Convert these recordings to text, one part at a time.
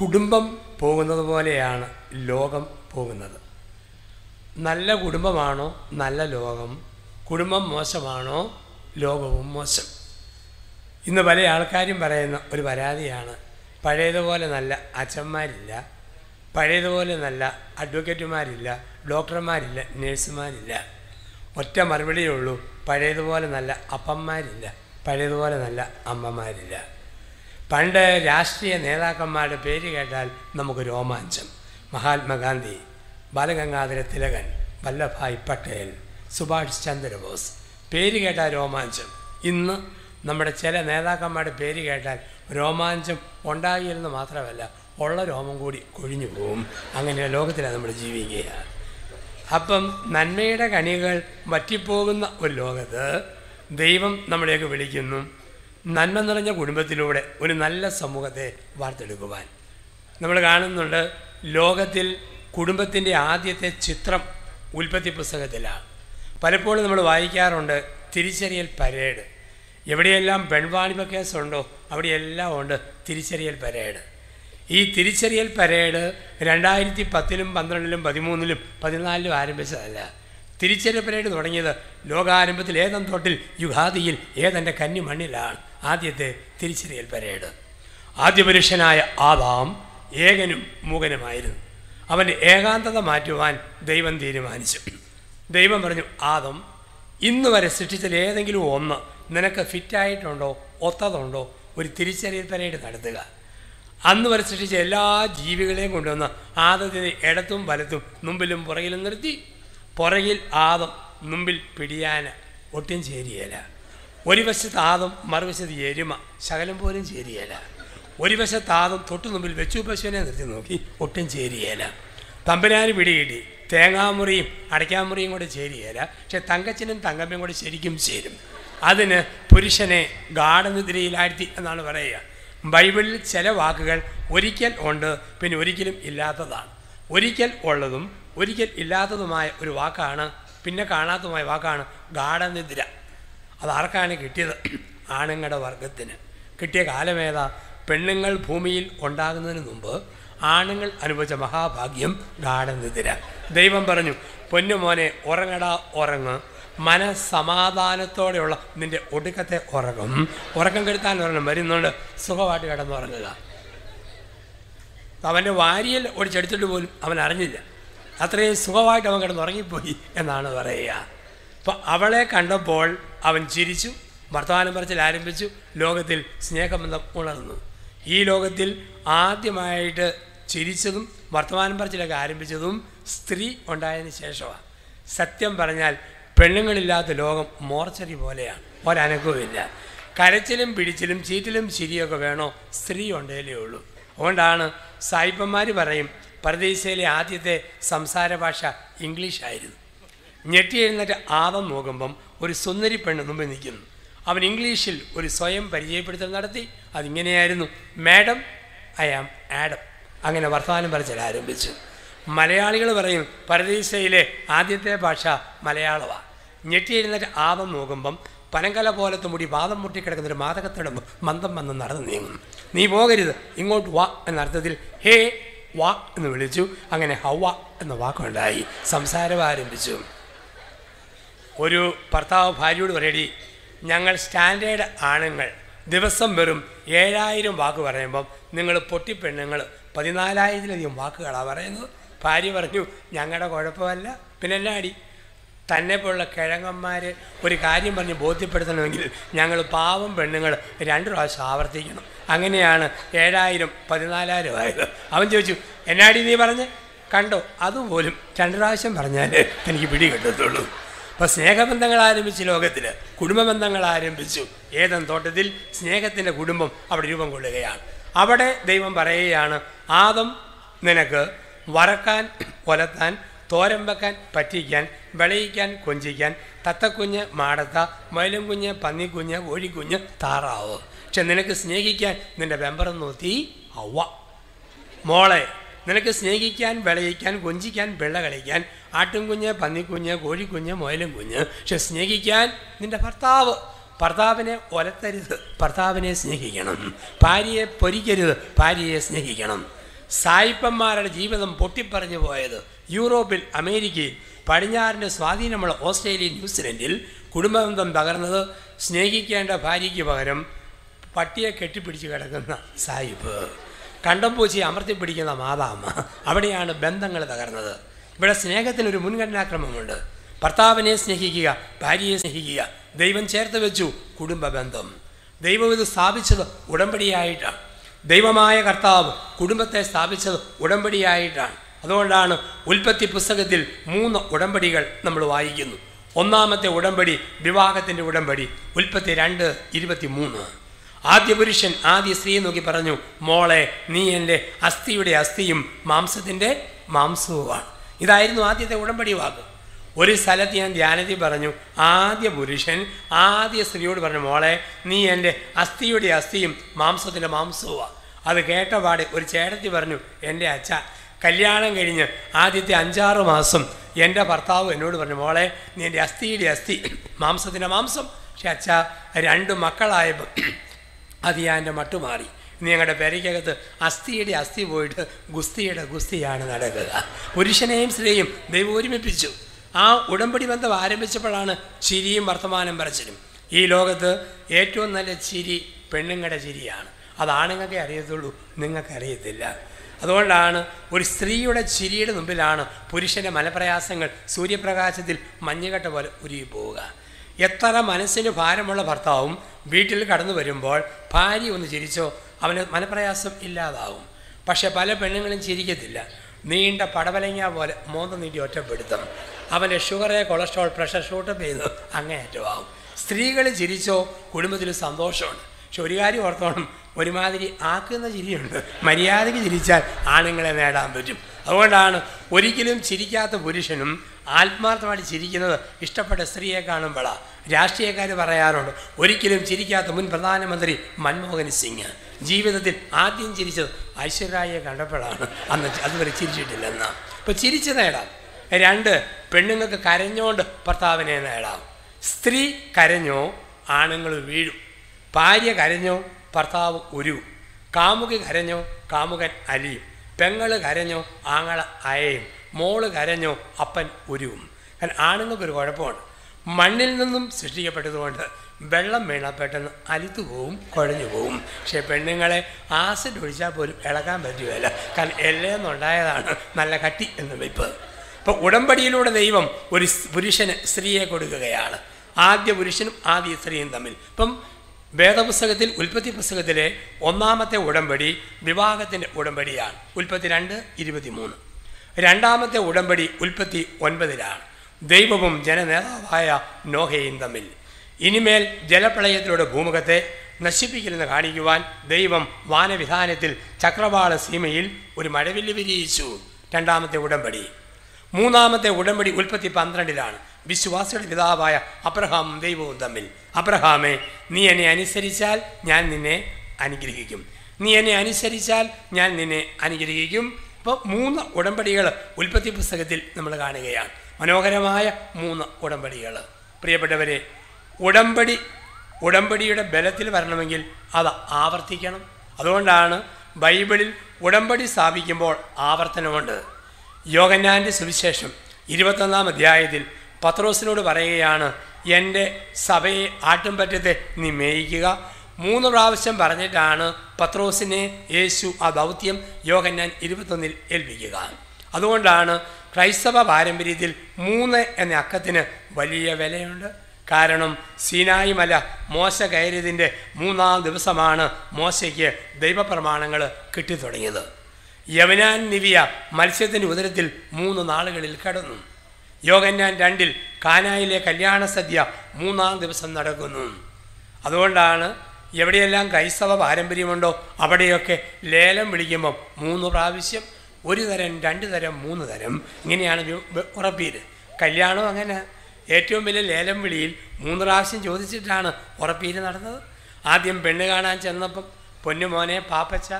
കുടുംബം പോകുന്നത് പോലെയാണ് ലോകം പോകുന്നത്. നല്ല കുടുംബമാണോ നല്ല ലോകം? കുടുംബം മോശമാണോ? ലോകവും മോശം. ഇന്ന് പല ആൾക്കാരും പറയുന്ന ഒരു പരാതിയാണ് പഴയതുപോലെ നല്ല അച്ഛന്മാരില്ല പഴയതുപോലെ നല്ല അഡ്വക്കേറ്റുമാരില്ല ഡോക്ടർമാരില്ല നേഴ്സുമാരില്ല. ഒറ്റ മറുപടിയേ ഉള്ളൂ പഴയതുപോലെ നല്ല അപ്പന്മാരില്ല പഴയതുപോലെ നല്ല അമ്മമാരില്ല. പണ്ട് രാഷ്ട്രീയ നേതാക്കന്മാരുടെ പേര് കേട്ടാൽ നമുക്ക് രോമാഞ്ചം. മഹാത്മാഗാന്ധി ബാലഗംഗാധര തിലകൻ വല്ലഭായ് പട്ടേൽ സുഭാഷ് ചന്ദ്രബോസ്. പേര് കേട്ടാൽ രോമാഞ്ചം. ഇന്ന് നമ്മുടെ ചില നേതാക്കന്മാരുടെ പേര് കേട്ടാൽ രോമാഞ്ചം ഉണ്ടാകില്ലെന്ന് മാത്രമല്ല ഉള്ള രോമം കൂടി കൊഴിഞ്ഞു പോവും. അങ്ങനെ ലോകത്തിലാണ് നമ്മൾ ജീവിക്കുക. അപ്പം നന്മയുടെ കണികൾ വറ്റിപ്പോകുന്ന ഒരു ലോകത്ത് ദൈവം നമ്മളെയൊക്കെ വിളിക്കുന്നു. നന്മ നിറഞ്ഞ കുടുംബത്തിലൂടെ ഒരു നല്ല സമൂഹത്തെ വാർത്തെടുക്കുവാൻ. നമ്മൾ കാണുന്നുണ്ട് ലോകത്തിൽ കുടുംബത്തിന്റെ ആദ്യത്തെ ചിത്രം ഉൽപ്പത്തി പുസ്തകത്തിലാണ്. പലപ്പോഴും നമ്മൾ വായിക്കാറുണ്ട് തിരിച്ചറിയൽ പരേഡ്. എവിടെയെല്ലാം പെൺവാണിഭ കേസുണ്ടോ അവിടെയെല്ലാം ഉണ്ട് തിരിച്ചറിയൽ പരേഡ്. ഈ തിരിച്ചറിയൽ പരേഡ് രണ്ടായിരത്തി പത്തിലും പന്ത്രണ്ടിലും പതിമൂന്നിലും പതിനാലിലും ആരംഭിച്ചതല്ല. തിരിച്ചറിയൽ പരേഡ് തുടങ്ങിയത് ലോകാരംഭത്തിൽ ഏതം തൊട്ടിൽ യുഗാദിയിൽ ഏതെന്റെ കന്നി മണ്ണിലാണ്. ആദ്യത്തെ തിരിച്ചറിയൽ പരേഡ്. ആദ്യ പുരുഷനായ ആദാം ഏകനും മൂകനുമായിരുന്നു. അവന്റെ ഏകാന്തത മാറ്റുവാൻ ദൈവം തീരുമാനിച്ചു. ദൈവം പറഞ്ഞു ആദം ഇന്ന് വരെ സൃഷ്ടിച്ചതിൽ ഏതെങ്കിലും ഒന്ന് നിനക്ക് ഫിറ്റായിട്ടുണ്ടോ ഒത്തതുണ്ടോ? ഒരു തിരിച്ചറിയൽ പരേഡ് നടത്തുക. അന്ന് വരെ സൃഷ്ടിച്ച എല്ലാ ജീവികളെയും കൊണ്ടുവന്ന് ആദത്തിന് ഇടത്തും വലത്തും മുമ്പിലും പുറകിലും നിർത്തി. പുറകിൽ ആദം മുമ്പിൽ പിടിയാന ഒട്ടും ചേരിയല. ഒരു വശത്ത് ആദം മറുവശത്ത് എരുമ ശകലം പോലും ചേരിയേല. ഒരു വശത്ത് ആദം തൊട്ടു മുമ്പിൽ വെച്ചു പശുവിനെ നിർത്തി നോക്കി ഒട്ടും ചേരിയേല. തമ്പനാന് പിടികിട്ടി. തേങ്ങാമുറിയും അടയ്ക്കാമുറിയും കൂടെ ചേരിയേല. പക്ഷെ തങ്കച്ചനും തങ്കമ്മയും കൂടെ ശരിക്കും ചേരും. അതിന് പുരുഷനെ ഗാഠനിദ്രയിലാഴ്ത്തി എന്നാണ് പറയുക. ബൈബിളിൽ ചില വാക്കുകൾ ഒരിക്കൽ ഉണ്ട് പിന്നെ ഒരിക്കലും ഇല്ലാത്തതാണ്. ഒരിക്കൽ ഉള്ളതും ഒരിക്കൽ ഇല്ലാത്തതുമായ ഒരു വാക്കാണ് പിന്നെ കാണാത്തതുമായ വാക്കാണ് ഗാഠനിദ്ര. അത് ആർക്കാണ് കിട്ടിയത്? ആണുങ്ങളുടെ വർഗത്തിന്. കിട്ടിയ കാലമേതാ പെണ്ണുങ്ങൾ ഭൂമിയിൽ ഉണ്ടാകുന്നതിന് മുമ്പ് ആണുങ്ങൾ അനുഭവിച്ച മഹാഭാഗ്യം ഗാഠനിതിര ദൈവം പറഞ്ഞു പൊന്നുമോനെ ഉറങ്ങടാ ഉറങ്ങ്. മനസമാധാനത്തോടെയുള്ള നിന്റെ ഒടുക്കത്തെ ഉറക്കം. ഉറക്കം കെടുത്താൻ ഒരെണ്ണം വരുന്നുണ്ട്. സുഖമായിട്ട് കിടന്നുറങ്ങുക അവന്റെ വാരിയിൽ ഒടിച്ചെടുത്തിട്ട് പോലും അവൻ അറിഞ്ഞില്ല. അത്രയും സുഖമായിട്ട് അവൻ കിടന്നുറങ്ങിപ്പോയി എന്നാണ് പറയുക. അപ്പോൾ അവളെ കണ്ടപ്പോൾ അവൻ ചിരിച്ചു വർത്തമാനം പറച്ചിൽ ആരംഭിച്ചു ലോകത്തിൽ സ്നേഹബന്ധം ഉണർന്നു. ഈ ലോകത്തിൽ ആദ്യമായിട്ട് ചിരിച്ചതും വർത്തമാനം പറച്ചിലൊക്കെ ആരംഭിച്ചതും സ്ത്രീ ഉണ്ടായതിന് ശേഷമാണ്. സത്യം പറഞ്ഞാൽ പെണ്ണുങ്ങളില്ലാത്ത ലോകം മോർച്ചറി പോലെയാണ് ഒരനക്കവുമില്ല കരച്ചിലും പിടിച്ചിലും ചീറ്റിലും ചിരിയൊക്കെ വേണോ സ്ത്രീ ഉണ്ടേലേ ഉള്ളൂ. അതുകൊണ്ടാണ് സായിപ്പന്മാർ പറയും പരദേശയിലെ ആദ്യത്തെ സംസാര ഭാഷ ഇംഗ്ലീഷായിരുന്നു. ഞെട്ടി എഴുന്നേറ്റ് ആദം നോക്കുമ്പം ഒരു സുന്ദരി പെണ്ണ് മുമ്പിൽ നിൽക്കുന്നു. അവൻ ഇംഗ്ലീഷിൽ ഒരു സ്വയം പരിചയപ്പെടുത്തൽ നടത്തി. അതിങ്ങനെയായിരുന്നു. മാഡം ഐ ആം ആഡം അങ്ങനെ വർത്തമാനം പറച്ചിൽ ആരംഭിച്ചു മലയാളികൾ പറയും പരദീസയിലെ ആദ്യത്തെ ഭാഷ മലയാളമാണ് ഞെട്ടി എഴുന്നേറ്റ് ആദം നോക്കുമ്പം പനങ്കല പോലത്തെ മുടി വാദം മുട്ടിക്കിടക്കുന്നൊരു മാതകത്തിടം മന്ദം വന്ന് നടന്നു നീങ്ങും നീ പോകരുത്. ഇങ്ങോട്ട് വാ എന്ന അർത്ഥത്തിൽ ഹേ വാ എന്ന് വിളിച്ചു. അങ്ങനെ ഹവ എന്ന വാക്കുണ്ടായി. സംസാരം ആരംഭിച്ചു. ഒരു ഭർത്താവ് ഭാര്യയോട് പറയടി ഞങ്ങൾ സ്റ്റാൻഡേർഡ് ആണുങ്ങൾ. ദിവസം വെറും ഏഴായിരം വാക്ക് പറയുമ്പം നിങ്ങൾ പൊട്ടിപ്പെണ്ണുങ്ങൾ പതിനാലായിരത്തിലധികം വാക്കുകളാണ് പറയുന്നത്. ഭാര്യ പറഞ്ഞു ഞങ്ങളുടെ കുഴപ്പമല്ല. പിന്നെ എന്നാ അടി തന്നെ പോലുള്ള കിഴങ്ങന്മാർ ഒരു കാര്യം പറഞ്ഞ് ബോധ്യപ്പെടുത്തണമെങ്കിൽ ഞങ്ങൾ പാവം പെണ്ണുങ്ങൾ രണ്ട് പ്രാവശ്യം ആവർത്തിക്കണം. അങ്ങനെയാണ് ഏഴായിരം പതിനാലായിരം ആയത്. അവൻ ചോദിച്ചു എന്നാടി നീ പറഞ്ഞ്? കണ്ടോ അതുപോലും രണ്ട് പ്രാവശ്യം പറഞ്ഞാൽ എനിക്ക് പിടി കിട്ടത്തുള്ളൂ. അപ്പോൾ സ്നേഹബന്ധങ്ങൾ ആരംഭിച്ചു ലോകത്തിൽ കുടുംബബന്ധങ്ങൾ ആരംഭിച്ചു. ഏതൻ തോട്ടത്തിൽ സ്നേഹത്തിന്റെ കുടുംബം അവിടെ രൂപം കൊള്ളുകയാണ്. അവിടെ ദൈവം പറയുകയാണ് ആദം നിനക്ക് വറക്കാൻ കൊലത്താൻ തോരം വെക്കാൻ പറ്റിക്കാൻ വിളയിക്കാൻ കൊഞ്ചിക്കാൻ തത്തക്കുഞ്ഞ് മാടത്ത മയിലും കുഞ്ഞ് പന്നിക്കുഞ്ഞ് കോഴിക്കുഞ്ഞ് താറാവ്. പക്ഷെ നിനക്ക് സ്നേഹിക്കാൻ നിന്റെ വെമ്പറം നോത്തി അവ മോളെ നിനക്ക് സ്നേഹിക്കാൻ വിളയിക്കാൻ കൊഞ്ചിക്കാൻ വെള്ള കളിക്കാൻ ആട്ടുംകുഞ്ഞ് പന്നിക്കുഞ്ഞ് കോഴിക്കുഞ്ഞ് മുയലും കുഞ്ഞ്. പക്ഷെ സ്നേഹിക്കാൻ നിന്റെ ഭർത്താവ്. ഭർത്താവിനെ ഒലത്തരുത്. ഭർത്താവിനെ സ്നേഹിക്കണം. ഭാര്യയെ പൊരിക്കരുത്. ഭാര്യയെ സ്നേഹിക്കണം. സായിപ്പന്മാരുടെ ജീവിതം പൊട്ടിപ്പറഞ്ഞു പോയത് യൂറോപ്പിൽ അമേരിക്കയിൽ. പടിഞ്ഞാറിന്റെ സ്വാധീനമുള്ള ഓസ്ട്രേലിയ ന്യൂസിലൻഡിൽ കുടുംബബന്ധം തകർന്നത് സ്നേഹിക്കേണ്ട ഭാര്യയ്ക്ക് പകരം പട്ടിയെ കെട്ടിപ്പിടിച്ച് കിടക്കുന്ന സായിപ്പ്. കണ്ടം പൂച്ചയെ അമർത്തിപ്പിടിക്കുന്ന മാതാമ്മ അവിടെയാണ് ബന്ധങ്ങൾ തകർന്നത്. ഇവിടെ സ്നേഹത്തിനൊരു മുൻഗണനാക്രമമുണ്ട്. ഭർത്താവിനെ സ്നേഹിക്കുക ഭാര്യയെ സ്നേഹിക്കുക ദൈവം ചേർത്ത് വെച്ചു കുടുംബ ബന്ധം. ദൈവം ഇത് സ്ഥാപിച്ചത് ഉടമ്പടിയായിട്ടാണ്. ദൈവമായ കർത്താവ് കുടുംബത്തെ സ്ഥാപിച്ചത് ഉടമ്പടിയായിട്ടാണ്. അതുകൊണ്ടാണ് ഉൽപ്പത്തി പുസ്തകത്തിൽ മൂന്ന് ഉടമ്പടികൾ നമ്മൾ വായിക്കുന്നു. ഒന്നാമത്തെ ഉടമ്പടി വിവാഹത്തിന്റെ ഉടമ്പടി ഉൽപ്പത്തി രണ്ട് ഇരുപത്തി മൂന്ന് ആദ്യ പുരുഷൻ ആദ്യ സ്ത്രീയെ നോക്കി പറഞ്ഞു മോളെ നീ എന്റെ അസ്ഥിയുടെ അസ്ഥിയും മാംസത്തിന്റെ മാംസവുമാണ്. ഇതായിരുന്നു ആദ്യത്തെ ഉടമ്പടി വാക്ക്. ഒരു സ്ഥലത്ത് ഞാൻ ധ്യാനത്തിൽ പറഞ്ഞു ആദ്യ പുരുഷൻ ആദ്യ സ്ത്രീയോട് പറഞ്ഞു മോളെ നീ എന്റെ അസ്ഥിയുടെ അസ്ഥിയും മാംസത്തിന്റെ മാംസവുമാണ്. അത് കേട്ട പാടെ ഒരു ചേട്ടത്തി പറഞ്ഞു എന്റെ അച്ഛ കല്യാണം കഴിഞ്ഞ് ആദ്യത്തെ അഞ്ചാറ് മാസം എന്റെ ഭർത്താവ് എന്നോട് പറഞ്ഞു മോളെ നീ എന്റെ അസ്ഥിയുടെ അസ്ഥി മാംസത്തിന്റെ മാംസം. പക്ഷെ അച്ഛ രണ്ട് മക്കളായപ്പോൾ അത് ഞാൻ എന്റെ മട്ടുമാറി ഞങ്ങളുടെ പെരയ്ക്കകത്ത് അസ്ഥിയുടെ അസ്ഥി പോയിട്ട് ഗുസ്തിയുടെ ഗുസ്തിയാണ് നടക്കുക. പുരുഷനെയും സ്ത്രീയും ദൈവം ഒരുമിപ്പിച്ചു. ആ ഉടമ്പടി ബന്ധം ആരംഭിച്ചപ്പോഴാണ് ചിരിയും വർത്തമാനം പറച്ചിലും. ഈ ലോകത്ത് ഏറ്റവും നല്ല ചിരി പെണ്ണുങ്ങളുടെ ചിരിയാണ്. അത് ആണുങ്ങൾക്ക് അറിയത്തുള്ളൂ നിങ്ങൾക്ക് അറിയത്തില്ല. അതുകൊണ്ടാണ് ഒരു സ്ത്രീയുടെ ചിരിയുടെ മുമ്പിലാണ് പുരുഷന്റെ മലപ്രയാസങ്ങൾ സൂര്യപ്രകാശത്തിൽ മഞ്ഞുകട്ട പോലെ ഉരുകി പോവുക. എത്ര മനസ്സിന് ഭാരമുള്ള ഭർത്താവും വീട്ടിൽ കടന്നു വരുമ്പോൾ ഭാര്യ ഒന്ന് ചിരിച്ചോ അവന് മനപ്രയാസം ഇല്ലാതാവും. പക്ഷെ പല പെണ്ണുങ്ങളും ചിരിക്കത്തില്ല. നീണ്ട പടവലങ്ങ പോലെ മോന്ത നീട്ടി ഒറ്റപ്പെടുത്തും. അവന്റെ ഷുഗറ് കൊളസ്ട്രോൾ പ്രഷർ ഷൂട്ടപ്പ് ചെയ്ത് അങ്ങേയറ്റമാവും സ്ത്രീകൾ ചിരിച്ചോ കുടുംബത്തിൽ സന്തോഷമുണ്ട്. പക്ഷെ ഒരു കാര്യം ഓർത്തോണം ഒരുമാതിരി ആക്കുന്ന ചിരിയുണ്ട്. മര്യാദയ്ക്ക് ചിരിച്ചാൽ ആണുങ്ങളെ നേടാൻ പറ്റും. അതുകൊണ്ടാണ് ഒരിക്കലും ചിരിക്കാത്ത പുരുഷനും ആത്മാർത്ഥമായിട്ട് ചിരിക്കുന്നത് ഇഷ്ടപ്പെട്ട സ്ത്രീയെ കാണുമ്പോഴാണ് രാഷ്ട്രീയക്കാർ പറയാറുണ്ട് ഒരിക്കലും ചിരിക്കാത്ത മുൻ പ്രധാനമന്ത്രി മൻമോഹൻ സിംഗ്. ജീവിതത്തിൽ ആദ്യം ചിരിച്ചത് ഐശ്വര്യായെ കണ്ടപ്പോഴാണ്. അന്ന് അതുവരെ ചിരിച്ചിട്ടില്ലെന്ന്. ഇപ്പോൾ ചിരിച്ച് നേടാം. രണ്ട് പെണ്ണുങ്ങൾക്ക് കരഞ്ഞോണ്ട് ഭർത്താവിനെ നേടാം. സ്ത്രീ കരഞ്ഞോ ആണുങ്ങൾ വീഴും. ഭാര്യ കരഞ്ഞോ ഭർത്താവ് ഉരുവും. കാമുകി കരഞ്ഞോ കാമുകൻ അലിയും. പെങ്ങൾ കരഞ്ഞോ ആങ്ങള അയയും. മോൾ കരഞ്ഞോ അപ്പൻ ഉരുവും. കാരണം ആണുങ്ങൾക്കൊരു കുഴപ്പമുണ്ട് മണ്ണിൽ നിന്നും സൃഷ്ടിക്കപ്പെട്ടതുകൊണ്ട് വെള്ളം വീണ പെട്ടെന്ന് അലുത്തു പോവും കുഴഞ്ഞു പോവും. പക്ഷേ പെണ്ണുങ്ങളെ ആസിഡ് ഒഴിച്ചാൽ പോലും ഇളകാൻ പറ്റുകയില്ല. കാരണം എല്ലയെന്നുണ്ടായതാണ് നല്ല കട്ടി എന്ന് വെപ്പ്. അപ്പോൾ ഉടമ്പടിയിലൂടെ ദൈവം ഒരു പുരുഷന് സ്ത്രീയെ കൊടുക്കുകയാണ്. ആദ്യ പുരുഷനും ആദ്യ സ്ത്രീയും തമ്മിൽ. ഇപ്പം വേദപുസ്തകത്തിൽ ഉൽപ്പത്തി പുസ്തകത്തിലെ ഒന്നാമത്തെ ഉടമ്പടി വിവാഹത്തിന്റെ ഉടമ്പടിയാണ്. ഉൽപ്പത്തി രണ്ട് ഇരുപത്തിമൂന്ന്. രണ്ടാമത്തെ ഉടമ്പടി ഉൽപ്പത്തി ഒൻപതിലാണ്. ദൈവവും ജനനേതാവായ നോഹയും തമ്മിൽ. ഇനിമേൽ ജലപ്രളയത്തിലൂടെ ഭൂമുഖത്തെ നശിപ്പിക്കില്ലെന്ന് കാണിക്കുവാൻ ദൈവം വാനവിധാനത്തിൽ ചക്രവാള സീമയിൽ ഒരു മഴവില്ല് വിരിയിച്ചു. രണ്ടാമത്തെ ഉടമ്പടി. മൂന്നാമത്തെ ഉടമ്പടി ഉൽപ്പത്തി പന്ത്രണ്ടിലാണ്. വിശ്വാസിയുടെ പിതാവായ അബ്രഹാമും ദൈവവും തമ്മിൽ. അബ്രഹാമെ നീ എന്നെ അനുസരിച്ചാൽ ഞാൻ നിന്നെ അനുഗ്രഹിക്കും. നീ എന്നെ അനുസരിച്ചാൽ ഞാൻ നിന്നെ അനുഗ്രഹിക്കും. അപ്പോൾ മൂന്ന് ഉടമ്പടികൾ ഉൽപ്പത്തി പുസ്തകത്തിൽ നമ്മൾ കാണുകയാണ്. മനോഹരമായ മൂന്ന് ഉടമ്പടികൾ. പ്രിയപ്പെട്ടവരെ ഉടമ്പടി ഉടമ്പടിയുടെ ബലത്തിൽ വരണമെങ്കിൽ അത് ആവർത്തിക്കണം. അതുകൊണ്ടാണ് ബൈബിളിൽ ഉടമ്പടി സ്ഥാപിക്കുമ്പോൾ ആവർത്തനമുണ്ട്. യോഗന്നാന്റെ സുവിശേഷം ഇരുപത്തൊന്നാം അധ്യായത്തിൽ പത്രോസിനോട് പറയുകയാണ് എന്റെ സഭയെ ആട്ടുംപറ്റത്തെ നീ മേയിക്കുക. മൂന്ന് പ്രാവശ്യം പറഞ്ഞിട്ടാണ് പത്രോസിനെ യേശു ആ ദൗത്യം യോഗന്നാൻ ഇരുപത്തൊന്നിൽ ഏൽപ്പിക്കുക. അതുകൊണ്ടാണ് ക്രൈസ്തവ പാരമ്പര്യത്തിൽ മൂന്ന് എന്ന അക്കത്തിന് വലിയ വിലയുണ്ട്. കാരണം സീനായി മല മോശ കയറിയതിന്റെ മൂന്നാം ദിവസമാണ് മോശയ്ക്ക് ദൈവപ്രമാണങ്ങൾ കിട്ടിത്തുടങ്ങിയത്. യവനാൻ നിവിയ മത്സ്യത്തിന്റെ ഉദരത്തിൽ മൂന്ന് നാളുകളിൽ കടന്നു. യോഗന്നാൻ രണ്ടിൽ കാനായിലെ കല്യാണ സദ്യ മൂന്നാം ദിവസം നടക്കുന്നു. അതുകൊണ്ടാണ് എവിടെയെല്ലാം ക്രൈസ്തവ പാരമ്പര്യമുണ്ടോ അവിടെയൊക്കെ ലേലം വിളിക്കുമ്പം മൂന്ന് പ്രാവശ്യം ഒരു തരം രണ്ട് തരം മൂന്ന് തരം. ഇങ്ങനെയാണ് ഉറപ്പീര് കല്യാണം അങ്ങനെ. ഏറ്റവും വലിയ ലേലം വിളിയിൽ മൂന്ന് പ്രാവശ്യം ചോദിച്ചിട്ടാണ് ഉറപ്പീര് നടന്നത്. ആദ്യം പെണ്ണ് കാണാൻ ചെന്നപ്പം പൊന്നുമോനെ പാപ്പച്ച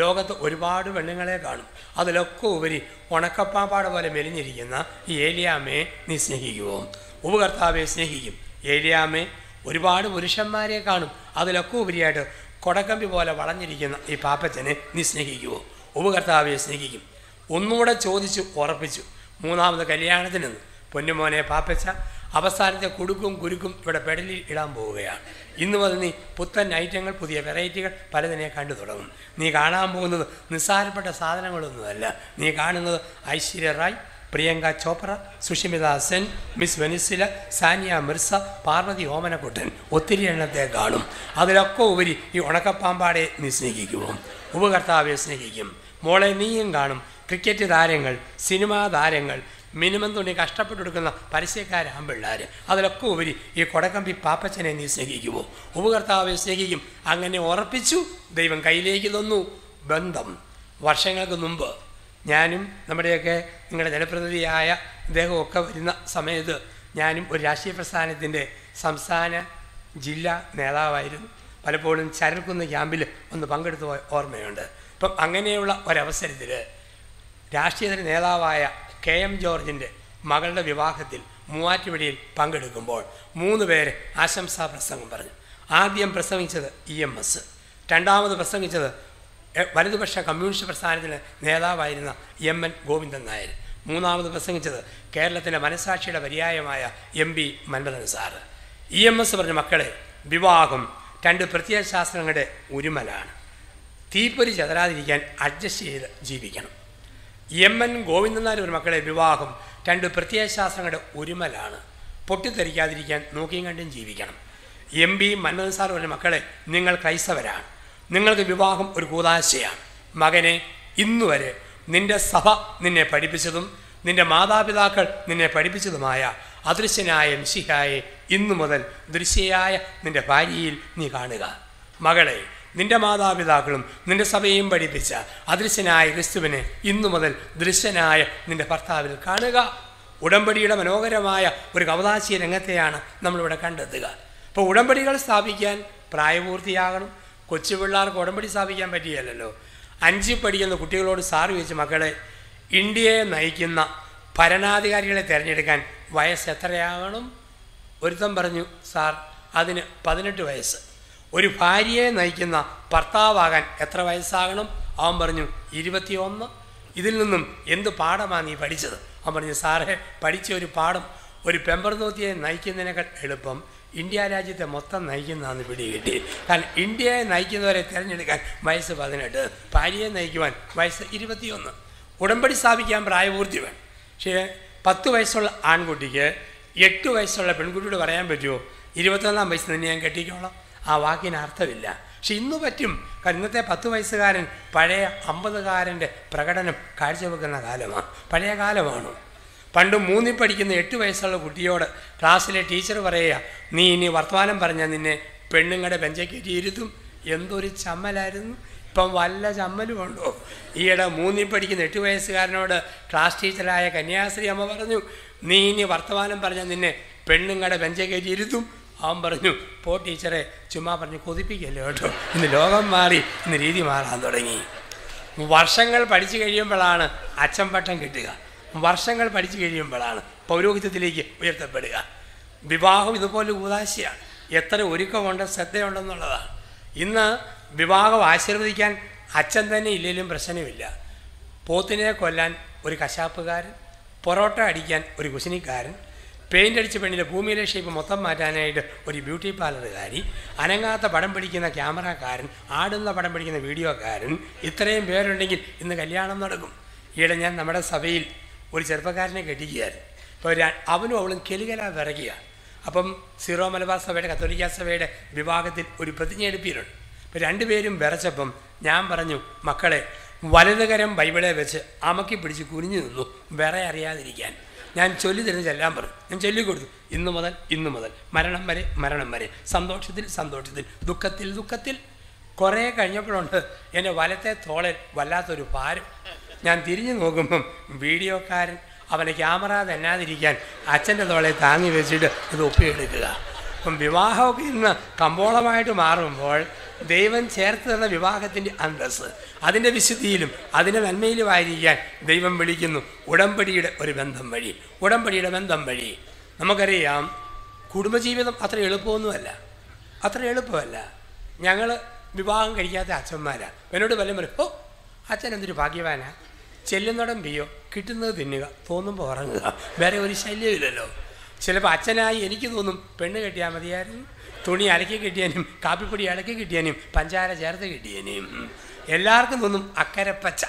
ലോകത്ത് ഒരുപാട് പെണ്ണുങ്ങളെ കാണും. അതിലൊക്കെ ഉപരി ഉണക്കപ്പാപ്പാട് പോലെ മെലിഞ്ഞിരിക്കുന്ന ഈ ഏലിയാമ്മയെ നീ സ്നേഹിക്കുമോ ഉപകർത്താവെ സ്നേഹിക്കും. ഏലിയാമ്മെ ഒരുപാട് പുരുഷന്മാരെ കാണും. അതിലൊക്കെ ഉപരിയായിട്ട് കൊടക്കമ്പി പോലെ വളഞ്ഞിരിക്കുന്ന ഈ പാപ്പച്ചനെ നീ സ്നേഹിക്കുമോ ഉപകർത്താവെ സ്നേഹിക്കും. ഒന്നുകൂടെ ചോദിച്ചു ഉറപ്പിച്ചു. മൂന്നാമത് കല്യാണത്തിന് പൊന്നുമോനെ പാപ്പച്ച അവസാനത്തെ കുടുക്കും കുരുക്കും ഇവിടെ പെടലിൽ ഇടാൻ പോവുകയാണ്. ഇന്ന് മുതൽ നീ പുത്തൻ ഐറ്റങ്ങൾ പുതിയ വെറൈറ്റികൾ പലതിനെ കണ്ടു തുടങ്ങും. നീ കാണാൻ പോകുന്നത് നിസ്സാരപ്പെട്ട സാധനങ്ങളൊന്നുമല്ല. നീ കാണുന്നത് ഐശ്വര്യ റായ് പ്രിയങ്ക ചോപ്ര സുഷിമിത സെൻ മിസ് വെനിസില സാനിയ മിർസ പാർവതി ഓമനക്കുട്ടൻ ഒത്തിരി എണ്ണത്തെ കാണും. അതിലൊക്കെ ഉപരി ഈ ഉണക്കപ്പാമ്പാടെ നീ സ്നേഹിക്കുമോ ഉപകർത്താവെ സ്നേഹിക്കും. മോളെ നീയും കാണും. ക്രിക്കറ്റ് താരങ്ങൾ സിനിമാ താരങ്ങൾ മിനിമം തുണി കഷ്ടപ്പെട്ടെടുക്കുന്ന പരസ്യക്കാരാമ്പിള്ളാർ അതിലൊക്കെ ഉപരി ഈ കൊടക്കമ്പി പാപ്പച്ചനെ നീ സ്നേഹിക്കുമോ? ഉപകർത്താവെ സ്നേഹിക്കും. അങ്ങനെ ഉറപ്പിച്ചു ദൈവം കയ്യിലേക്ക് തന്നു. ബന്ധം. വർഷങ്ങൾക്ക് മുമ്പ് ഞാനും നമ്മുടെയൊക്കെ നിങ്ങളുടെ ജനപ്രതിനിധിയായ ഇദ്ദേഹമൊക്കെ വരുന്ന സമയത്ത് ഞാനും ഒരു രാഷ്ട്രീയ പ്രസ്ഥാനത്തിന്റെ സംസ്ഥാന ജില്ലാ നേതാവായിരുന്നു. പലപ്പോഴും ചരൽക്കുന്ന് ക്യാമ്പിൽ ഒന്ന് പങ്കെടുത്ത ഓർമ്മയുണ്ട്. ഇപ്പം അങ്ങനെയുള്ള ഒരവസരത്തിൽ രാഷ്ട്രീയ നേതാവായ കെ എം ജോർജിന്റെ മകളുടെ വിവാഹത്തിൽ മൂവാറ്റുപടിയിൽ പങ്കെടുക്കുമ്പോൾ മൂന്ന് പേര് ആശംസാ പ്രസംഗം പറഞ്ഞു. ആദ്യം പ്രസംഗിച്ചത് ഇ എം എസ് രണ്ടാമത് പ്രസംഗിച്ചത് വലതുപക്ഷ കമ്മ്യൂണിസ്റ്റ് പ്രസ്ഥാനത്തിന് നേതാവായിരുന്ന എം എൻ ഗോവിന്ദൻ നായർ. മൂന്നാമത് പ്രസംഗിച്ചത് കേരളത്തിന്റെ മനസാക്ഷിയുടെ പര്യായമായ M P Manmathan sir E M S പറഞ്ഞ മക്കളെ വിവാഹം രണ്ട് പ്രത്യയശാസ്ത്രങ്ങളുടെ ഉരുമലാണ് തീപ്പൊരി ചതരാതിരിക്കാൻ അഡ്ജസ്റ്റ് ചെയ്ത് ജീവിക്കണം. എം എൻ ഒരു മക്കളെ വിവാഹം രണ്ട് പ്രത്യയശാസ്ത്രങ്ങളുടെ ഒരുമലാണ്. പൊട്ടിത്തെറിക്കാതിരിക്കാൻ നോക്കിയും കണ്ടും ജീവിക്കണം. എം പി മന്മഥൻ സാർ ഒരു മക്കളെ നിങ്ങൾ ക്രൈസ്തവരാണ്. നിങ്ങൾക്ക് വിവാഹം ഒരു കൂതാശയാണ്. മകനെ ഇന്നുവരെ നിന്റെ സഭ നിന്നെ പഠിപ്പിച്ചതും നിന്റെ മാതാപിതാക്കൾ നിന്നെ പഠിപ്പിച്ചതുമായ അദൃശ്യനായ മിശിഹായെ ഇന്നു മുതൽ ദൃശ്യയായ നിന്റെ ഭാര്യയിൽ നീ കാണുക. മകളെ നിന്റെ മാതാപിതാക്കളും നിന്റെ സഭയും പഠിപ്പിച്ച അദൃശ്യനായ ക്രിസ്തുവിനെ ഇന്നു മുതൽ ദൃശ്യനായ നിന്റെ ഭർത്താവിൽ കാണുക. ഉടമ്പടിയുടെ മനോഹരമായ ഒരു കവതാശീയ രംഗത്തെയാണ് നമ്മളിവിടെ കണ്ടെത്തുക. അപ്പോൾ ഉടമ്പടികൾ സ്ഥാപിക്കാൻ പ്രായപൂർത്തിയാകണം. കൊച്ചു പിള്ളേർക്ക് ഉടമ്പടി സ്ഥാപിക്കാൻ പറ്റിയല്ലോ അഞ്ചിൽ പഠിക്കുന്ന കുട്ടികളോട് സാറ് ചോദിച്ചു മക്കളെ ഇന്ത്യയെ നയിക്കുന്ന ഭരണാധികാരികളെ തിരഞ്ഞെടുക്കാൻ വയസ്സ് എത്രയാകണം? ഒരുത്തം പറഞ്ഞു സാർ അതിന് പതിനെട്ട് വയസ്സ്. ഒരു ഭാര്യയെ നയിക്കുന്ന ഭർത്താവാകാൻ എത്ര വയസ്സാകണം? അവൻ പറഞ്ഞു ഇരുപത്തിയൊന്ന്. ഇതിൽ നിന്നും എന്ത് പാഠമാണ് നീ പഠിച്ചത്? അവൻ പറഞ്ഞു സാറേ പഠിച്ച ഒരു പാഠം. ഒരു പെമ്പർനോത്തിയെ നയിക്കുന്നതിനേക്കാൾ എളുപ്പം ഇന്ത്യ രാജ്യത്തെ മൊത്തം നയിക്കുന്നതാണ് പിടി കിട്ടി. കാരണം ഇന്ത്യയെ നയിക്കുന്നവരെ തിരഞ്ഞെടുക്കാൻ വയസ്സ് പതിനെട്ട്. ഭാര്യയെ നയിക്കുവാൻ വയസ്സ് ഇരുപത്തിയൊന്ന്. ഉടമ്പടി സ്ഥാപിക്കാൻ പ്രായപൂർത്തി വേണം. പക്ഷേ പത്ത് വയസ്സുള്ള ആൺകുട്ടിക്ക് എട്ട് വയസ്സുള്ള പെൺകുട്ടിയോട് പറയാൻ പറ്റുമോ? ഇരുപത്തൊന്നാം വയസ്സ് തന്നെ ഞാൻ കെട്ടിക്കോളാം. ആ വാക്കിന് അർത്ഥമില്ല. പക്ഷെ ഇന്ന് പറ്റും. കാരണം ഇന്നത്തെ പത്ത് വയസ്സുകാരൻ പഴയ അമ്പതുകാരന്റെ പ്രകടനം കാഴ്ചവെക്കുന്ന കാലമാണ്. പഴയ കാലമാണ്. പണ്ട് മൂന്നിൽ പഠിക്കുന്ന എട്ട് വയസ്സുള്ള കുട്ടിയോട് ക്ലാസ്സിലെ ടീച്ചർ പറയുക നീ ഇനി വർത്തമാനം പറഞ്ഞാൽ നിന്നെ പെണ്ണുങ്ങളുടെ ബെഞ്ചക്കേറ്റി ഇരുത്തും. എന്തൊരു ചമ്മലായിരുന്നു. ഇപ്പം വല്ല ചമ്മലും ഉണ്ടോ? ഈയിടെ മൂന്നിൽ പഠിക്കുന്ന എട്ട് വയസ്സുകാരനോട് ക്ലാസ് ടീച്ചറായ കന്യാശ്രീ അമ്മ പറഞ്ഞു നീ ഇനി വർത്തമാനം പറഞ്ഞാൽ നിന്നെ പെണ്ണുങ്ങളുടെ ബെഞ്ചക്കേറ്റി ഇരുത്തും. അവൻ പറഞ്ഞു പോ ടീച്ചറെ ചുമ്മാ പറഞ്ഞു കൊതിപ്പിക്കല്ലോ കേട്ടോ. ഇന്ന് ലോകം മാറി ഇന്ന് രീതി മാറാൻ തുടങ്ങി. വർഷങ്ങൾ പഠിച്ചു കഴിയുമ്പോഴാണ് അച്ഛൻ കിട്ടുക. വർഷങ്ങൾ പഠിച്ചു കഴിയുമ്പോഴാണ് പൗരോഹിത്യത്തിലേക്ക് ഉയർത്തപ്പെടുക. വിവാഹം ഇതുപോലെ ഉദാശയാണ് എത്ര ഒരുക്കമുണ്ട് ശ്രദ്ധയുണ്ടെന്നുള്ളതാണ്. ഇന്ന് വിവാഹം ആശീർവദിക്കാൻ അച്ഛൻ തന്നെ ഇല്ലെങ്കിലും പ്രശ്നമില്ല. പോത്തിനെ കൊല്ലാൻ ഒരു കശാപ്പുകാരൻ പൊറോട്ട അടിക്കാൻ ഒരു കുശിനിക്കാരൻ പെയിന്റ് അടിച്ച പെണ്ണിന്റെ ഭൂമിയിലെ ഷേപ്പ് മൊത്തം മാറ്റാനായിട്ട് ഒരു ബ്യൂട്ടി പാർലറുകാരി അനങ്ങാത്ത പടം പിടിക്കുന്ന ക്യാമറക്കാരൻ ആടുന്ന പടം പിടിക്കുന്ന വീഡിയോക്കാരൻ ഇത്രയും പേരുണ്ടെങ്കിൽ ഇന്ന് കല്യാണം നടക്കും. ഈയിടെ ഞാൻ നമ്മുടെ സഭയിൽ ഒരു ചെറുപ്പക്കാരനെ കെട്ടിക്കുകയായിരുന്നു. അപ്പോൾ അവനും അവളും കെലുകല വിറയ്ക്കുക അപ്പം സീറോ മലബാർ സഭയുടെ കത്തോലിക്ക സഭയുടെ വിഭാഗത്തിൽ ഒരു പ്രതിജ്ഞ എടുപ്പിയിട്ടുണ്ട് അപ്പോൾ രണ്ടുപേരും വിറച്ചപ്പം ഞാൻ പറഞ്ഞു മക്കളെ വലതുകരം ബൈബിളെ വെച്ച് അമക്കി പിടിച്ച് കുനിഞ്ഞു നിന്നു വിറ അറിയാതിരിക്കാൻ ഞാൻ ചൊല്ലി തരുന്ന ചെല്ലാൻ പറഞ്ഞു. ഞാൻ ചൊല്ലിക്കൊടുത്തു ഇന്നു മുതൽ ഇന്നു മുതൽ മരണം വരെ മരണം വരെ. സന്തോഷത്തിൽ സന്തോഷത്തിൽ. ദുഃഖത്തിൽ ദുഃഖത്തിൽ. കുറേ കഴിഞ്ഞപ്പോഴുണ്ട് എന്റെ വലത്തെ തോളൽ വല്ലാത്തൊരു ഭാരം. ഞാൻ തിരിഞ്ഞു നോക്കുമ്പം വീഡിയോക്കാരൻ അവനെ ക്യാമറ തന്നാതിരിക്കാൻ അച്ഛന്റെ തോളെ താങ്ങി വെച്ചിട്ട് ഇത് ഒപ്പിയെടുക്കുക. അപ്പം വിവാഹമൊക്കെ ഇന്ന് കമ്പോളമായിട്ട് മാറുമ്പോൾ ദൈവം ചേർത്ത് തന്ന വിവാഹത്തിന്റെ അന്തസ് അതിന്റെ വിശുദ്ധിയിലും അതിന്റെ നന്മയിലുമായിരിക്കാൻ ദൈവം വിളിക്കുന്നു. ഉടമ്പടിയുടെ ഒരു ബന്ധം വഴി. ഉടമ്പടിയുടെ ബന്ധം വഴി. നമുക്കറിയാം കുടുംബജീവിതം അത്ര എളുപ്പമൊന്നുമല്ല. അത്ര എളുപ്പമല്ല. ഞങ്ങൾ വിവാഹം കഴിക്കാത്ത അച്ഛന്മാരാണ് എന്നോട് വല്ലതും പറയും ഓ അച്ഛൻ എന്തൊരു ഭാഗ്യവാനാ. ചെല്ലുന്നിടം ബിയോ കിട്ടുന്നത് തിന്നുക തോന്നുമ്പോൾ ഉറങ്ങുക. വേറെ ഒരു ശല്യമില്ലല്ലോ. ചിലപ്പോൾ അച്ഛനായി എനിക്ക് തോന്നും പെണ്ണ് കെട്ടിയാൽ മതിയായിരുന്നു. തുണി അലക്കി കിട്ടിയാനും കാപ്പിപ്പൊടി അലക്കി കിട്ടിയാനും പഞ്ചാര ചേർത്ത് കിട്ടിയാനും. എല്ലാവർക്കും തോന്നും അക്കരപ്പച്ച.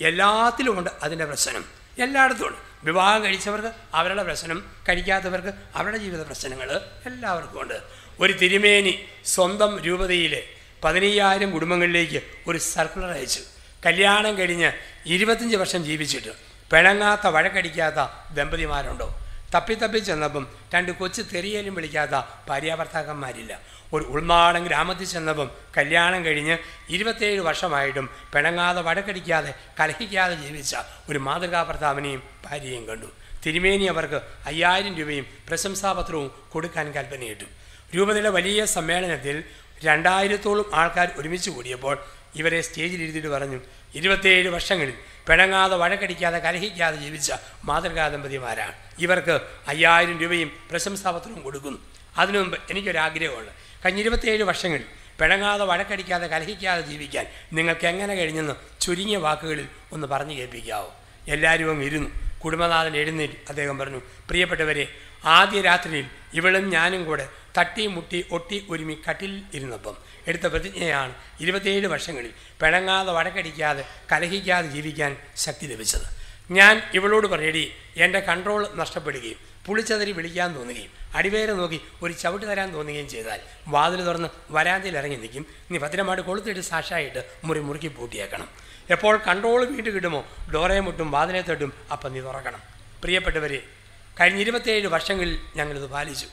എല്ലാത്തിലും ഉണ്ട് അതിന്റെ പ്രശ്നം. എല്ലായിടത്തും ഉണ്ട്. വിവാഹം കഴിച്ചവർക്ക് അവരുടെ പ്രശ്നം കഴിക്കാത്തവർക്ക് അവരുടെ ജീവിത പ്രശ്നങ്ങൾ എല്ലാവർക്കും ഉണ്ട്. ഒരു തിരുമേനി സ്വന്തം രൂപതയിലെ പതിനയ്യായിരം കുടുംബങ്ങളിലേക്ക് ഒരു സർക്കുലർ അയച്ചു. കല്യാണം കഴിഞ്ഞ് ഇരുപത്തഞ്ച് വർഷം ജീവിച്ചിട്ട് പിണങ്ങാത്ത വഴക്കടിക്കാത്ത ദമ്പതിമാരുണ്ടോ? തപ്പി തപ്പി ചെന്നപ്പം രണ്ട് കൊച്ചു തെറിയലും വിളിക്കാത്ത ഭാര്യാഭർത്താക്കന്മാരില്ല. ഒരു ഉൾനാടൻ ഗ്രാമത്തിൽ ചെന്നപ്പം കല്യാണം കഴിഞ്ഞ് ഇരുപത്തേഴ് വർഷമായിട്ടും പിണങ്ങാതെ വടക്കടിക്കാതെ കലഹിക്കാതെ ജീവിച്ച ഒരു മാതൃകാ ഭർത്താവിനെയും ഭാര്യയും കണ്ടു. തിരുമേനി അവർക്ക് അയ്യായിരം രൂപയും പ്രശംസാപത്രവും കൊടുക്കാൻ കൽപ്പനയിട്ടു. രൂപതയുടെ വലിയ സമ്മേളനത്തിൽ രണ്ടായിരത്തോളം ആൾക്കാർ ഒരുമിച്ച് കൂടിയപ്പോൾ ഇവരെ സ്റ്റേജിൽ സ്റ്റേജിലിരുത്തിയിട്ട് പറഞ്ഞു ഇരുപത്തിയേഴ് വർഷങ്ങളിൽ പിണങ്ങാതെ വഴക്കടിക്കാതെ കലഹിക്കാതെ ജീവിച്ച മാതൃകാ ദമ്പതിമാരാണ് ഇവർക്ക് അയ്യായിരം രൂപയും പ്രശംസാപത്രവും കൊടുക്കുന്നു. അതിനു മുമ്പ് എനിക്കൊരാഗ്രഹമുണ്ട്. കഴിഞ്ഞ ഇരുപത്തിയേഴ് വർഷങ്ങളിൽ പിണങ്ങാതെ വഴക്കടിക്കാതെ കലഹിക്കാതെ ജീവിക്കാൻ നിങ്ങൾക്ക് എങ്ങനെ കഴിഞ്ഞെന്ന് ചുരുങ്ങിയ വാക്കുകളിൽ ഒന്ന് പറഞ്ഞു കേൾപ്പിക്കാവോ. എല്ലാവരും അങ്ങ് ഇരുന്നു. കുടുംബനാഥൻ എഴുന്നേറ്റ് അദ്ദേഹം പറഞ്ഞു പ്രിയപ്പെട്ടവരെ ആദ്യ രാത്രിയിൽ ഇവളും ഞാനും കൂടെ തട്ടി മുട്ടി ഒട്ടി ഒരുമി കട്ടിൽ ഇരുന്നപ്പം എടുത്ത പ്രതിജ്ഞയാണ് ഇരുപത്തിയേഴ് വർഷങ്ങളിൽ പിണങ്ങാതെ വടക്കടിക്കാതെ കലഹിക്കാതെ ജീവിക്കാൻ ശക്തി ലഭിച്ചത്. ഞാൻ ഇവളോട് പറയടി എന്റെ കൺട്രോൾ നഷ്ടപ്പെടുകയും പുളിച്ചതിരി വിളിക്കാൻ തോന്നുകയും അടിവേരെ നോക്കി ഒരു ചവിട്ട് തരാൻ തോന്നുകയും ചെയ്താൽ വാതിൽ തുറന്ന് വരാന്തയിൽ ഇറങ്ങി നിൽക്കും. നീ ഭദ്രമായിട്ട് കൊളുത്തിട്ട് സാക്ഷായിട്ട് മുറി മുറുക്കി പൂട്ടിയേക്കണം. എപ്പോൾ കൺട്രോൾ വീണ്ടും കിട്ടുമോ? ഡോറയെ മുട്ടും വാതിലെ തട്ടും അപ്പം നീ തുറക്കണം. പ്രിയപ്പെട്ടവരെ കഴിഞ്ഞ ഇരുപത്തേഴ് വർഷങ്ങളിൽ ഞങ്ങളിത് പാലിച്ചു.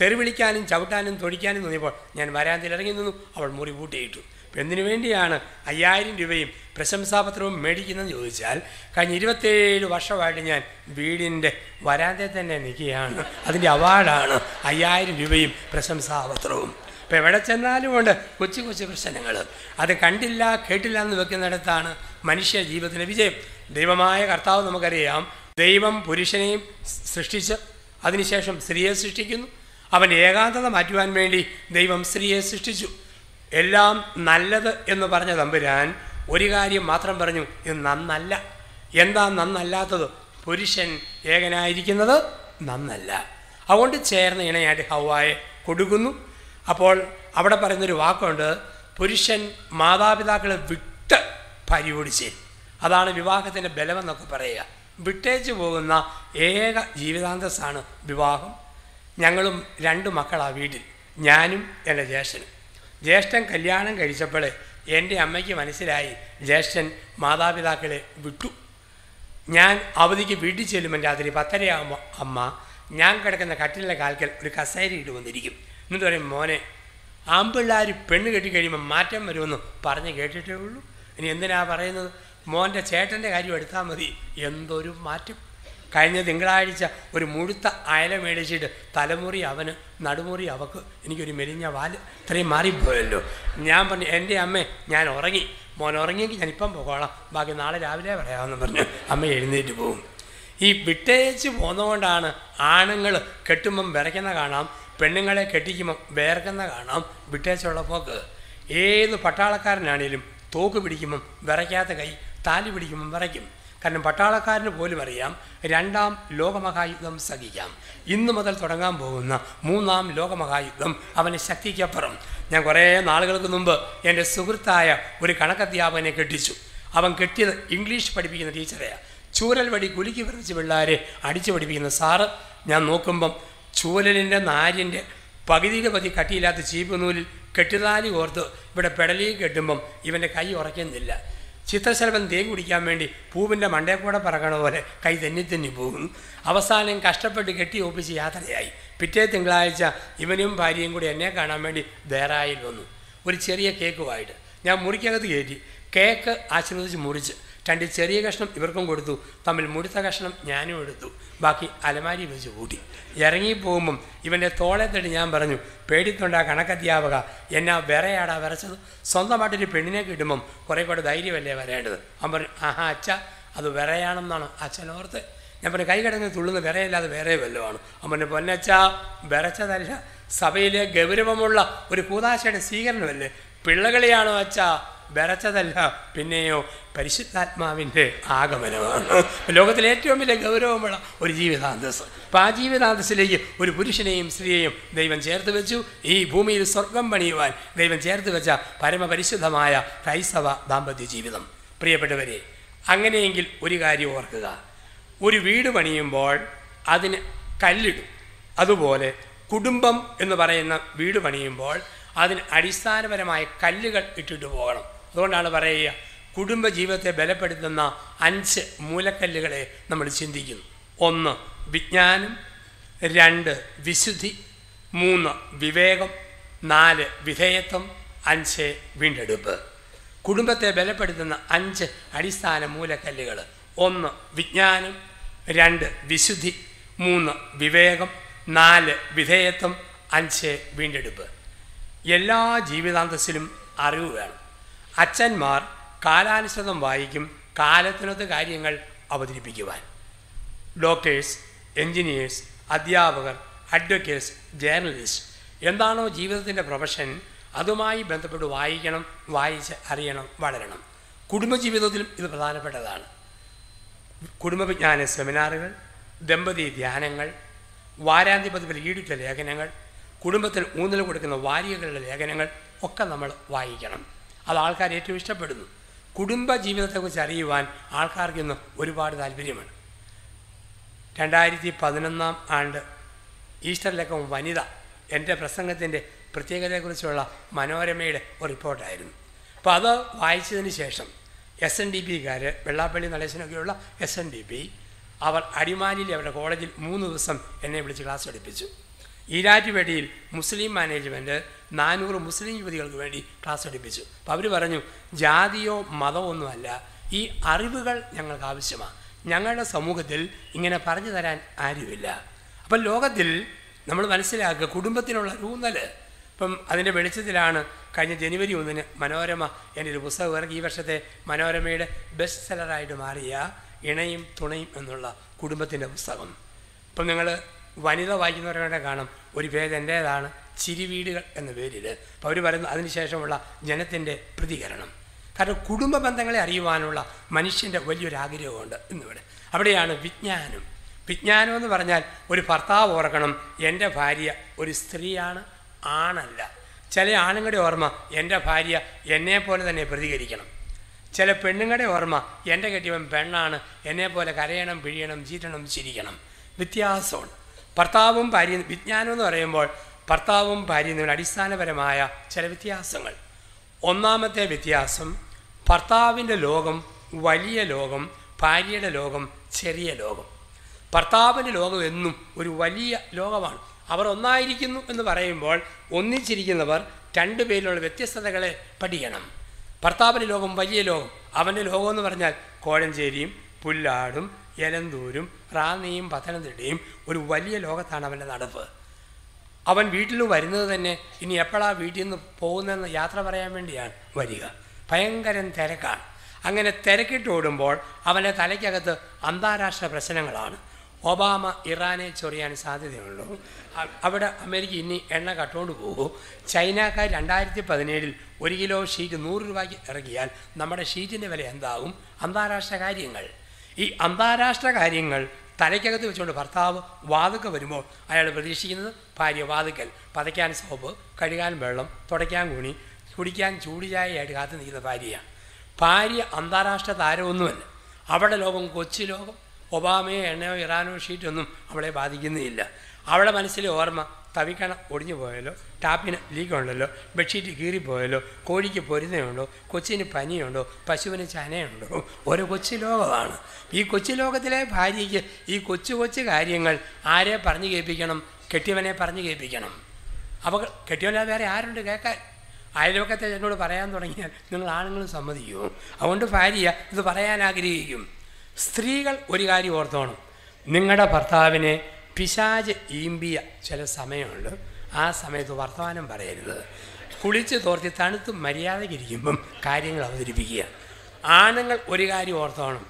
തെറി വിളിക്കാനും ചവിട്ടാനും തൊടിക്കാനും തോന്നിയപ്പോൾ ഞാൻ വരാന്തയിൽ ഇറങ്ങി നിന്നു. അവൾ മുറി പൂട്ടിയിട്ടു. എന്തിനു വേണ്ടിയാണ് അയ്യായിരം രൂപയും പ്രശംസാപത്രവും മേടിക്കുന്നതെന്ന് ചോദിച്ചാൽ കഴിഞ്ഞ ഇരുപത്തേഴ് വർഷമായിട്ട് ഞാൻ വീടിന്റെ വരാന്തയിൽ തന്നെ നിൽക്കുകയാണ്. അതിന്റെ അവാർഡാണ് അയ്യായിരം രൂപയും പ്രശംസാപത്രവും. ഇപ്പം എവിടെ ചെന്നാലും ഉണ്ട് കൊച്ചു കൊച്ചു പ്രശ്നങ്ങൾ. അത് കണ്ടില്ല കേട്ടില്ല എന്ന് വെക്കുന്നിടത്താണ് മനുഷ്യ ജീവിതത്തിന്റെ വിജയം. ദൈവമായ കർത്താവ് നമുക്കറിയാം ദൈവം പുരുഷനെയും സൃഷ്ടിച്ച് അതിനുശേഷം സ്ത്രീയെ സൃഷ്ടിക്കുന്നു. അവൻ ഏകാന്തത മാറ്റുവാൻ വേണ്ടി ദൈവം സ്ത്രീയെ സൃഷ്ടിച്ചു. എല്ലാം നല്ലത് എന്ന് പറഞ്ഞ തമ്പുരാൻ ഒരു കാര്യം മാത്രം പറഞ്ഞു ഇത് നന്നല്ല. എന്താ നന്നല്ലാത്തത്? പുരുഷൻ ഏകനായിരിക്കുന്നത് നന്നല്ല. അതുകൊണ്ട് ചേർന്ന ഇണയായിട്ട് ഹവായെ കൊടുക്കുന്നു. അപ്പോൾ അവിടെ പറയുന്നൊരു വാക്കുണ്ട് പുരുഷൻ മാതാപിതാക്കളെ വിട്ട് ചേരും അതാണ് വിവാഹത്തിന്റെ ബലമെന്നൊക്കെ പറയുക. വിട്ടേച്ച് പോകുന്ന ഏക ജീവിതാന്തസ്സാണ് വിവാഹം. ഞങ്ങളും രണ്ട് മക്കളാണ് വീട്ടിൽ. ഞാനും എന്റെ ജ്യേഷ്ഠനും. ജ്യേഷ്ഠൻ കല്യാണം കഴിച്ചപ്പോൾ എന്റെ അമ്മയ്ക്ക് മനസ്സിലായി ജ്യേഷ്ഠൻ മാതാപിതാക്കളെ വിട്ടു. ഞാൻ അവധിക്ക് വീട്ടിൽ ചെല്ലുമ്പോൾ രാത്രി പത്തരയാകുമ്പോൾ അമ്മ ഞാൻ കിടക്കുന്ന കട്ടിലിന്റെ കാൽക്കൽ ഒരു കസേര ഇട്ട് വന്നിരിക്കും. എന്നിട്ട് പറയും മോനെ ആമ്പിള്ളാർ പെണ്ണ് കെട്ടി കഴിയുമ്പോൾ മാറ്റം വരുമെന്ന് പറഞ്ഞ് കേട്ടിട്ടേ ഉള്ളൂ. ഇനി എന്തിനാ പറയുന്നത്? മോന്റെ ചേട്ടന്റെ കാര്യം എടുത്താൽ മതി. എന്തൊരു മാറ്റം. കഴിഞ്ഞ തിങ്കളാഴ്ച ഒരു മുഴുത്ത അയല മേടിച്ചിട്ട് തലമുറി അവന് നടുമുറി അവക്ക് എനിക്കൊരു മെലിഞ്ഞ വാൽ ഇത്രയും മാറിപ്പോയല്ലോ. ഞാൻ പറഞ്ഞു എന്റെ അമ്മ ഞാൻ ഉറങ്ങി. മോൻ ഉറങ്ങിയെങ്കിൽ ഞാനിപ്പം പോകോളാം. ബാക്കി നാളെ രാവിലെ പറയാമെന്ന് പറഞ്ഞു. അമ്മ എഴുന്നേറ്റ് പോകും ഈ വിട്ടേച്ച് പോന്നതുകൊണ്ടാണ് ആണുങ്ങൾ കെട്ടുമ്പം വിറയ്ക്കുന്ന കാണാം പെണ്ണുങ്ങളെ കെട്ടിക്കുമ്പം വേർക്കുന്ന കാണാം വിട്ടേച്ചുള്ള പോക്ക്. ഏത് പട്ടാളക്കാരനാണേലും തോക്ക് പിടിക്കുമ്പം വിറയ്ക്കാത്ത കൈ താലി പിടിക്കുമ്പം വിറയ്ക്കും. കാരണം പട്ടാളക്കാരന് പോലും അറിയാം രണ്ടാം ലോകമഹായുദ്ധം സഹിക്കാം. ഇന്നു മുതൽ തുടങ്ങാൻ പോകുന്ന മൂന്നാം ലോകമഹായുദ്ധം അവന്റെ ശക്തിക്കപ്പുറം. ഞാൻ കുറേ നാളുകൾക്ക് മുമ്പ് എന്റെ സുഹൃത്തായ ഒരു കണക്കധ്യാപകനെ കെട്ടിച്ചു. അവൻ കെട്ടിയത് ഇംഗ്ലീഷ് പഠിപ്പിക്കുന്ന ടീച്ചറെയാണ് ചൂരൽ വടി കുലുക്കി വിറച്ച് പിള്ളേരെ അടിച്ചു പഠിപ്പിക്കുന്ന സാറ്. ഞാൻ നോക്കുമ്പം ചൂരലിന്റെ നാരിന്റെ പകുതിയുടെ പതി കട്ടിയില്ലാത്ത ചീപ്പ് നൂലിൽ കെട്ടിതാലി ഓർത്ത് ഇവിടെ പെടലി കെട്ടുമ്പം ഇവന്റെ കൈ ഉറയ്ക്കുന്നില്ല. ചിത്രശലഭം തേൻ കുടിക്കാൻ വേണ്ടി പൂവിന്റെ മണ്ടേ കൂടെ പറക്കണ പോലെ കൈ തെന്നി തെന്നി പോകും അവസാനം കഷ്ടപ്പെട്ട് കെട്ടി ഒപ്പിച്ച് യാത്രയായി. പിറ്റേ തിങ്കളാഴ്ച ഇവനും ഭാര്യയും കൂടി എന്നെ കാണാൻ വേണ്ടി ധേറായിൽ വന്നു. ഒരു ചെറിയ കേക്കുമായിട്ട് ഞാൻ മുറിക്കകത്ത് കയറ്റി. കേക്ക് ആശീർവദിച്ച് മുറിച്ച്. രണ്ട് ചെറിയ കഷ്ണം ഇവർക്കും കൊടുത്തു. തമ്മിൽ മുടുത്ത കഷ്ണം ഞാനും എടുത്തു. ബാക്കി അലമാരി വെച്ച് കൂട്ടി ഇറങ്ങി പോകുമ്പം ഇവന്റെ തോളെ തട്ടി ഞാൻ പറഞ്ഞു പേടിത്തൊണ്ട കണക്കധ്യാപക എന്നാ വിറയാടാ വിറച്ചത് സ്വന്തമായിട്ടൊരു പെണ്ണിനെ കിട്ടുമ്പം കുറേ കൂടെ ധൈര്യമല്ലേ വരേണ്ടത്? അവൻ പറഞ്ഞു ആഹാ അച്ഛ അത് വിറയാണെന്നാണ്. അച്ഛനോർത്ത്. ഞാൻ പറഞ്ഞു കൈ കിടന്ന് തുള്ളുന്ന വിറയില്ലാതെ വേറെ വല്ലതുമാണ്. അവന്റെ പൊന്നച്ച വിറച്ചതല്ല സഭയിലെ ഗൗരവമുള്ള ഒരു കൂതാശയുടെ സ്വീകരണമല്ലേ? പിള്ളകളിയാണോ അച്ഛ? വിറച്ചതല്ല പിന്നെയോ പരിശുദ്ധാത്മാവിന്റെ ആഗമനമാണ്. ലോകത്തിലെ ഏറ്റവും വലിയ ഗൗരവമുള്ള ഒരു ജീവിതാന്തസ്. അപ്പം ആ ജീവിതാന്തസ്സിലേക്ക് ഒരു പുരുഷനെയും സ്ത്രീയെയും ദൈവം ചേർത്ത് വെച്ചു. ഈ ഭൂമിയിൽ സ്വർഗം പണിയുവാൻ ദൈവം ചേർത്ത് വെച്ച പരമപരിശുദ്ധമായ ക്രൈസ്തവ ദാമ്പത്യ ജീവിതം. പ്രിയപ്പെട്ടവരെ അങ്ങനെയെങ്കിൽ ഒരു കാര്യം ഓർക്കുക. ഒരു വീട് പണിയുമ്പോൾ അതിന് കല്ലിടും. അതുപോലെ കുടുംബം എന്ന് പറയുന്ന വീട് പണിയുമ്പോൾ അതിന് അടിസ്ഥാനപരമായ കല്ലുകൾ ഇട്ടിട്ട് പോകണം. അതുകൊണ്ടാണ് പറയുക കുടുംബജീവിതത്തെ ബലപ്പെടുത്തുന്ന അഞ്ച് മൂലക്കല്ലുകളെ നമ്മൾ ചിന്തിക്കുന്നു. ഒന്ന് വിജ്ഞാനം. രണ്ട് വിശുദ്ധി. മൂന്ന് വിവേകം. നാല് വിധേയത്വം. അഞ്ച് വീണ്ടെടുപ്പ്. കുടുംബത്തെ ബലപ്പെടുത്തുന്ന അഞ്ച് അടിസ്ഥാന മൂലക്കല്ലുകൾ. ഒന്ന് വിജ്ഞാനം. രണ്ട് വിശുദ്ധി. മൂന്ന് വിവേകം. നാല് വിധേയത്വം. അഞ്ച് വീണ്ടെടുപ്പ്. എല്ലാ ജീവിതാന്തസ്സിലും അറിവ് വേണം. അച്ഛന്മാർ കാലാനുസൃതം വായിക്കും കാലത്തിനൊത്ത് കാര്യങ്ങൾ അവതരിപ്പിക്കുവാൻ. ഡോക്ടേഴ്സ് എൻജിനീയേഴ്സ് അധ്യാപകർ അഡ്വക്കേറ്റ്സ് ജേർണലിസ്റ്റ് എന്താണോ ജീവിതത്തിന്റെ പ്രൊഫഷൻ അതുമായി ബന്ധപ്പെട്ട് വായിക്കണം വായിച്ച് അറിയണം വളരണം. കുടുംബജീവിതത്തിലും ഇത് പ്രധാനപ്പെട്ടതാണ്. കുടുംബവിജ്ഞാന സെമിനാറുകൾ ദമ്പതി ധ്യാനങ്ങൾ വാരാന്ത്യ പതിപ്പിൽ ഈടുറ്റ ലേഖനങ്ങൾ കുടുംബത്തിൽ ഊന്നൽ കൊടുക്കുന്ന വാരികകളുടെ ലേഖനങ്ങൾ ഒക്കെ നമ്മൾ വായിക്കണം. അത് ആൾക്കാർ ഏറ്റവും ഇഷ്ടപ്പെടുന്നു. കുടുംബ ജീവിതത്തെക്കുറിച്ച് അറിയുവാൻ ആൾക്കാർക്ക് ഇന്ന് ഒരുപാട് താല്പര്യമാണ്. രണ്ടായിരത്തി പതിനൊന്നാം ആണ്ട് ഈസ്റ്റർ വനിത എന്റെ പ്രസംഗത്തിന്റെ പ്രത്യേകതയെക്കുറിച്ചുള്ള മനോരമയുടെ ഒരു റിപ്പോർട്ടായിരുന്നു. അപ്പോൾ അത് വായിച്ചതിന് ശേഷം എസ് എൻ ഡി പിക്കാർ വെള്ളാപ്പള്ളി നടേശനൊക്കെയുള്ള എസ് എൻ ഡി പി അവർ അടിമാലിയിൽ അവരുടെ കോളേജിൽ മൂന്ന് ദിവസം എന്നെ വിളിച്ച് ക്ലാസ് പഠിപ്പിച്ചു. ഈരാറ്റുപേട്ടയിൽ മുസ്ലിം മാനേജ്മെന്റ് നാനൂറ് മുസ്ലിം യുവതികൾക്ക് വേണ്ടി ക്ലാസ് പഠിപ്പിച്ചു അപ്പോൾ അവർ പറഞ്ഞു ജാതിയോ മതമോ ഒന്നുമല്ല. ഈ അറിവുകൾ ഞങ്ങൾക്ക് ആവശ്യമാണ്. ഞങ്ങളുടെ സമൂഹത്തിൽ ഇങ്ങനെ പറഞ്ഞു തരാൻ ആരുമില്ല. അപ്പം ലോകത്തിൽ നമ്മൾ മനസ്സിലാക്കുക കുടുംബത്തിനുള്ള ഊന്നൽ. ഇപ്പം അതിന്റെ വെളിച്ചത്തിലാണ് കഴിഞ്ഞ ജനുവരി ഒന്നിന് മനോരമ എന്റെ ഒരു പുസ്തകം ഇറങ്ങി. ഈ വർഷത്തെ മനോരമയുടെ ബെസ്റ്റ് സെല്ലറായിട്ട് മാറിയ ഇണയും തുണയും എന്നുള്ള കുടുംബത്തിന്റെ പുസ്തകം. ഇപ്പം നിങ്ങൾ വനിത വായിക്കുന്നവരുടെ കാണും ഒരു പേര് എന്റേതാണ് ചിരിവീടുകൾ എന്ന പേരിൽ അപ്പോൾ അവർ പറയുന്നു അതിനുശേഷമുള്ള ജനത്തിന്റെ പ്രതികരണം. കാരണം കുടുംബ ബന്ധങ്ങളെ അറിയുവാനുള്ള മനുഷ്യന്റെ വലിയൊരു ആഗ്രഹമുണ്ട് ഇന്നിവിടെ. അവിടെയാണ് വിജ്ഞാനം. വിജ്ഞാനം എന്ന് പറഞ്ഞാൽ ഒരു ഭർത്താവ് ഓർക്കണം എന്റെ ഭാര്യ ഒരു സ്ത്രീയാണ് ആണല്ല. ചില ആണുങ്ങളുടെ ഓർമ്മ എന്റെ ഭാര്യ എന്നെ പോലെ തന്നെ പ്രതികരിക്കണം. ചില പെണ്ണുങ്ങളുടെ ഓർമ്മ എന്റെ കെട്ടിയവൻ പെണ്ണാണ് എന്നെ പോലെ കരയണം പിഴിയണം ചീറ്റണം ചിരിക്കണം. വ്യത്യാസമുണ്ട്. ഭർത്താവും ഭാര്യയും വിജ്ഞാനം എന്ന് പറയുമ്പോൾ ഭർത്താവും ഭാര്യയും തമ്മിൽ അടിസ്ഥാനപരമായ ചില വ്യത്യാസങ്ങൾ. ഒന്നാമത്തെ വ്യത്യാസം ഭർത്താവിന്റെ ലോകം വലിയ ലോകം ഭാര്യയുടെ ലോകം ചെറിയ ലോകം. ഭർത്താവിന്റെ ലോകം എന്നും ഒരു വലിയ ലോകമാണ്. അവർ ഒന്നായിരിക്കുന്നു എന്ന് പറയുമ്പോൾ ഒന്നിച്ചിരിക്കുന്നവർ രണ്ടു പേരിലുള്ള വ്യത്യസ്തതകളെ പഠിക്കണം. ഭർത്താവിന്റെ ലോകം വലിയ ലോകം അവന്റെ ലോകം എന്ന് പറഞ്ഞാൽ കോഴഞ്ചേരിയും പുല്ലാടും എലന്തൂരും റാന്നിയും പത്തനംതിട്ടയും ഒരു വലിയ ലോകത്താണ് അവന്റെ നടപ്പ്. അവൻ വീട്ടിൽ വരുന്നത് തന്നെ ഇനി എപ്പോഴാണ് വീട്ടിൽ നിന്ന് പോകുന്നതെന്ന് യാത്ര പറയാൻ വേണ്ടിയാണ് വരിക. ഭയങ്കരം തിരക്കാണ്. അങ്ങനെ തിരക്കിട്ട് ഓടുമ്പോൾ അവന്റെ തലയ്ക്കകത്ത് അന്താരാഷ്ട്ര പ്രശ്നങ്ങളാണ്. ഒബാമ ഇറാനെ ചൊറിയാൻ സാധ്യതയുള്ളൂ. അവിടെ അമേരിക്ക ഇനി എണ്ണ കട്ടുകൊണ്ട് പോകും. ചൈനക്കാർ രണ്ടായിരത്തി പതിനേഴിൽ ഒരു കിലോ ഷീറ്റ് നൂറ് രൂപയ്ക്ക് ഇറക്കിയാൽ നമ്മുടെ ഷീറ്റിന്റെ വില എന്താകും? അന്താരാഷ്ട്ര കാര്യങ്ങൾ. ഈ അന്താരാഷ്ട്ര കാര്യങ്ങൾ തലയ്ക്കകത്ത് വെച്ചുകൊണ്ട് ഭർത്താവ് വാതുക്ക വരുമ്പോൾ അയാൾ പ്രതീക്ഷിക്കുന്നത് ഭാര്യ വാതുക്കൽ പതയ്ക്കാൻ സോപ്പ് കഴുകാൻ വെള്ളം തുടയ്ക്കാൻ കുണി കുടിക്കാൻ ചൂടുചായയായിട്ട് കാത്തു നിൽക്കുന്ന ഭാര്യയാണ്. ഭാര്യ അന്താരാഷ്ട്ര താരമൊന്നുമല്ല. അവിടെ ലോകം കൊച്ചു ലോകം. ഒബാമയോ എണ്ണയോ ഇറാനോ ഷീറ്റൊന്നും അവളെ ബാധിക്കുന്നില്ല. അവളെ മനസ്സിലെ ഓർമ്മ തവിക്കണ ഒടിഞ്ഞു പോയാലോ ടാപ്പിന് ലീക്കുണ്ടല്ലോ ബെഡ്ഷീറ്റ് കീറിപ്പോയാലോ കോഴിക്ക് പൊരുന്നയുണ്ടോ കൊച്ചിന് പനിയുണ്ടോ പശുവിന് ചനയുണ്ടോ ഓരോ കൊച്ചു ലോകമാണ്. ഈ കൊച്ചു ലോകത്തിലെ ഭാര്യയ്ക്ക് ഈ കൊച്ചു കൊച്ചു കാര്യങ്ങൾ ആരെ പറഞ്ഞു കേൾപ്പിക്കണം? കെട്ടിയവനെ പറഞ്ഞു കേൾപ്പിക്കണം. അപ്പോൾ കെട്ടിയവനെ വേറെ ആരുണ്ട് കേൾക്കാൻ? അയൽവക്കത്തെ എന്നോട് പറയാൻ തുടങ്ങിയാൽ നിങ്ങൾ ആണുങ്ങൾ സമ്മതിക്കുമോ അതുകൊണ്ട് ഭാര്യ ഇത് പറയാൻ ആഗ്രഹിക്കും. സ്ത്രീകൾ ഒരു കാര്യം ഓർത്തോണം. നിങ്ങളുടെ ഭർത്താവിനെ പിശാജ് ഈമ്പിയ ചില സമയമുണ്ട്. ആ സമയത്ത് വർത്തമാനം പറയരുത്. കുളിച്ച് തോർത്തി തണുത്ത് മര്യാദയ്ക്കിരിക്കുമ്പം കാര്യങ്ങൾ അവതരിപ്പിക്കുക. ആണുങ്ങൾ ഒരു കാര്യം ഓർത്തോണം.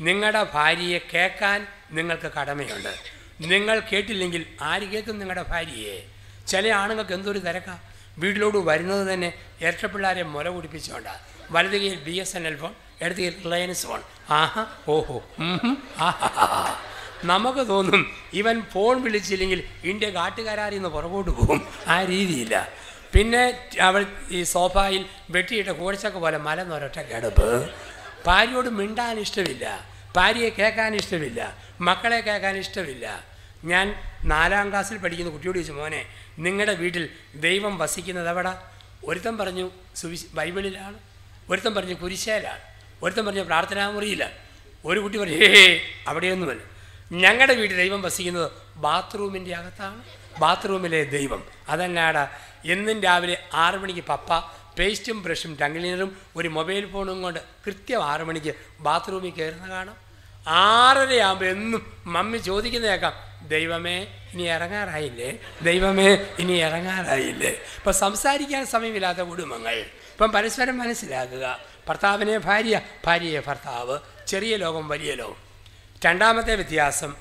നിങ്ങളുടെ ഭാര്യയെ കേൾക്കാൻ നിങ്ങൾക്ക് കടമയുണ്ട്. നിങ്ങൾ കേട്ടില്ലെങ്കിൽ ആര് കേൾക്കും നിങ്ങളുടെ ഭാര്യയെ? ചില ആണുങ്ങൾക്ക് എന്തൊരു തിരക്കാ. വീട്ടിലോട്ട് വരുന്നത് തന്നെ ഇരട്ടപ്പിള്ളാരെ മുല കുടിപ്പിച്ചുകൊണ്ടാണ് വലത് കയ്യിൽ B S N L phone ഇടത് കയ്യിൽ റിലയൻസ് ഫോൺ. ആഹാ ഓഹോ ആഹാ. നമുക്ക് തോന്നും ഇവൻ ഫോൺ വിളിച്ചില്ലെങ്കിൽ ഇന്ത്യ കാട്ടുകാരാരി നിന്ന് പുറകോട്ട് പോകും. ആ രീതിയില്ല. പിന്നെ അവൾ ഈ സോഫായിൽ വെട്ടിയിട്ട കൂടച്ചക്ക പോലെ മലന്നൊരൊറ്റ കിടപ്പ്. ഭാര്യയോട് മിണ്ടാൻ ഇഷ്ടമില്ല. ഭാര്യയെ കേൾക്കാൻ ഇഷ്ടമില്ല. മക്കളെ കേൾക്കാൻ ഇഷ്ടമില്ല. ഞാൻ നാലാം ക്ലാസ്സിൽ പഠിക്കുന്ന കുട്ടിയോട് ചോദിച്ചു മോനെ നിങ്ങളുടെ വീട്ടിൽ ദൈവം വസിക്കുന്നത് എവിടെ? ഒരുത്തൻ പറഞ്ഞു സുവി ബൈബിളിലാണ്. ഒരുത്തൻ പറഞ്ഞു കുരിശേലാണ്. ഒരുത്തൻ പറഞ്ഞു പ്രാർത്ഥനാമുറിയിലാണ്. ഒരു കുട്ടി പറഞ്ഞു ഹേ അവിടെയൊന്നുമല്ല. ഞങ്ങളുടെ വീട്ടിൽ ദൈവം വസിക്കുന്നത് ബാത്റൂമിന്റെ അകത്താണ് ബാത്റൂമിലെ ദൈവം. അതങ്ങാട. എന്നും രാവിലെ ആറു മണിക്ക് പപ്പ പേസ്റ്റും ബ്രഷും ടംഗ്ലീനറും ഒരു മൊബൈൽ ഫോണും കൊണ്ട് കൃത്യം ആറ് മണിക്ക് ബാത്റൂമിൽ കയറുന്ന കാണാം. ആറരയാകുമ്പോൾ എന്നും മമ്മി ചോദിക്കുന്ന കേൾക്കാം ദൈവമേ ഇനി ഇറങ്ങാറായില്ലേ? ദൈവമേ ഇനി ഇറങ്ങാറായില്ലേ? ഇപ്പം സംസാരിക്കാൻ സമയമില്ലാത്ത കുടുംബങ്ങൾ. ഇപ്പം പരസ്പരം മനസ്സിലാക്കുക. ഭർത്താവിനെ ഭാര്യ ഭാര്യയെ ഭർത്താവ്. ചെറിയ ലോകം വലിയ ലോകം. രണ്ടാമത്തെ വ്യത്യാസം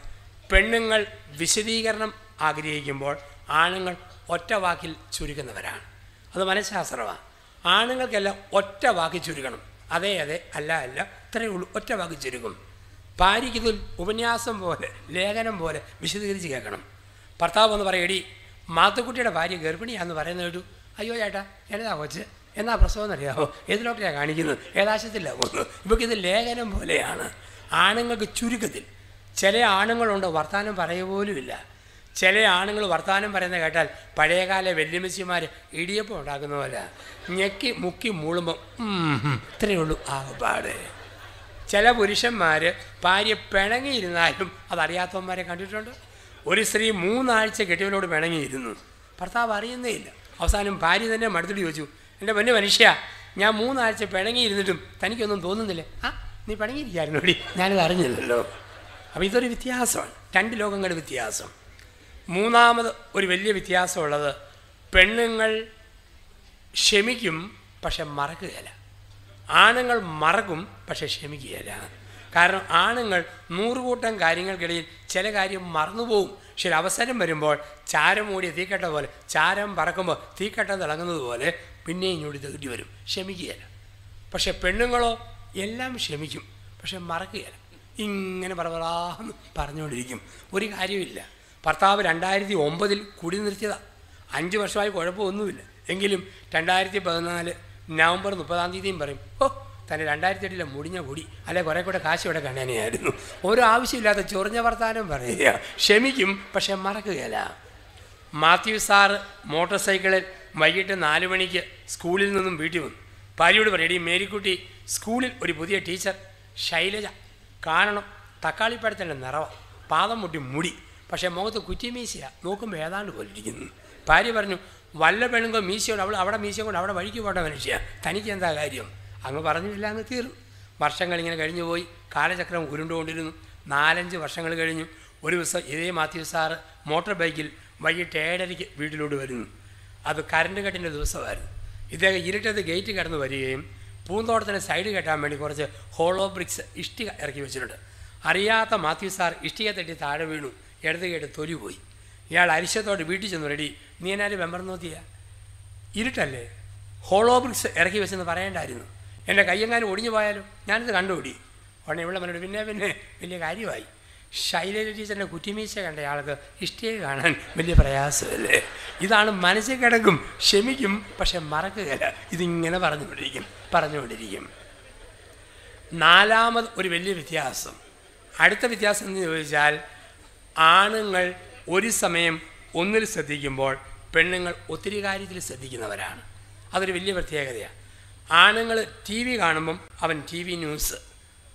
പെണ്ണുങ്ങൾ വിശദീകരണം ആഗ്രഹിക്കുമ്പോൾ ആണുങ്ങൾ ഒറ്റ വാക്കിൽ ചുരുക്കുന്നവരാണ് അത് മനഃശാസ്ത്രമാണ് ആണുങ്ങൾക്കെല്ലാം ഒറ്റ വാക്കിൽ ചുരുക്കണം അതെ അതെ അല്ല അല്ല ഇത്രയേ ഉള്ളൂ. ഒറ്റ വാക്കിൽ ചുരുക്കും ഭാര്യയ്ക്കിതിൽ ഉപന്യാസം പോലെ ലേഖനം പോലെ വിശദീകരിച്ച് കേൾക്കണം. ഭർത്താവ് എന്ന് പറയടി മാത്തുക്കുട്ടിയുടെ ഭാര്യ ഗർഭിണിയാന്ന് പറയുന്ന കേട്ടു. അയ്യോ ചേട്ടാ എന്നതാ കൊച്ച്? എന്നാ പ്രസവം എന്നറിയാമോ ഏത് ഡോക്ടറെയാണ് കാണിക്കുന്നത്? ഏതാശത്തിലാണ് പോകുന്നത്? ഇവർക്ക് ഇത് ലേഖനം പോലെയാണ്. ആണുങ്ങൾക്ക് ചുരുക്കത്തിൽ. ചില ആണുങ്ങളുണ്ട് വർത്തമാനം പറയുക പോലുമില്ല ചില ആണുങ്ങൾ വർത്തമാനം പറയുന്നത് കേട്ടാൽ പഴയകാല വെല്ലുമിച്ചിമാർ ഇടിയപ്പം ഉണ്ടാക്കുന്ന പോലെ. ഞെക്കി മുക്കി മൂളുമ്പം ഇത്രയേ ഉള്ളൂ. ആകപ്പാട്. ചില പുരുഷന്മാർ ഭാര്യ പിണങ്ങിയിരുന്നാലും അതറിയാത്തവന്മാരെ കണ്ടിട്ടുണ്ട്. ഒരു സ്ത്രീ മൂന്നാഴ്ച കെട്ടിയവനോട് പിണങ്ങിയിരുന്നു. ഭർത്താവ് അറിയുന്നേ ഇല്ല. അവസാനം ഭാര്യ തന്നെ മടുത്തിട്ട് ചോദിച്ചു എന്റെ പൊന്നു മനുഷ്യ ഞാൻ മൂന്നാഴ്ച പിണങ്ങിയിരുന്നിട്ടും തനിക്കൊന്നും തോന്നുന്നില്ലേ. ആ നീ പിണങ്ങിയിരിക്കായിരുന്നോടി ഞാനിത് അറിഞ്ഞില്ലല്ലോ. അപ്പോൾ ഇതൊരു വ്യത്യാസമാണ്. രണ്ട് ലോകങ്ങളുടെ വ്യത്യാസം. മൂന്നാമത് ഒരു വലിയ വ്യത്യാസമുള്ളത് പെണ്ണുങ്ങൾ ക്ഷമിക്കും പക്ഷെ മറക്കുകയില്ല. ആണുങ്ങൾ മറക്കും പക്ഷെ ക്ഷമിക്കുകയില്ല. കാരണം ആണുങ്ങൾ നൂറുകൂട്ടം കാര്യങ്ങൾക്കിടയിൽ ചില കാര്യം മറന്നുപോകും. പക്ഷെ അവസരം വരുമ്പോൾ ചാരം മൂടിയ തീക്കട്ട പോലെ ചാരം പറക്കുമ്പോൾ തീക്കട്ട തിളങ്ങുന്നത് പോലെ പിന്നെയും ഇങ്ങോട്ട് തേടി വരും ക്ഷമിക്കുകയില്ല. പക്ഷെ പെണ്ണുങ്ങളോ എല്ലാം ക്ഷമിക്കും. പക്ഷെ മറക്കുകയില്ല. ഇങ്ങനെ പറഞ്ഞു പറഞ്ഞുകൊണ്ടിരിക്കും. ഒരു കാര്യമില്ല ഭർത്താവ് രണ്ടായിരത്തി ഒമ്പതിൽ കുടി നിർത്തിയതാണ് അഞ്ച് വർഷമായി കുഴപ്പമൊന്നുമില്ല. എങ്കിലും രണ്ടായിരത്തി പതിനാല് നവംബർ മുപ്പതാം തീയതിയും പറയും ഓ തന്നെ രണ്ടായിരത്തി എട്ടിലെ മുടിഞ്ഞ കുടി അല്ലെ കുറേ കൂടെ കാശ് ഇവിടെ കണ്ണനെയായിരുന്നു ഓരോ ആവശ്യമില്ലാത്ത ചൊറിഞ്ഞ വർത്താനം പറയുക. ക്ഷമിക്കും പക്ഷെ മറക്കുകയില്ല. മാത്യു സാറ് മോട്ടോർ സൈക്കിളിൽ വൈകിട്ട് നാല് മണിക്ക് സ്കൂളിൽ നിന്നും വീട്ടിൽ വന്നു. ഭാര്യയോട് പറയടി മേരിക്കുട്ടി സ്കൂളിൽ ഒരു പുതിയ ടീച്ചർ ശൈലജ. കാണണം തക്കാളിപ്പഴത്തിന്റെ നിറവ പാദം മുട്ടി മുടി പക്ഷേ മുഖത്ത് കുറ്റിമീശിയ നോക്കുമ്പോൾ ഏതാണ്ട് പോലെ ഇരിക്കുന്നു ഭാര്യ പറഞ്ഞു വല്ല പെണ്ണുങ്കോ മീശയോട് അവൾ അവിടെ മീശ കൊണ്ട് അവിടെ വഴിക്ക് പോട്ട മനുഷ്യ. തനിക്ക് എന്താ കാര്യം? അങ്ങ് പറഞ്ഞില്ല അങ്ങ് തീർന്നു. വർഷങ്ങൾ ഇങ്ങനെ കഴിഞ്ഞു പോയി. കാലചക്രം ഉരുണ്ടുകൊണ്ടിരുന്നു. നാലഞ്ച് വർഷങ്ങൾ കഴിഞ്ഞു. ഒരു ദിവസം ഇതേ മാത്യു സാറ് മോട്ടോർ ബൈക്കിൽ വൈകിട്ട് ഏഴരയ്ക്ക് വീട്ടിലോട്ട് വരുന്നു. അത് കറണ്ട് കട്ടിന്റെ ദിവസമായിരുന്നു. ഇദ്ദേഹം ഇരുട്ടത്ത് ഗേറ്റ് കടന്ന് വരികയും പൂന്തോട്ടത്തിന് സൈഡ് കെട്ടാൻ വേണ്ടി കുറച്ച് ഹോളോ ബ്രിക്സ് ഇഷ്ടിക ഇറക്കി വെച്ചിട്ടുണ്ട്. അറിയാത്ത മാത്യു സാർ ഇഷ്ടിക തട്ടി താഴെ വീണു. ഇടത് കേട്ട് തൊലി പോയി. ഇയാൾ അരിശത്തോട് വീട്ടിൽ ചെന്നു റെഡി നീ എന്നാലും വെമ്പർ നോക്കിയ? ഇരുട്ടല്ലേ? ഹോളോ ബ്രിക്സ് ഇറക്കി വെച്ചെന്ന് പറയേണ്ടായിരുന്നു. എന്റെ കയ്യെങ്ങാനും ഒടിഞ്ഞു പോയാലും? ഞാനിത് കണ്ടുപിടി. ഉടനെ ഇവിടെ പറഞ്ഞിട്ട് പിന്നെ പിന്നെ വലിയ കാര്യമായി. ശൈലജ ടീച്ചറിന്റെ കുറ്റിമീശ കണ്ട ആൾക്ക് ഇഷ്ടിയെ കാണാൻ വലിയ പ്രയാസമല്ലേ? ഇതാണ് മനസ്സിൽ കിടക്കും ക്ഷമിക്കും പക്ഷെ മറക്കുകയില്ല. ഇതിങ്ങനെ പറഞ്ഞുകൊണ്ടിരിക്കും പറഞ്ഞുകൊണ്ടിരിക്കും. നാലാമത് ഒരു വലിയ വ്യത്യാസം. അടുത്ത വ്യത്യാസം എന്ന് ചോദിച്ചാൽ ആണുങ്ങൾ ഒരു സമയം ഒന്നിൽ ശ്രദ്ധിക്കുമ്പോൾ പെണ്ണുങ്ങൾ ഒത്തിരി കാര്യത്തിൽ ശ്രദ്ധിക്കുന്നവരാണ്. അതൊരു വലിയ പ്രത്യേകതയാണ് ആണുങ്ങൾ ടി വി കാണുമ്പം അവൻ ടി വി ന്യൂസ്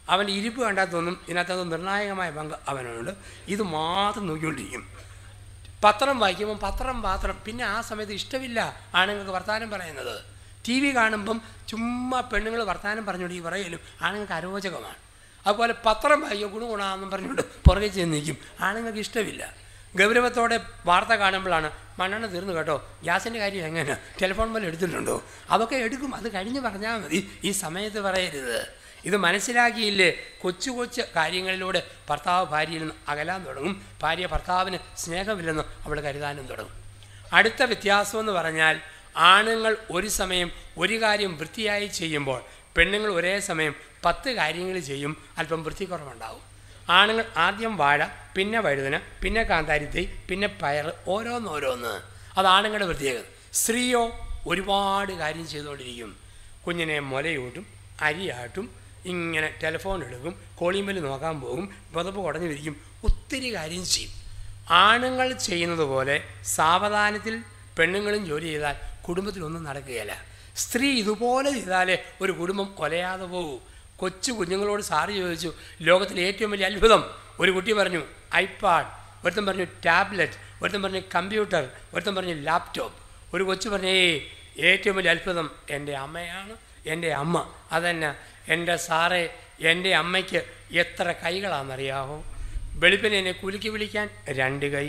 അവന്റെ ഇരിപ്പ് കണ്ടാൽ തോന്നും ഇതിനകത്ത് നിർണായകമായ പങ്ക് അവനുണ്ട്. ഇത് മാത്രം നോക്കിക്കൊണ്ടിരിക്കും. പത്രം വായിക്കുമ്പം പത്രം പാത്രം പിന്നെ ആ സമയത്ത് ഇഷ്ടമില്ല ആണുങ്ങൾക്ക് വർത്തമാനം പറയുന്നത്. ടി വി കാണുമ്പം ചുമ്മാ പെണ്ണുങ്ങൾ വർത്തമാനം പറഞ്ഞുകൊണ്ട് ഈ പറയലും ആണുങ്ങൾക്ക് അരോചകമാണ്. അതുപോലെ പത്രം വായിക്കുക ഗുണഗുണമെന്നും പറഞ്ഞുകൊണ്ട് പുറകെ ചെന്ന് നിൽക്കും. ആണുങ്ങൾക്ക് ഇഷ്ടമില്ല. ഗൗരവത്തോടെ വാർത്ത കാണുമ്പോഴാണ് മണ്ണെണ്ണ തീർന്നു കേട്ടോ. ഗ്യാസിന്റെ കാര്യം എങ്ങനെ? ടെലിഫോൺ പോലെ എടുത്തിട്ടുണ്ടോ? അതൊക്കെ എടുക്കും. അത് കഴിഞ്ഞ് പറഞ്ഞാൽ മതി. ഈ സമയത്ത് പറയരുത്. ഇത് മനസ്സിലാക്കിയില്ലേ? കൊച്ചു കൊച്ചു കാര്യങ്ങളിലൂടെ ഭർത്താവ് ഭാര്യയിൽ നിന്ന് അകലാൻ തുടങ്ങും. ഭാര്യ ഭർത്താവിന് സ്നേഹമില്ലെന്ന് അവൾ കരുതാനും തുടങ്ങും. അടുത്ത വ്യത്യാസമെന്ന് പറഞ്ഞാൽ ആണുങ്ങൾ ഒരു സമയം ഒരു കാര്യം വൃത്തിയായി ചെയ്യുമ്പോൾ പെണ്ണുങ്ങൾ ഒരേ സമയം പത്ത് കാര്യങ്ങൾ ചെയ്യും. അല്പം വൃത്തിക്കുറവുണ്ടാവും ആണുങ്ങൾ ആദ്യം വാഴ പിന്നെ വഴുതന പിന്നെ കാന്താരിത്തൈ പിന്നെ പയർ ഓരോന്നോരോന്ന് അത് ആണുങ്ങളുടെ പ്രത്യേകത സ്ത്രീയോ ഒരുപാട് കാര്യം ചെയ്തുകൊണ്ടിരിക്കും. കുഞ്ഞിനെ മുലയൂട്ടും അരിയാട്ടും ഇങ്ങനെ ടെലിഫോൺ എടുക്കും കോളിംബിൽ നോക്കാൻ പോകും പുതപ്പ് കുടഞ്ഞു വിരിക്കും ഒത്തിരി കാര്യം ചെയ്യും. ആണുങ്ങൾ ചെയ്യുന്നത് പോലെ സാവധാനത്തിൽ പെണ്ണുങ്ങളും ജോലി ചെയ്താൽ കുടുംബത്തിലൊന്നും നടക്കുകയില്ല. സ്ത്രീ ഇതുപോലെ ചെയ്താലേ ഒരു കുടുംബം കൊലയാതെ പോകൂ. കൊച്ചു കുഞ്ഞുങ്ങളോട് സാറ് ചോദിച്ചു ലോകത്തിലെ ഏറ്റവും വലിയ അത്ഭുതം? ഒരു കുട്ടി പറഞ്ഞു ഐപാഡ്. ഒരുത്തൻ പറഞ്ഞു ടാബ്ലറ്റ്. ഒരുത്തൻ പറഞ്ഞു കമ്പ്യൂട്ടർ. ഒരുത്തൻ പറഞ്ഞു ലാപ്ടോപ്പ്. ഒരു കൊച്ചു പറഞ്ഞു ഏറ്റവും വലിയ അത്ഭുതം എന്റെ അമ്മയാണ് എന്റെ അമ്മ. അതന്നെ. എന്റെ സാറേ എന്റെ അമ്മയ്ക്ക് എത്ര കൈകളാണെന്നറിയാമോ വെളുപ്പിനെ എന്നെ കുലുക്കി വിളിക്കാൻ രണ്ട് കൈ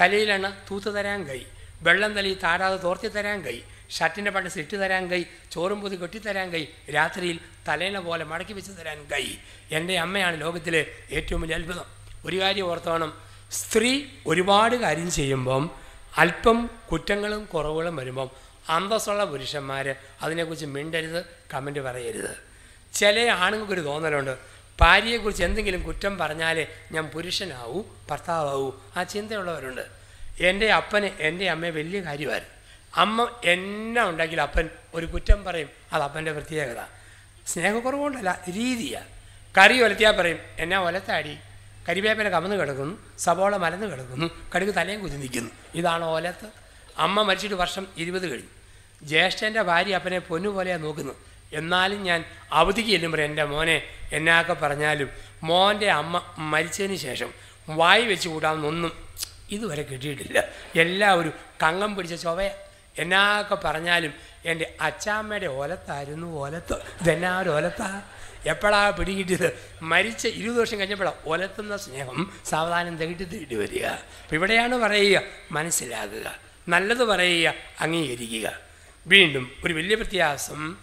തലയിലെണ്ണ തൂത്ത് തരാൻ കൈ വെള്ളം തലയിൽ താരാതെ തോർത്തി തരാൻ കൈ ഷർട്ടിന്റെ പണ്ട് സിട്ട് തരാൻ കൈ ചോറും പൊതി കെട്ടിത്തരാൻ കൈ രാത്രിയിൽ തലേന പോലെ മടക്കി വെച്ച് തരാൻ കൈ. എന്റെ അമ്മയാണ് ലോകത്തിലെ ഏറ്റവും വലിയ അത്ഭുതം. ഒരു കാര്യം ഓർത്തോണം സ്ത്രീ ഒരുപാട് കാര്യം ചെയ്യുമ്പം അല്പം കുറ്റങ്ങളും കുറവുകളും വരുമ്പം അന്തസ്സുള്ള പുരുഷന്മാർ അതിനെക്കുറിച്ച് മിണ്ടരുത് കമന്റ് പറയരുത്. ചില ആണുങ്ങൾക്കൊരു തോന്നലുണ്ട്. ഭാര്യയെക്കുറിച്ച് എന്തെങ്കിലും കുറ്റം പറഞ്ഞാലേ ഞാൻ പുരുഷനാവൂ ഭർത്താവൂ ആ ചിന്തയുള്ളവരുണ്ട്. എന്റെ അപ്പന് എന്റെ അമ്മയെ വലിയ കാര്യമായിരുന്നു. അമ്മ എന്നെ ഉണ്ടെങ്കിൽ അപ്പൻ ഒരു കുറ്റം പറയും അത് അപ്പന്റെ പ്രത്യേകത. സ്നേഹക്കുറവുകൊണ്ടല്ല രീതിയാണ് കറി ഒലത്തിയാൽ പറയും എന്നാ ഒലത്താടി? കരിവേപ്പിനെ കമന്ന് കിടക്കുന്നു സവോള മലന്ന് കിടക്കുന്നു കടുക് തലയും കുത്തി നിൽക്കുന്നു. ഇതാണ് ഒലത്ത്. അമ്മ മരിച്ചിട്ട് വർഷം ഇരുപത് കഴിഞ്ഞു. ജ്യേഷ്ഠന്റെ ഭാര്യ അപ്പനെ പൊന്നുപോലെയാണ് നോക്കുന്നു എന്നാലും ഞാൻ അവധിക്ക് ചെല്ലുമ്പോൾ എന്റെ മോനെ എന്നാക്കെ പറഞ്ഞാലും മോന്റെ അമ്മ മരിച്ചതിന് ശേഷം വായി വെച്ച് കൂടാമെന്നൊന്നും ഇതുവരെ കിട്ടിയിട്ടില്ല. എല്ലാവരും കങ്ങം പിടിച്ച ചൊവയ എന്നാക്കെ പറഞ്ഞാലും എന്റെ അച്ചാമ്മയുടെ ഓലത്തായിരുന്നു ഓലത്ത്. ഇതെന്നാ ഒരു ഓലത്താ? എപ്പോഴാ പിടികിട്ടിയത്? മരിച്ച ഇരുപത് വർഷം കഴിഞ്ഞപ്പോഴാണ് ഒലത്തുന്ന സ്നേഹം സാവധാനം തികട്ടി തേടി വരിക. അപ്പം ഇവിടെയാണ് പറയുക മനസ്സിലാകുക. നല്ലത് പറയുക അംഗീകരിക്കുക. വീണ്ടും ഒരു വലിയ വ്യത്യാസം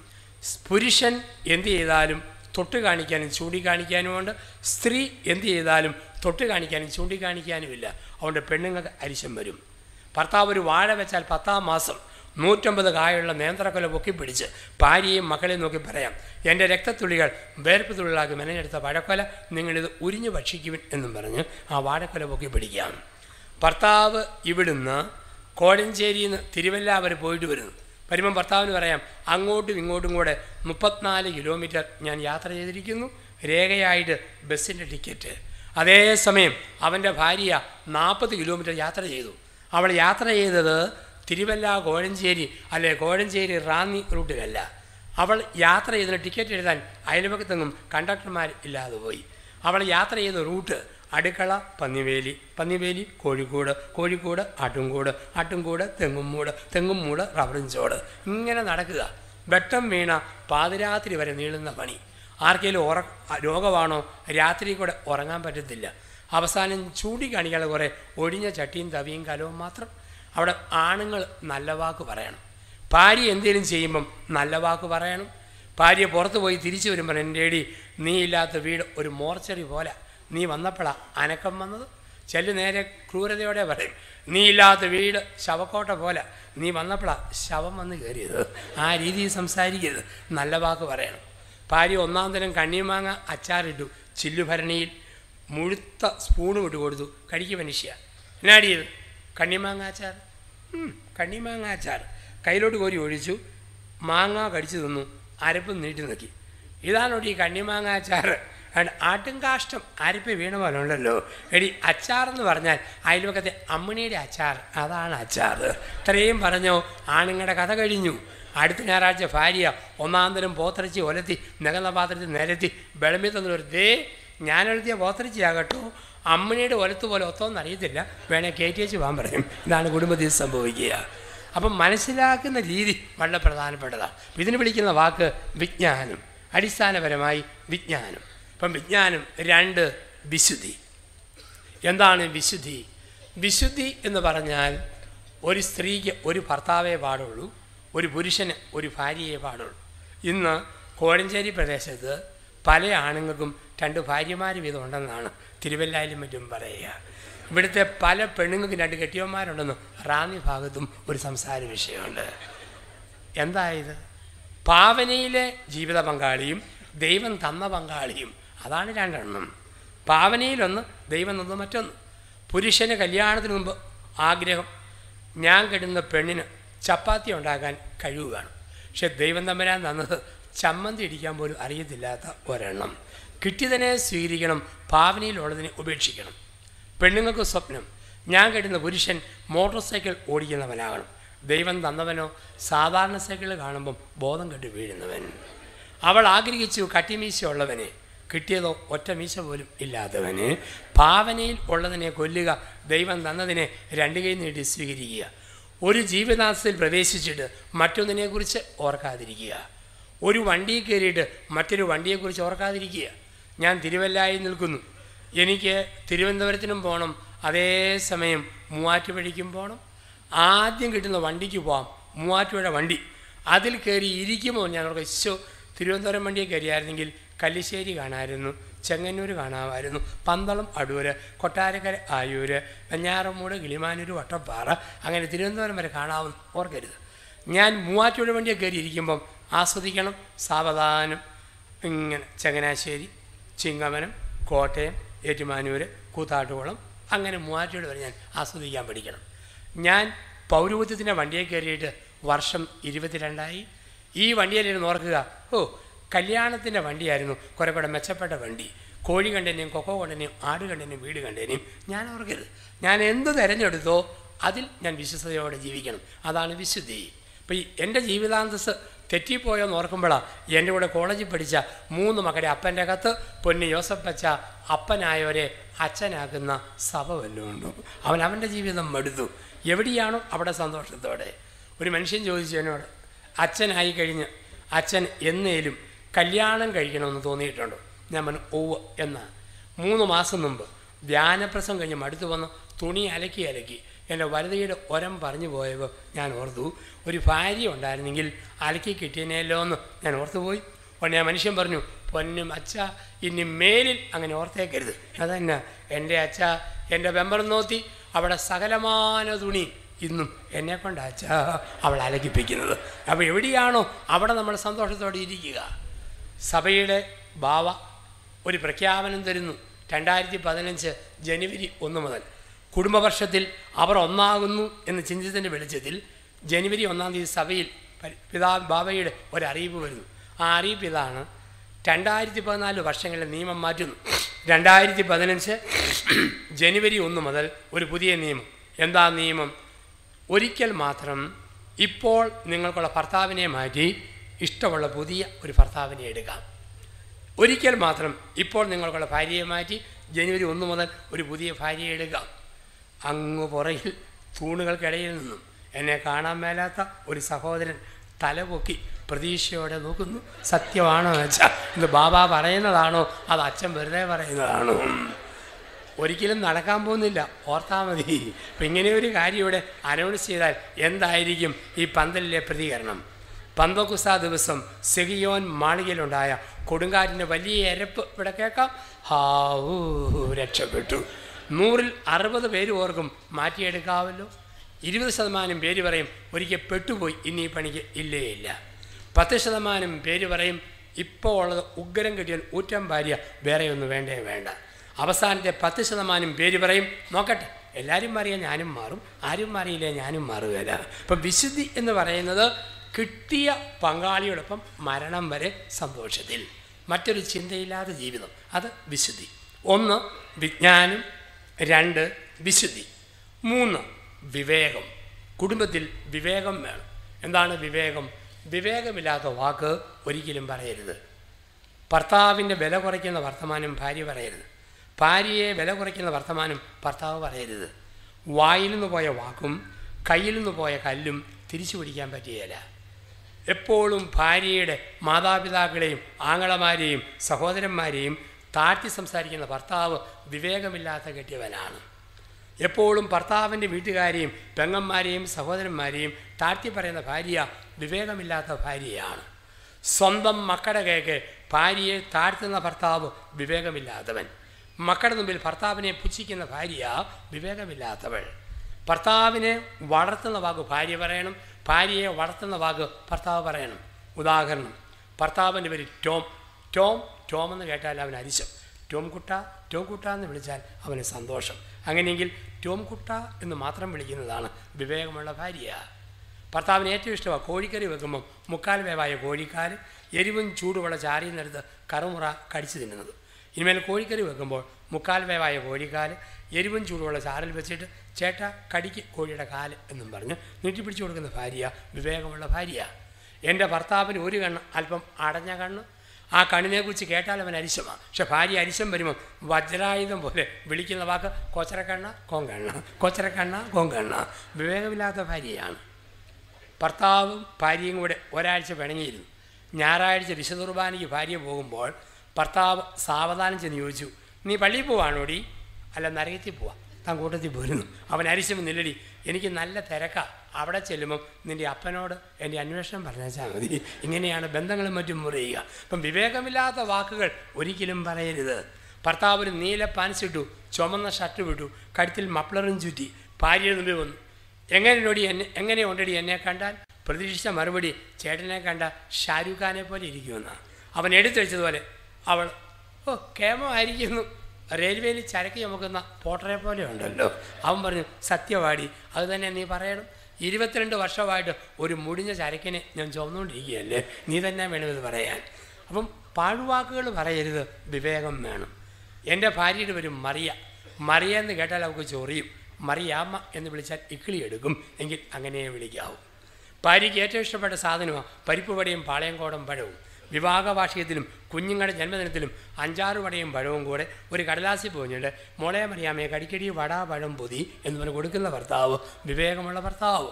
പുരുഷൻ എന്ത് ചെയ്താലും തൊട്ട് കാണിക്കാനും ചൂണ്ടിക്കാണിക്കാനുമുണ്ട് സ്ത്രീ എന്ത് ചെയ്താലും തൊട്ട് കാണിക്കാനും ചൂണ്ടിക്കാണിക്കാനുമില്ല അതുകൊണ്ട് പെണ്ണുങ്ങൾക്ക് അരിശം വരും. ഭർത്താവ് ഒരു വാഴ വെച്ചാൽ പത്താം മാസം നൂറ്റമ്പത് കായുള്ള നേന്ത്രക്കൊല പൊക്കിപ്പിടിച്ച് ഭാര്യയും മക്കളെയും നോക്കി പറയാം എന്റെ രക്തത്തുള്ളികൾ വേർപ്പ് തുള്ളിലാക്കി മെനഞ്ഞെടുത്ത വാഴക്കൊല നിങ്ങളിത് ഉരിഞ്ഞു ഭക്ഷിക്കുവിൻ എന്നും പറഞ്ഞ് ആ വാഴക്കൊല പൊക്കിപ്പിടിക്കാം ഭർത്താവ് ഇവിടുന്ന് കോഴഞ്ചേരിയിൽ നിന്ന് തിരുവല്ല അവർ പോയിട്ട് വരുന്നു. വരുമ്പം ഭർത്താവിന് പറയാം അങ്ങോട്ടും ഇങ്ങോട്ടും കൂടെ മുപ്പത്തിനാല് കിലോമീറ്റർ ഞാൻ യാത്ര ചെയ്തിരിക്കുന്നു. രേഖയായിട്ട് ബസ്സിന്റെ ടിക്കറ്റ്. അതേസമയം അവന്റെ ഭാര്യ നാൽപ്പത് കിലോമീറ്റർ യാത്ര ചെയ്തു. അവൾ യാത്ര ചെയ്തത് തിരുവല്ല കോഴഞ്ചേരി അല്ലെ കോഴഞ്ചേരി റാന്നി റൂട്ടിലല്ല. അവൾ യാത്ര ചെയ്തതിന് ടിക്കറ്റ് എഴുതാൻ അയൽപക്കത്തെങ്ങും കണ്ടക്ടർമാർ ഇല്ലാതെ പോയി. അവൾ യാത്ര ചെയ്ത റൂട്ട് അടുക്കള പന്നിവേലി. പന്നിവേലി കോഴിക്കോട്. കോഴിക്കോട് ആട്ടുംകൂട്. ആട്ടുംകൂട് തെങ്ങുംമൂട് തെങ്ങുംമൂട് റബ്ബറും ഇങ്ങനെ നടക്കുക. വെട്ടം വീണ പാതിരാത്രി വരെ നീളുന്ന പണി. ആർക്കെങ്കിലും ഉറ രോഗമാണോ? രാത്രി കൂടെ ഉറങ്ങാൻ പറ്റത്തില്ല. അവസാനം ചൂണ്ടിക്കാണിക്കാതെ കുറേ ഒഴിഞ്ഞ ചട്ടിയും തവിയും കലവും മാത്രം. അവിടെ ആണുങ്ങൾ നല്ല വാക്ക് പറയണം. ഭാര്യ എന്തെങ്കിലും ചെയ്യുമ്പം നല്ല വാക്ക് പറയണം. ഭാര്യ പുറത്ത് പോയി തിരിച്ചു വരുമ്പോൾ എന്റെ എടി നീ ഇല്ലാത്ത വീട് ഒരു മോർച്ചറി പോലെ. നീ വന്നപ്പോഴാ അനക്കം വന്നത്? ചെല്ലു നേരെ ക്രൂരതയോടെ പറയും നീ ഇല്ലാത്ത വീട് ശവക്കോട്ട പോലെ. നീ വന്നപ്പോഴാ ശവം വന്ന് കയറിയത്. ആ രീതിയിൽ സംസാരിക്കരുത്. നല്ല വാക്ക് പറയണം. ഭാര്യ ഒന്നാം തരം കണ്ണിമാങ്ങ അച്ചാറിട്ടു. ചില്ലുഭരണിയിൽ മുഴുത്ത സ്പൂണ് വിട്ട് കൊടുത്തു. കഴിക്കുക മനുഷ്യ. എന്നാടിയത് കണ്ണിമാങ്ങ അച്ചാർ കണ്ണിമാങ്ങ അച്ചാർ കയ്യിലോട്ട് കോരി ഒഴിച്ചു. മാങ്ങ കടിച്ചു തിന്നു. അരപ്പ് നീട്ടി നോക്കി. ഇതാണോട്ടി ഈ കണ്ണിമാങ്ങ അച്ചാർ അതുകൊണ്ട് ആട്ടും കാഷ്ടം അരപ്പ് വീണ പോലെ ഉണ്ടല്ലോ. എടി അച്ചാർ എന്ന് പറഞ്ഞാൽ അയൽവക്കത്തെ അമ്മിണിയുടെ അച്ചാർ. അതാണ് അച്ചാർ. ഇത്രയും പറഞ്ഞോ ആണുങ്ങളുടെ കഥ കഴിഞ്ഞു. അടുത്ത ഞായറാഴ്ച ഭാര്യ ഒന്നാന്തരം തരം പോത്തിറച്ചി ഒലത്തി നികന്ന പാത്രത്തിൽ നിരത്തി വിളമ്പി തന്നൊരു ദേ ഞാനെഴുതിയ പോത്തിറച്ചിയാകട്ടോ. അമ്മിണിയുടെ ഒലത്ത് പോലെ ഒത്തോന്ന് അറിയത്തില്ല വേണേ കയറ്റി വെച്ച് പോകാൻ പറയും. ഇതാണ് കുടുംബത്തിൽ സംഭവിക്കുക. അപ്പം മനസ്സിലാക്കുന്ന രീതി വളരെ പ്രധാനപ്പെട്ടതാണ്. ഇതിന് വിളിക്കുന്ന വാക്ക് വിജ്ഞാനം. അടിസ്ഥാനപരമായി വിജ്ഞാനം. ഇപ്പം വിജ്ഞാനം രണ്ട് വിശുദ്ധി. എന്താണ് വിശുദ്ധി? വിശുദ്ധി എന്ന് പറഞ്ഞാൽ ഒരു സ്ത്രീക്ക് ഒരു ഭർത്താവേ പാടുള്ളൂ ഒരു പുരുഷന് ഒരു ഭാര്യയെ പാടുള്ളൂ. ഇന്ന് കോഴഞ്ചേരി പ്രദേശത്ത് പല ആണുങ്ങൾക്കും രണ്ട് ഭാര്യമാർ വീതം ഉണ്ടെന്നാണ് തിരുവല്ലായിലും മറ്റും പറയുക. ഇവിടുത്തെ പല പെണ്ണുങ്ങൾക്കും രണ്ട് കെട്ടിയന്മാരുണ്ടെന്നും റാന്നി ഭാഗത്തും ഒരു സംസാര വിഷയമുണ്ട്. എന്തായത് പാവനയിലെ ജീവിത പങ്കാളിയും ദൈവം തന്ന പങ്കാളിയും അതാണ് രണ്ടെണ്ണം. പാവനയിലൊന്ന് ദൈവം തന്നത് മറ്റൊന്ന്. പുരുഷന് കല്യാണത്തിന് മുമ്പ് ആഗ്രഹം ഞാൻ കെടുന്ന പെണ്ണിന് ചപ്പാത്തി ഉണ്ടാക്കാൻ കഴിവ് വേണം പക്ഷെ ദൈവം തമ്പരാൻ തന്നത് ചമ്മന്തി ഇടിക്കാൻ പോലും അറിയത്തില്ലാത്ത ഒരെണ്ണം. കിട്ടിയതിനെ സ്വീകരിക്കണം ഭാവനയിലുള്ളതിനെ ഉപേക്ഷിക്കണം. പെണ്ണുങ്ങൾക്ക് സ്വപ്നം ഞാൻ കെട്ടുന്ന പുരുഷൻ മോട്ടോർ സൈക്കിൾ ഓടിക്കുന്നവനാകണം. ദൈവം തന്നവനോ സാധാരണ സൈക്കിൾ കാണുമ്പം ബോധം കെട്ട് വീഴുന്നവൻ. അവൾ ആഗ്രഹിച്ചു കട്ടിമീശ ഉള്ളവനെ കിട്ടിയതോ ഒറ്റ മീശ പോലും ഇല്ലാത്തവന്. ഭാവനയിൽ ഉള്ളതിനെ കൊല്ലുക ദൈവം തന്നതിനെ രണ്ട് കൈ നീട്ടി സ്വീകരിക്കുക. ഒരു ജീവിതാംശത്തിൽ പ്രവേശിച്ചിട്ട് മറ്റൊന്നിനെക്കുറിച്ച് ഓർക്കാതിരിക്കുക. ഒരു വണ്ടിയിൽ കയറിയിട്ട് മറ്റൊരു വണ്ടിയെക്കുറിച്ച് ഓർക്കാതിരിക്കുക. ഞാൻ തിരുവല്ലായി നിൽക്കുന്നു. എനിക്ക് തിരുവനന്തപുരത്തിനും പോകണം അതേസമയം മൂവാറ്റുപുഴയ്ക്കും പോകണം ആദ്യം കിട്ടുന്ന വണ്ടിക്ക് പോകാം മൂവാറ്റുപുഴ വണ്ടി. അതിൽ കയറി ഇരിക്കുമ്പോൾ ഞാൻ ഓർക്കും ഇശോ തിരുവനന്തപുരം വണ്ടിയെ കയറിയായിരുന്നെങ്കിൽ കല്ലിശ്ശേരി കാണാമായിരുന്നു ചെങ്ങന്നൂർ കാണാമായിരുന്നു പന്തളം അടൂര് കൊട്ടാരക്കര ആയൂര് വെഞ്ഞാറമൂട് കിളിമാനൂർ വട്ടപ്പാറ അങ്ങനെ തിരുവനന്തപുരം വരെ കാണാവുന്ന ഓർക്കരുത്. ഞാൻ മൂവാറ്റുപുഴ വണ്ടിയെ കയറി ഇരിക്കുമ്പം ആസ്വദിക്കണം സാവധാനം. ഇങ്ങനെ ചങ്ങനാശ്ശേരി ചിങ്ങമനം കോട്ടയം ഏറ്റുമാനൂർ കൂത്താട്ടുകുളം അങ്ങനെ മൂവാറ്റുപുഴ വരെ ഞാൻ ആസ്വദിക്കാൻ പഠിക്കണം. ഞാൻ പൗരോഹിത്യത്തിന്റെ വണ്ടിയെ കയറിയിട്ട് വർഷം ഇരുപത്തിരണ്ടായി. ഈ വണ്ടിയിലിരുന്ന് ഓർക്കുക ഓ കല്യാണത്തിന്റെ വണ്ടിയായിരുന്നു കുറേ കൂടെ മെച്ചപ്പെട്ട വണ്ടി. കോഴി കണ്ടേനെയും കൊക്കോ കണ്ടേനെയും ആട് കണ്ടേനെയും വീട് കണ്ടേനെയും ഞാൻ ഓർക്കരുത്. ഞാൻ എന്ത് തിരഞ്ഞെടുത്തോ അതിൽ ഞാൻ വിശ്വസതയോടെ ജീവിക്കണം. അതാണ് വിശുദ്ധി. അപ്പോൾ ഈ എന്റെ ജീവിതാന്തസ് തെറ്റിപ്പോയോന്ന് ഓർക്കുമ്പോഴാണ് എന്റെ കൂടെ കോളേജിൽ പഠിച്ച മൂന്ന് മക്കളെ അപ്പന്റെ കത്ത് പൊന്നി ജോസഫ് വച്ച അപ്പനായവരെ അച്ഛനാക്കുന്ന സഭ വല്ലതും ഉണ്ടോ? അവൻ അവന്റെ ജീവിതം മടുത്തു. എവിടെയാണോ അവിടെ സന്തോഷത്തോടെ. ഒരു മനുഷ്യൻ ചോദിച്ചു എന്നോട് അച്ഛനായി കഴിഞ്ഞ് അച്ഛൻ എന്നേലും കല്യാണം കഴിക്കണമെന്ന് തോന്നിയിട്ടുണ്ടോ. ഞാൻ പറഞ്ഞു ഓവ് എന്ന്. മൂന്ന് മാസം മുമ്പ് ധ്യാനപ്രസം കഴിഞ്ഞ് മടുത്തു വന്ന് തുണി അലക്കി അലക്കി. എന്റെ വലതയുടെ ഒരം പറഞ്ഞു പോയപ്പോൾ ഞാൻ ഓർത്തു ഒരു ഭാര്യ ഉണ്ടായിരുന്നെങ്കിൽ അലക്കി കിട്ടിയനല്ലോ എന്ന് ഞാൻ ഓർത്തുപോയി ഉടനെ ആ മനുഷ്യൻ പറഞ്ഞു പൊന്നും അച്ഛ ഇനി മേലിൽ അങ്ങനെ ഓർത്തേക്കരുത്. അതന്നെ എന്റെ അച്ഛ എന്റെ വെമ്പർ നോത്തി അവിടെ സകലമാന തുണി ഇന്നും എന്നെ കൊണ്ട് അച്ഛ അവൾ അലക്കിപ്പിക്കുന്നത്. അപ്പോൾ എവിടെയാണോ അവിടെ നമ്മൾ സന്തോഷത്തോടെ ഇരിക്കുക. സഭയുടെ ബാവ ഒരു പ്രഖ്യാപനം തരുന്നു രണ്ടായിരത്തി പതിനഞ്ച് ജനുവരി ഒന്ന് മുതൽ. കുടുംബവർഷത്തിൽ അവർ ഒന്നാകുന്നു എന്ന് ചിന്തിച്ചതിന്റെ വെളിച്ചത്തിൽ ജനുവരി ഒന്നാം തീയതി സഭയിൽ പിതാ ബാബയുടെ ഒരറിയിപ്പ് വരുന്നു. ആ അറിയിപ്പ് ഇതാണ് രണ്ടായിരത്തി പതിനാല് വർഷങ്ങളിലെ നിയമം മാറ്റുന്നു. രണ്ടായിരത്തി പതിനഞ്ച് ജനുവരി ഒന്ന് മുതൽ ഒരു പുതിയ നിയമം. എന്താ നിയമം? ഒരിക്കൽ മാത്രം ഇപ്പോൾ നിങ്ങൾക്കുള്ള ഭർത്താവിനെ മാറ്റി ഇഷ്ടമുള്ള പുതിയ ഒരു ഭർത്താവിനെ എടുക്കാം. ഒരിക്കൽ മാത്രം ഇപ്പോൾ നിങ്ങൾക്കുള്ള ഭാര്യയെ മാറ്റി ജനുവരി ഒന്ന് മുതൽ ഒരു പുതിയ ഭാര്യയെ എടുക്കാം. അങ്ങ് പുറകിൽ തൂണുകൾക്കിടയിൽ നിന്നും എന്നെ കാണാൻ മേലാത്ത ഒരു സഹോദരൻ തലപൊക്കി പ്രതീക്ഷയോടെ നോക്കുന്നു. സത്യമാണോ വെച്ചാൽ ഇത് ബാബ പറയുന്നതാണോ? അത് അച്ഛൻ വെറുതെ പറയുന്നതാണോ? ഒരിക്കലും നടക്കാൻ പോകുന്നില്ല. ഓർത്താൽ മതി. അപ്പം ഇങ്ങനെ ഒരു കാര്യം ഇവിടെ അനൗൺസ് ചെയ്താൽ എന്തായിരിക്കും ഈ പന്തലിലെ പ്രതികരണം? പന്തക്കുസ ദിവസം സെഗിയോൻ മാളികയിലുണ്ടായ കൊടുങ്കാറ്റിന്റെ വലിയ എരപ്പ് ഇവിടെ കേൾക്കാം. ഹാവൂ രക്ഷപ്പെട്ടു. നൂറിൽ അറുപത് പേര് ഓർക്കും മാറ്റിയെടുക്കാവല്ലോ. ഇരുപത് ശതമാനം പേര് പറയും ഒരിക്കൽ പെട്ടുപോയി ഇനി ഈ പണിക്ക് ഇല്ലേ ഇല്ല. പത്ത് ശതമാനം പേര് പറയും ഇപ്പോൾ ഉള്ളത് ഉഗ്രം കിട്ടിയാൽ ഊറ്റം ഭാര്യ വേറെ ഒന്നും വേണ്ടേ വേണ്ട. അവസാനത്തെ പത്ത് ശതമാനം പേര് പറയും നോക്കട്ടെ എല്ലാവരും മാറിയാൽ ഞാനും മാറും ആരും മാറിയില്ലേ ഞാനും മാറുകയില്ല. അപ്പം വിശുദ്ധി എന്ന് പറയുന്നത് കിട്ടിയ പങ്കാളിയോടൊപ്പം മരണം വരെ സന്തോഷത്തിൽ. മറ്റൊരു ചിന്തയില്ലാത്ത ജീവിതം. അത് വിശുദ്ധി. ഒന്ന് വിജ്ഞാനം. രണ്ട് വിശുദ്ധി. മൂന്ന് വിവേകം. കുടുംബത്തിൽ വിവേകം വേണം. എന്താണ് വിവേകം? വിവേകമില്ലാത്ത വാക്ക് ഒരിക്കലും പറയരുത്. ഭർത്താവിന്റെ വില കുറയ്ക്കുന്ന വർത്തമാനം ഭാര്യ പറയരുത്. ഭാര്യയെ വില കുറയ്ക്കുന്ന വർത്തമാനം ഭർത്താവ് പറയരുത്. വായിൽ നിന്ന് പോയ വാക്കും കയ്യിൽ നിന്ന് പോയ കല്ലും തിരിച്ചു പിടിക്കാൻ പറ്റുകയില്ല. എപ്പോഴും ഭാര്യയുടെ മാതാപിതാക്കളെയും ആങ്ങളമാരെയും സഹോദരന്മാരെയും താഴ്ത്തി സംസാരിക്കുന്ന ഭർത്താവ് വിവേകമില്ലാത്ത കെട്ടിയവനാണ്. എപ്പോഴും ഭർത്താവിന്റെ വീട്ടുകാരെയും പെങ്ങന്മാരെയും സഹോദരന്മാരെയും താഴ്ത്തി പറയുന്ന ഭാര്യ വിവേകമില്ലാത്ത ഭാര്യയാണ്. സ്വന്തം മക്കളുടെ കേക്ക് ഭാര്യയെ താഴ്ത്തുന്ന ഭർത്താവ് വിവേകമില്ലാത്തവൻ. മക്കളുടെ മുമ്പിൽ ഭർത്താവിനെ പുച്ഛിക്കുന്ന ഭാര്യ വിവേകമില്ലാത്തവൾ. ഭർത്താവിനെ വളർത്തുന്ന വാക്ക് ഭാര്യ പറയണം ഭാര്യയെ വളർത്തുന്ന വാക്ക് ഭർത്താവ് പറയണം. ഉദാഹരണം ഭർത്താവിന്റെ പേര് ടോം. ടോം ടോം എന്ന് കേട്ടാൽ അവൻ അരിശം. ടോം കുട്ട ടോം കുട്ട എന്ന് വിളിച്ചാൽ അവന് സന്തോഷം. അങ്ങനെയെങ്കിൽ ടോം കുട്ട എന്ന് മാത്രം വിളിക്കുന്നതാണ് വിവേകമുള്ള ഭാര്യ. ഭർത്താവിന് ഏറ്റവും ഇഷ്ടമാണ് കോഴിക്കറി വെക്കുമ്പം മുക്കാൽ വേവായ കോഴിക്കാൽ എരിവും ചൂടുവെള്ള ചാരിയെന്നെടുത്ത് കറുമുറ കടിച്ചു തിന്നുന്നത്. ഇനിമേൽ കോഴിക്കറി വെക്കുമ്പോൾ മുക്കാൽ വേവായ കോഴിക്കാൽ എരിവും ചൂടുള്ള സാറിൽ വെച്ചിട്ട് ചേട്ട കടിക്ക് കോഴിയുടെ കാൽ എന്നും പറഞ്ഞ് നീട്ടിപ്പിടിച്ചു കൊടുക്കുന്ന ഭാര്യ വിവേകമുള്ള ഭാര്യ. എന്റെ ഭർത്താവിന് ഒരു കണ്ണ് അല്പം അടഞ്ഞ കണ്ണ്. ആ കണ്ണിനെക്കുറിച്ച് കേട്ടാൽ അവൻ അരിശമാണ് പക്ഷെ ഭാര്യ അരിശം വരുമ്പോൾ വജ്രായുധം പോലെ വിളിക്കുന്ന വാക്ക് കൊച്ചരക്കണ്ണ കോങ്കണ്ണ കൊച്ചരക്കണ്ണ കോങ്കണ്ണ. വിവേകമില്ലാത്ത ഭാര്യയാണ്. ഭർത്താവും ഭാര്യയും കൂടെ ഒരാഴ്ച പിണങ്ങിയിരുന്നു. ഞായറാഴ്ച വിശുദ്ധ കുർബാനയ്ക്ക് ഭാര്യ പോകുമ്പോൾ ഭർത്താവ് സാവധാനം ചെന്ന് ചോദിച്ചു നീ പള്ളിയിൽ പോവാണോടി? അല്ല നരകത്തിൽ പോവാം. താൻ കൂട്ടത്തിൽ പോരുന്നു. അവൻ അരിശം നില്ലടി. എനിക്ക് നല്ല തിരക്ക. അവിടെ ചെല്ലുമ്പം നിന്റെ അപ്പനോട് എന്റെ അന്വേഷണം പറഞ്ഞാൽ മതി. ഇങ്ങനെയാണ് ബന്ധങ്ങളും മറ്റും മുറിയുക അപ്പം വിവേകമില്ലാത്ത വാക്കുകൾ ഒരിക്കലും പറയരുത്. ഒരു നീല പാൻസ് ഇട്ടു ചുമന്ന ഷർട്ട് വിട്ടു കഴുത്തിൽ മപ്ലറും ചുറ്റി ഭാര്യയുടെ മുമ്പിൽ വന്നു. എങ്ങനെയോടി എന്നെ എങ്ങനെ ഉണ്ടടി എന്നെ കണ്ടാൽ? പ്രതീക്ഷിച്ച മറുപടി ചേട്ടനെ കണ്ട ഷാരൂഖ് ഖാനെ പോലെ ഇരിക്കുമെന്നാണ് അവൻ എടുത്തു വെച്ചതുപോലെ അവൾ ഓ കേമമായിരിക്കുന്നു. റെയിൽവേയിൽ ചരക്ക് ചുമക്കുന്ന പോട്ടറെ പോലെ ഉണ്ടല്ലോ. അവൻ പറഞ്ഞു സത്യവാടി അത് തന്നെ നീ പറയണം. ഇരുപത്തിരണ്ട് വർഷമായിട്ട് ഒരു മുടിഞ്ഞ ചരക്കിനെ ഞാൻ ചുമന്നുകൊണ്ടിരിക്കുകയല്ലേ? നീ തന്നെ വേണമെന്ന് പറയാൻ. അപ്പം പാഴ്വാക്കുകൾ പറയരുത് വിവേകം വേണം. എന്റെ ഭാര്യയുടെ പേര് മറിയ. മറിയ എന്ന് കേട്ടാൽ അവൾക്ക് ചൊറിയും. മറിയാമ്മ എന്ന് വിളിച്ചാൽ ഇക്കിളി എടുക്കും. എങ്കിൽ അങ്ങനെ വിളിക്കാവൂ. ഭാര്യയ്ക്ക് ഏറ്റവും ഇഷ്ടപ്പെട്ട സാധനമാണ് പരിപ്പ് വടയും പാളയംകോടം പഴവും. വിവാഹ വാർഷികത്തിലും കുഞ്ഞുങ്ങളുടെ ജന്മദിനത്തിലും അഞ്ചാറ് വടയും പഴവും കൂടെ ഒരു കടലാസി പോഞ്ഞിട്ട് മോളെ മറിയാമ്മയെ കടിക്കടി വട പഴം പൊതി എന്ന് പറഞ്ഞ് കൊടുക്കുന്ന ഭർത്താവ് വിവേകമുള്ള ഭർത്താവ്.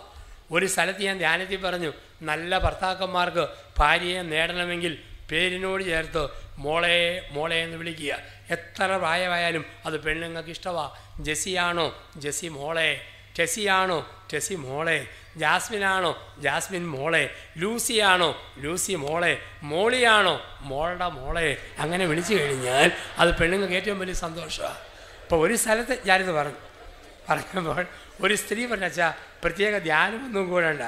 ഒരു സ്ഥലത്ത് ഞാൻ ധ്യാനത്തിൽ പറഞ്ഞു നല്ല ഭർത്താക്കന്മാർക്ക് ഭാര്യയെ നേടണമെങ്കിൽ പേരിനോട് ചേർത്ത് മോളെ മോളെ എന്ന് വിളിക്കുക. എത്ര പ്രായമായാലും അത് പെണ്ണുങ്ങൾക്ക് ഇഷ്ടമാണ് ജെസ്സിയാണോ? ജെസി മോളെ. ടെസിയാണോ ടെസി മോളെ. ജാസ്മിനാണോ? ജാസ്മിൻ മോളെ. ലൂസിയാണോ? ലൂസി മോളെ. മോളിയാണോ? മോളുടെ മോളെ. അങ്ങനെ വിളിച്ചു കഴിഞ്ഞാൽ അത് പെണ്ണുങ്ങൾക്ക് ഏറ്റവും വലിയ സന്തോഷമാണ് അപ്പോൾ ഒരു സ്ഥലത്ത് ഞാനിത് പറഞ്ഞു. പറയുമ്പോൾ ഒരു സ്ത്രീ പറഞ്ഞാ പ്രത്യേക ധ്യാനമൊന്നും കൂടണ്ട.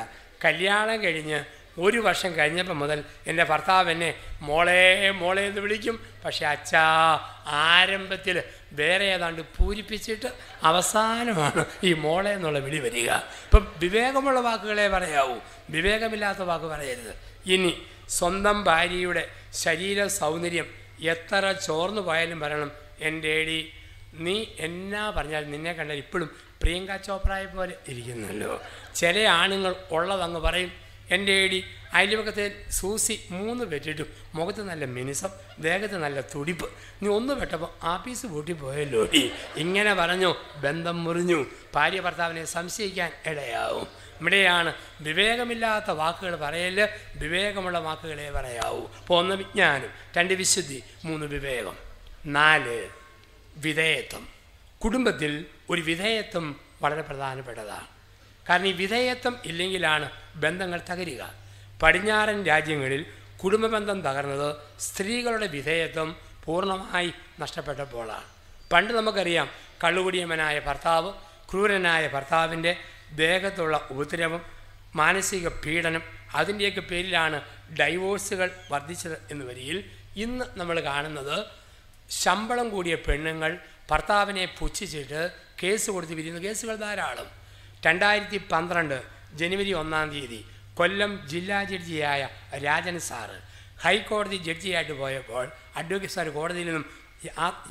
കല്യാണം കഴിഞ്ഞ് ഒരു വർഷം കഴിഞ്ഞപ്പോൾ മുതൽ എന്റെ ഭർത്താവ് എന്നെ മോളേ മോളേ എന്ന് വിളിക്കും. പക്ഷേ അച്ഛാ ആരംഭത്തിൽ വേറെ ഏതാണ്ട് പൂരിപ്പിച്ചിട്ട് അവസാനമാണ് ഈ മോളെ എന്നുള്ള വിളി വരിക. ഇപ്പം വിവേകമുള്ള വാക്കുകളെ പറയാവൂ. വിവേകമില്ലാത്ത വാക്ക് പറയരുത്. ഇനി സ്വന്തം ഭാര്യയുടെ ശരീര സൗന്ദര്യം എത്ര ചോർന്നു പോയാലും പറയണം എന്റെ ഏടി നീ എന്നാ പറഞ്ഞാൽ നിന്നെ കണ്ടാൽ ഇപ്പോഴും പ്രിയങ്ക ചോപ്രായ പോലെ ഇരിക്കുന്നല്ലോ. ചില ആണുങ്ങൾ ഉള്ളതങ്ങ് പറയും എന്റെ ഏടി അയൽവക്കത്തെ സൂസി മൂന്ന് വെറ്റിട്ടു മുഖത്ത് നല്ല മിനുസം ദേഹത്ത് നല്ല തുടിപ്പ്. നീ ഒന്ന് പെട്ടപ്പോൾ ആഫീസ് പോയല്ലോ ഇങ്ങനെ പറഞ്ഞു ബന്ധം മുറിഞ്ഞു. ഭാര്യ ഭർത്താവിനെ സംശയിക്കാൻ ഇടയാവും. ഇവിടെയാണ് വിവേകമില്ലാത്ത വാക്കുകൾ പറയൽ വിവേകമുള്ള വാക്കുകളെ പറയാവൂ. അപ്പോൾ ഒന്ന് വിജ്ഞാനം രണ്ട് വിശുദ്ധി മൂന്ന് വിവേകം. നാല് വിധേയത്വം. കുടുംബത്തിൽ ഒരു വിധേയത്വം വളരെ പ്രധാനപ്പെട്ടതാണ്. കാരണം ഈ വിധേയത്വം ഇല്ലെങ്കിലാണ് ബന്ധങ്ങൾ തകരുക. പടിഞ്ഞാറൻ രാജ്യങ്ങളിൽ കുടുംബബന്ധം തകർന്നത് സ്ത്രീകളുടെ വിധേയത്വം പൂർണമായി നഷ്ടപ്പെട്ടപ്പോഴാണ്. പണ്ട് നമുക്കറിയാം കള്ളുകുടിയമനായ ഭർത്താവ് ക്രൂരനായ ഭർത്താവിന്റെ ദേഹത്തുള്ള ഉപദ്രവം മാനസിക പീഡനം അതിന്റെയൊക്കെ പേരിലാണ് ഡൈവോഴ്സുകൾ വർദ്ധിച്ചത് എന്ന് വരിയിൽ ഇന്ന് നമ്മൾ കാണുന്നത് ശമ്പളം കൂടിയ പെണ്ണുങ്ങൾ ഭർത്താവിനെ പുച്ഛിച്ചിട്ട് കേസ് കൊടുത്ത് വിരിയുന്ന കേസുകൾ ധാരാളം. രണ്ടായിരത്തി പന്ത്രണ്ട് ജനുവരി ഒന്നാം തീയതി കൊല്ലം ജില്ലാ ജഡ്ജിയായ രാജൻ സാറ് ഹൈക്കോടതി ജഡ്ജിയായിട്ട് പോയപ്പോൾ അഡ്വക്കേറ്റ് സാർ കോടതിയിൽ നിന്നും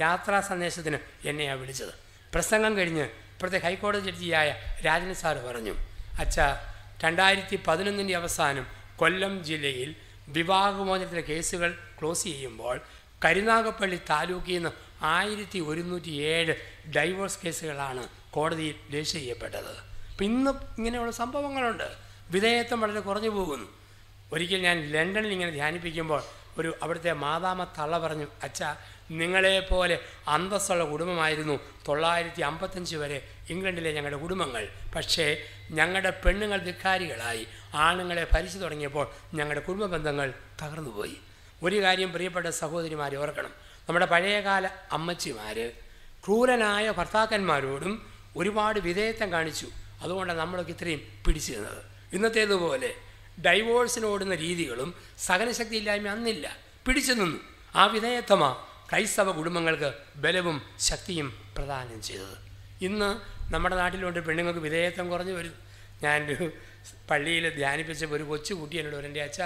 യാത്രാ സന്ദേശത്തിന് എന്നെയാണ് വിളിച്ചത്. പ്രസംഗം കഴിഞ്ഞ് ഇപ്പോഴത്തെ ഹൈക്കോടതി ജഡ്ജിയായ രാജൻ സാറ് പറഞ്ഞു അച്ഛാ രണ്ടായിരത്തി പതിനൊന്നിന്റെ അവസാനം കൊല്ലം ജില്ലയിൽ വിവാഹമോചനത്തിലെ കേസുകൾ ക്ലോസ് ചെയ്യുമ്പോൾ കരുനാഗപ്പള്ളി താലൂക്കിൽ നിന്ന് ആയിരത്തി ഒരുന്നൂറ്റി ഏഴ് ഡൈവോഴ്സ് കേസുകളാണ് കോടതിയിൽ രജിസ്റ്റർ ചെയ്യപ്പെട്ടത്. അപ്പം ഇന്ന് ഇങ്ങനെയുള്ള സംഭവങ്ങളുണ്ട്. വിധേയത്വം വളരെ കുറഞ്ഞു പോകുന്നു. ഒരിക്കൽ ഞാൻ ലണ്ടനിൽ ഇങ്ങനെ ധ്യാനിപ്പിക്കുമ്പോൾ ഒരു അവിടുത്തെ മാതാമ തള്ള പറഞ്ഞു അച്ഛ നിങ്ങളെപ്പോലെ അന്തസ്സുള്ള കുടുംബമായിരുന്നു തൊള്ളായിരത്തി അമ്പത്തഞ്ച് വരെ ഇംഗ്ലണ്ടിലെ ഞങ്ങളുടെ കുടുംബങ്ങൾ. പക്ഷേ ഞങ്ങളുടെ പെണ്ണുങ്ങൾ ധിക്കാരികളായി. ആണുങ്ങളെ ഭരിച്ചു തുടങ്ങിയപ്പോൾ ഞങ്ങളുടെ കുടുംബ ബന്ധങ്ങൾ തകർന്നുപോയി. ഒരു കാര്യം പ്രിയപ്പെട്ട സഹോദരിമാരെ ഓർക്കണം. നമ്മുടെ പഴയകാല അമ്മച്ചിമാർ ക്രൂരനായ ഭർത്താക്കന്മാരോടും ഒരുപാട് വിധേയത്വം കാണിച്ചു. അതുകൊണ്ടാണ് നമ്മളൊക്കെ ഇത്രയും പിടിച്ചു നിന്നത്. ഇന്നത്തേതുപോലെ ഡൈവോഴ്സിന് ഓടുന്ന രീതികളും സഹനശക്തി ഇല്ലായ്മ അന്നില്ല. പിടിച്ചു നിന്നു. ആ വിധേയത്വമാണ് ക്രൈസ്തവ കുടുംബങ്ങൾക്ക് ബലവും ശക്തിയും പ്രദാനം ചെയ്തത്. ഇന്ന് നമ്മുടെ നാട്ടിലുണ്ട് പെണ്ണുങ്ങൾക്ക് വിധേയത്വം കുറഞ്ഞു വരും ഞാനൊരു പള്ളിയിൽ ധ്യാനിപ്പിച്ചപ്പോൾ ഒരു കൊച്ചു കുട്ടി എന്നോട് ഒരു എന്റെ അച്ഛ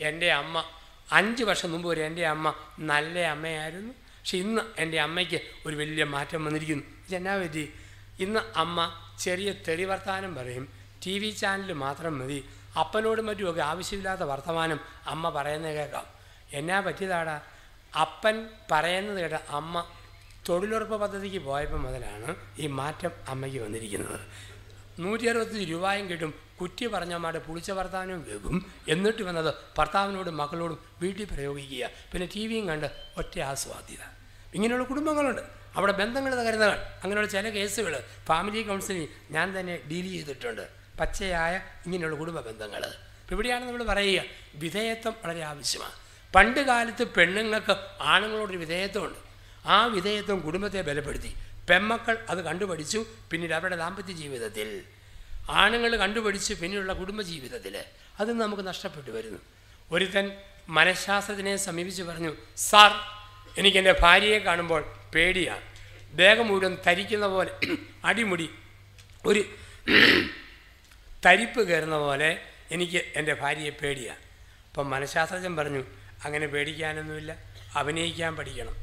എന്റെ അമ്മ അഞ്ച് വർഷം മുമ്പ് വരെ എന്റെ അമ്മ നല്ല അമ്മയായിരുന്നു. പക്ഷെ ഇന്ന് എന്റെ അമ്മയ്ക്ക് ഒരു വലിയ മാറ്റം വന്നിരിക്കുന്നു. എന്നാ പറ്റി? ഇന്ന് അമ്മ ചെറിയ തെറി വർത്തമാനം പറയും. ടി വി ചാനൽ മാത്രം മതി. അപ്പനോടും മറ്റുമൊക്കെ ആവശ്യമില്ലാത്ത വർത്തമാനം അമ്മ പറയുന്നത് കേൾക്കാം. എന്നാ പറ്റിയതാടാ? അപ്പൻ പറയുന്നത് കേട്ട അമ്മ തൊഴിലുറപ്പ് പദ്ധതിക്ക് പോയപ്പോൾ മുതലാണ് ഈ മാറ്റം അമ്മയ്ക്ക് വന്നിരിക്കുന്നത്. നൂറ്റി അറുപത്തഞ്ച് രൂപയും കിട്ടും. കുറ്റി പറഞ്ഞമാരുടെ പുളിച്ച വർത്താനവും കേൾക്കും. എന്നിട്ട് വന്നത് ഭർത്താവിനോടും മക്കളോടും വീട്ടിൽ പ്രയോഗിക്കുക. പിന്നെ ടി വിയും കണ്ട് ഒറ്റ ആസ്വാദ്യത. ഇങ്ങനെയുള്ള കുടുംബങ്ങളുണ്ട്. അവിടെ ബന്ധങ്ങൾ തകരുന്നകൾ അങ്ങനെയുള്ള ചില കേസുകൾ ഫാമിലി കൗൺസിലിംഗ് ഞാൻ തന്നെ ഡീൽ ചെയ്തിട്ടുണ്ട്. പച്ചയായ ഇങ്ങനെയുള്ള കുടുംബ ബന്ധങ്ങൾ ഇവിടെയാണ് നമ്മൾ പറയുക വിധേയത്വം വളരെ ആവശ്യമാണ്. പണ്ട് കാലത്ത് പെണ്ണുങ്ങൾക്ക് ആണുങ്ങളോടൊരു വിധേയത്വമുണ്ട്. ആ വിധേയത്വം കുടുംബത്തെ ബലപ്പെടുത്തി. പെമ്മക്കൾ അത് കണ്ടുപഠിച്ചു പിന്നീട് അവരുടെ ദാമ്പത്യ ജീവിതത്തിൽ. ആണുങ്ങൾ കണ്ടുപഠിച്ച് പിന്നീടുള്ള കുടുംബ ജീവിതത്തിൽ അത് നമുക്ക് നഷ്ടപ്പെട്ടു വരുന്നു. ഒരുത്തൻ മനഃശാസ്ത്രത്തിനെ സമീപിച്ച് പറഞ്ഞു സാർ എനിക്ക് എന്റെ ഭാര്യയെ കാണുമ്പോൾ പേടിയാണ്. ദേഹം മുഴുവൻ തരിക്കുന്ന പോലെ അടിമുടി ഒരു തരിപ്പ് കയറുന്ന പോലെ എനിക്ക് എന്റെ ഭാര്യയെ പേടിയാണ്. അപ്പം മനഃശാസ്ത്രജ്ഞൻ പറഞ്ഞു അങ്ങനെ പേടിക്കാനൊന്നുമില്ല അഭിനയിക്കാൻ പഠിക്കണം.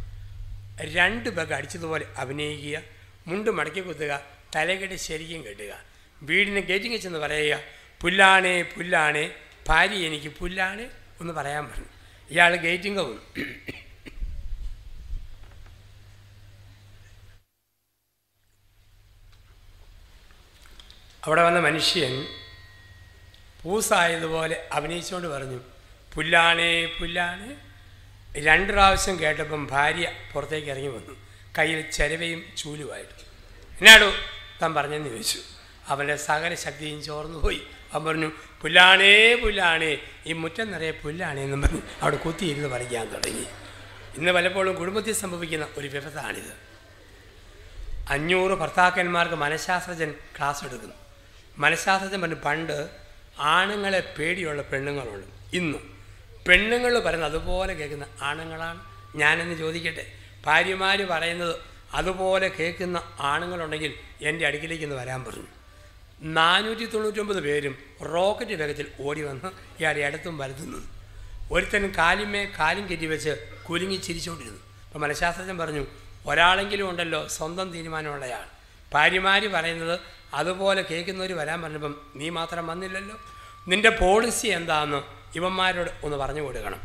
രണ്ട് ബഗ് അടിച്ചതുപോലെ അഭിനയിക്കുക മുണ്ട് മടക്കി കുത്തുക തലകെട്ട് ശരിക്കും കെട്ടുക. വീടിന് ഗേറ്റിങ് ചെന്ന് പറയുക പുല്ലാണേ പുല്ലാണേ ഭാര്യ എനിക്ക് പുല്ലാണ് ഒന്ന് പറയാൻ പറഞ്ഞു. ഇയാൾ ഗേറ്റിംഗ് വന്നു അവിടെ വന്ന മനുഷ്യൻ പൂസായതുപോലെ അഭിനയിച്ചുകൊണ്ട് പറഞ്ഞു പുല്ലാണേ പുല്ലാണ്. രണ്ട് പ്രാവശ്യം കേട്ടപ്പം ഭാര്യ പുറത്തേക്ക് ഇറങ്ങി വന്നു. കയ്യിൽ ചെലവയും ചൂലുമായിട്ട് എന്നാടോ? താൻ പറഞ്ഞെന്ന് ചോദിച്ചു. അവന്റെ സകല ശക്തിയും ചോർന്നു പോയി. അവൻ പറഞ്ഞു പുല്ലാണേ പുല്ലാണേ. ഈ മുറ്റം നിറയെ പുല്ലാണേ എന്നും പറഞ്ഞു അവിടെ കുത്തിയിരുന്ന് പറയാൻ തുടങ്ങി. ഇന്ന് പലപ്പോഴും കുടുംബത്തിൽ സംഭവിക്കുന്ന ഒരു വിപത്താണിത്. അഞ്ഞൂറ് ഭർത്താക്കന്മാർക്ക് മനഃശാസ്ത്രജ്ഞൻ ക്ലാസ് എടുക്കുന്നു. മനഃശാസ്ത്രജ്ഞൻ പറഞ്ഞു പണ്ട് ആണുങ്ങളെ പേടിയുള്ള പെണ്ണുങ്ങളുണ്ട്. ഇന്നും പെണ്ണുങ്ങൾ പറയുന്നത് അതുപോലെ കേൾക്കുന്ന ആണുങ്ങളാണ്. ഞാനെന്ന് ചോദിക്കട്ടെ? ഭാര്യമാർ പറയുന്നത് അതുപോലെ കേൾക്കുന്ന ആണുങ്ങളുണ്ടെങ്കിൽ എന്റെ അടുക്കിലേക്ക് ഇന്ന് വരാൻ പറഞ്ഞു. നാനൂറ്റി തൊണ്ണൂറ്റൊമ്പത് പേരും റോക്കറ്റ് വേഗത്തിൽ ഓടി വന്ന് ഇയാളെ അടുത്തും വലുത്തുന്നു ഒരുത്തൻ കാലിമേ കാലും കെറ്റി വെച്ച് കുലുങ്ങി ചിരിച്ചുകൊണ്ടിരുന്നു. അപ്പോൾ മനഃശാസ്ത്രജ്ഞൻ പറഞ്ഞു ഒരാളെങ്കിലും ഉണ്ടല്ലോ സ്വന്തം തീരുമാനമുള്ളയാൾ. ഭാര്യമാർ പറയുന്നത് അതുപോലെ കേൾക്കുന്നവർ വരാൻ പറഞ്ഞപ്പം നീ മാത്രം വന്നില്ലല്ലോ. നിന്റെ പോളിസി എന്താണെന്ന് ഇവന്മാരോട് ഒന്ന് പറഞ്ഞു കൊടുക്കണം.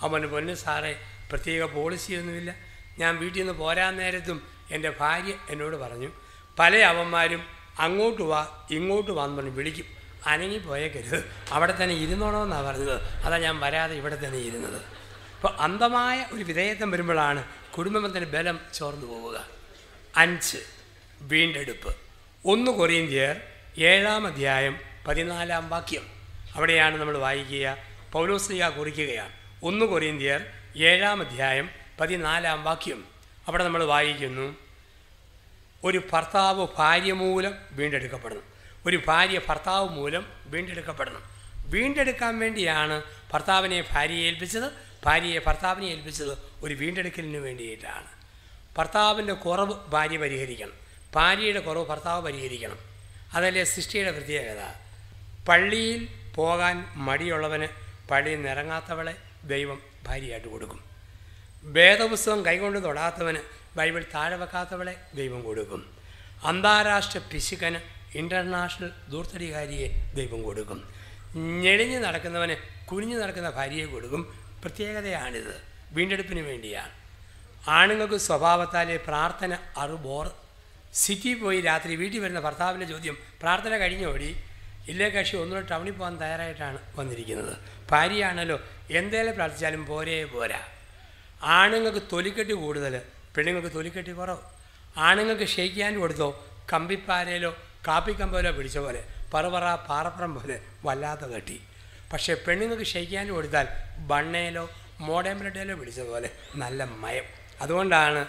അവൻ പൊന്നു സാറേ പ്രത്യേക പോളിസിയൊന്നുമില്ല ഞാൻ വീട്ടിൽ നിന്ന് പോരാൻ നേരത്തും എന്റെ ഭാര്യ എന്നോട് പറഞ്ഞു പല അവന്മാരും അങ്ങോട്ട് വാ ഇങ്ങോട്ട് വാന്ന് പറഞ്ഞ് വിളിക്കും. അനങ്ങി പോയേക്കരുത്. അവിടെ തന്നെ ഇരുന്നോണമെന്നാണ് പറഞ്ഞത്. അതാ ഞാൻ വരാതെ ഇവിടെ തന്നെ ഇരുന്നത്. അപ്പോൾ അന്ധമായ ഒരു വിധേയത്വം വരുമ്പോഴാണ് കുടുംബത്തിന്റെ ബലം ചോർന്നു പോവുക. അഞ്ച്. വീണ്ടെടുപ്പ്. ഒന്ന് കൊറിയന്ത്യർ ഏഴാം അധ്യായം പതിനാലാം വാക്യം. അവിടെയാണ് നമ്മൾ വായിക്കുക. പൗലോസ്ലിയ കുറിക്കുകയാണ്. ഒന്ന് കൊറിയന്ത്യർ ഏഴാം അധ്യായം പതിനാലാം വാക്യം. അവിടെ നമ്മൾ വായിക്കുന്നു. ഒരു ഭർത്താവ് ഭാര്യ മൂലം വീണ്ടെടുക്കപ്പെടണം ഒരു ഭാര്യ ഭർത്താവ് മൂലം വീണ്ടെടുക്കപ്പെടണം വീണ്ടെടുക്കാൻ വേണ്ടിയാണ് ഭർത്താവിനെ ഭാര്യയെ ഏൽപ്പിച്ചത്. ഭാര്യയെ ഭർത്താവിനെ ഏൽപ്പിച്ചത് ഒരു വീണ്ടെടുക്കലിന് വേണ്ടിയിട്ടാണ്. ഭർത്താവിന്റെ കുറവ് ഭാര്യ പരിഹരിക്കണം. ഭാര്യയുടെ കുറവ് ഭർത്താവ് പരിഹരിക്കണം. അതല്ലേ സൃഷ്ടിയുടെ പ്രത്യേകത. പള്ളിയിൽ പോകാൻ മടിയുള്ളവന് പള്ളിയിൽ നിറങ്ങാത്തവളെ ദൈവം ഭാര്യയായിട്ട് കൊടുക്കും. വേദപുസ്തകം കൈകൊണ്ട് തൊടാത്തവന് ബൈബിൾ താഴെ വെക്കാത്തവളെ ദൈവം കൊടുക്കും. അന്താരാഷ്ട്ര പിശുക്കന് ഇന്റർനാഷണൽ ദൂർത്തടികാരിയെ ദൈവം കൊടുക്കും. ഞെളിഞ്ഞ് നടക്കുന്നവന് കുനിഞ്ഞു നടക്കുന്ന ഭാര്യയെ കൊടുക്കും. പ്രത്യേകതയാണിത്. വീണ്ടെടുപ്പിന് വേണ്ടിയാണ്. ആണുങ്ങൾക്ക് സ്വഭാവത്താലേ പ്രാർത്ഥന അറുബോർ സിറ്റി പോയി രാത്രി വീട്ടിൽ വരുന്ന ഭർത്താവിന്റെ ചോദ്യം പ്രാർത്ഥന കഴിഞ്ഞോടി? ഇല്ലേ കക്ഷി ഒന്നുകൂടെ ടൗണിൽ പോകാൻ തയ്യാറായിട്ടാണ് വന്നിരിക്കുന്നത്. ഭാര്യയാണല്ലോ എന്തേലും പ്രാർത്ഥിച്ചാലും പോരേ പോരാ. ആണുങ്ങൾക്ക് തൊലിക്കെട്ടി കൂടുതൽ പെണ്ണുങ്ങൾക്ക് തൊലിക്കെട്ടി കുറവ്. ആണുങ്ങൾക്ക് ഷെയ്ക്കാൻ കൊടുത്തോ കമ്പിപ്പാരയിലോ കാപ്പിക്കമ്പോലോ പിടിച്ച പോലെ പറവറ പാറപ്പുറം പോലെ വല്ലാത്ത കെട്ടി. പക്ഷേ പെണ്ണുങ്ങൾക്ക് ഷെയ്ക്കാൻ കൊടുത്താൽ ബണ്ണയിലോ മോഡേം പിടിച്ച പോലെ നല്ല മയം. അതുകൊണ്ടാണ്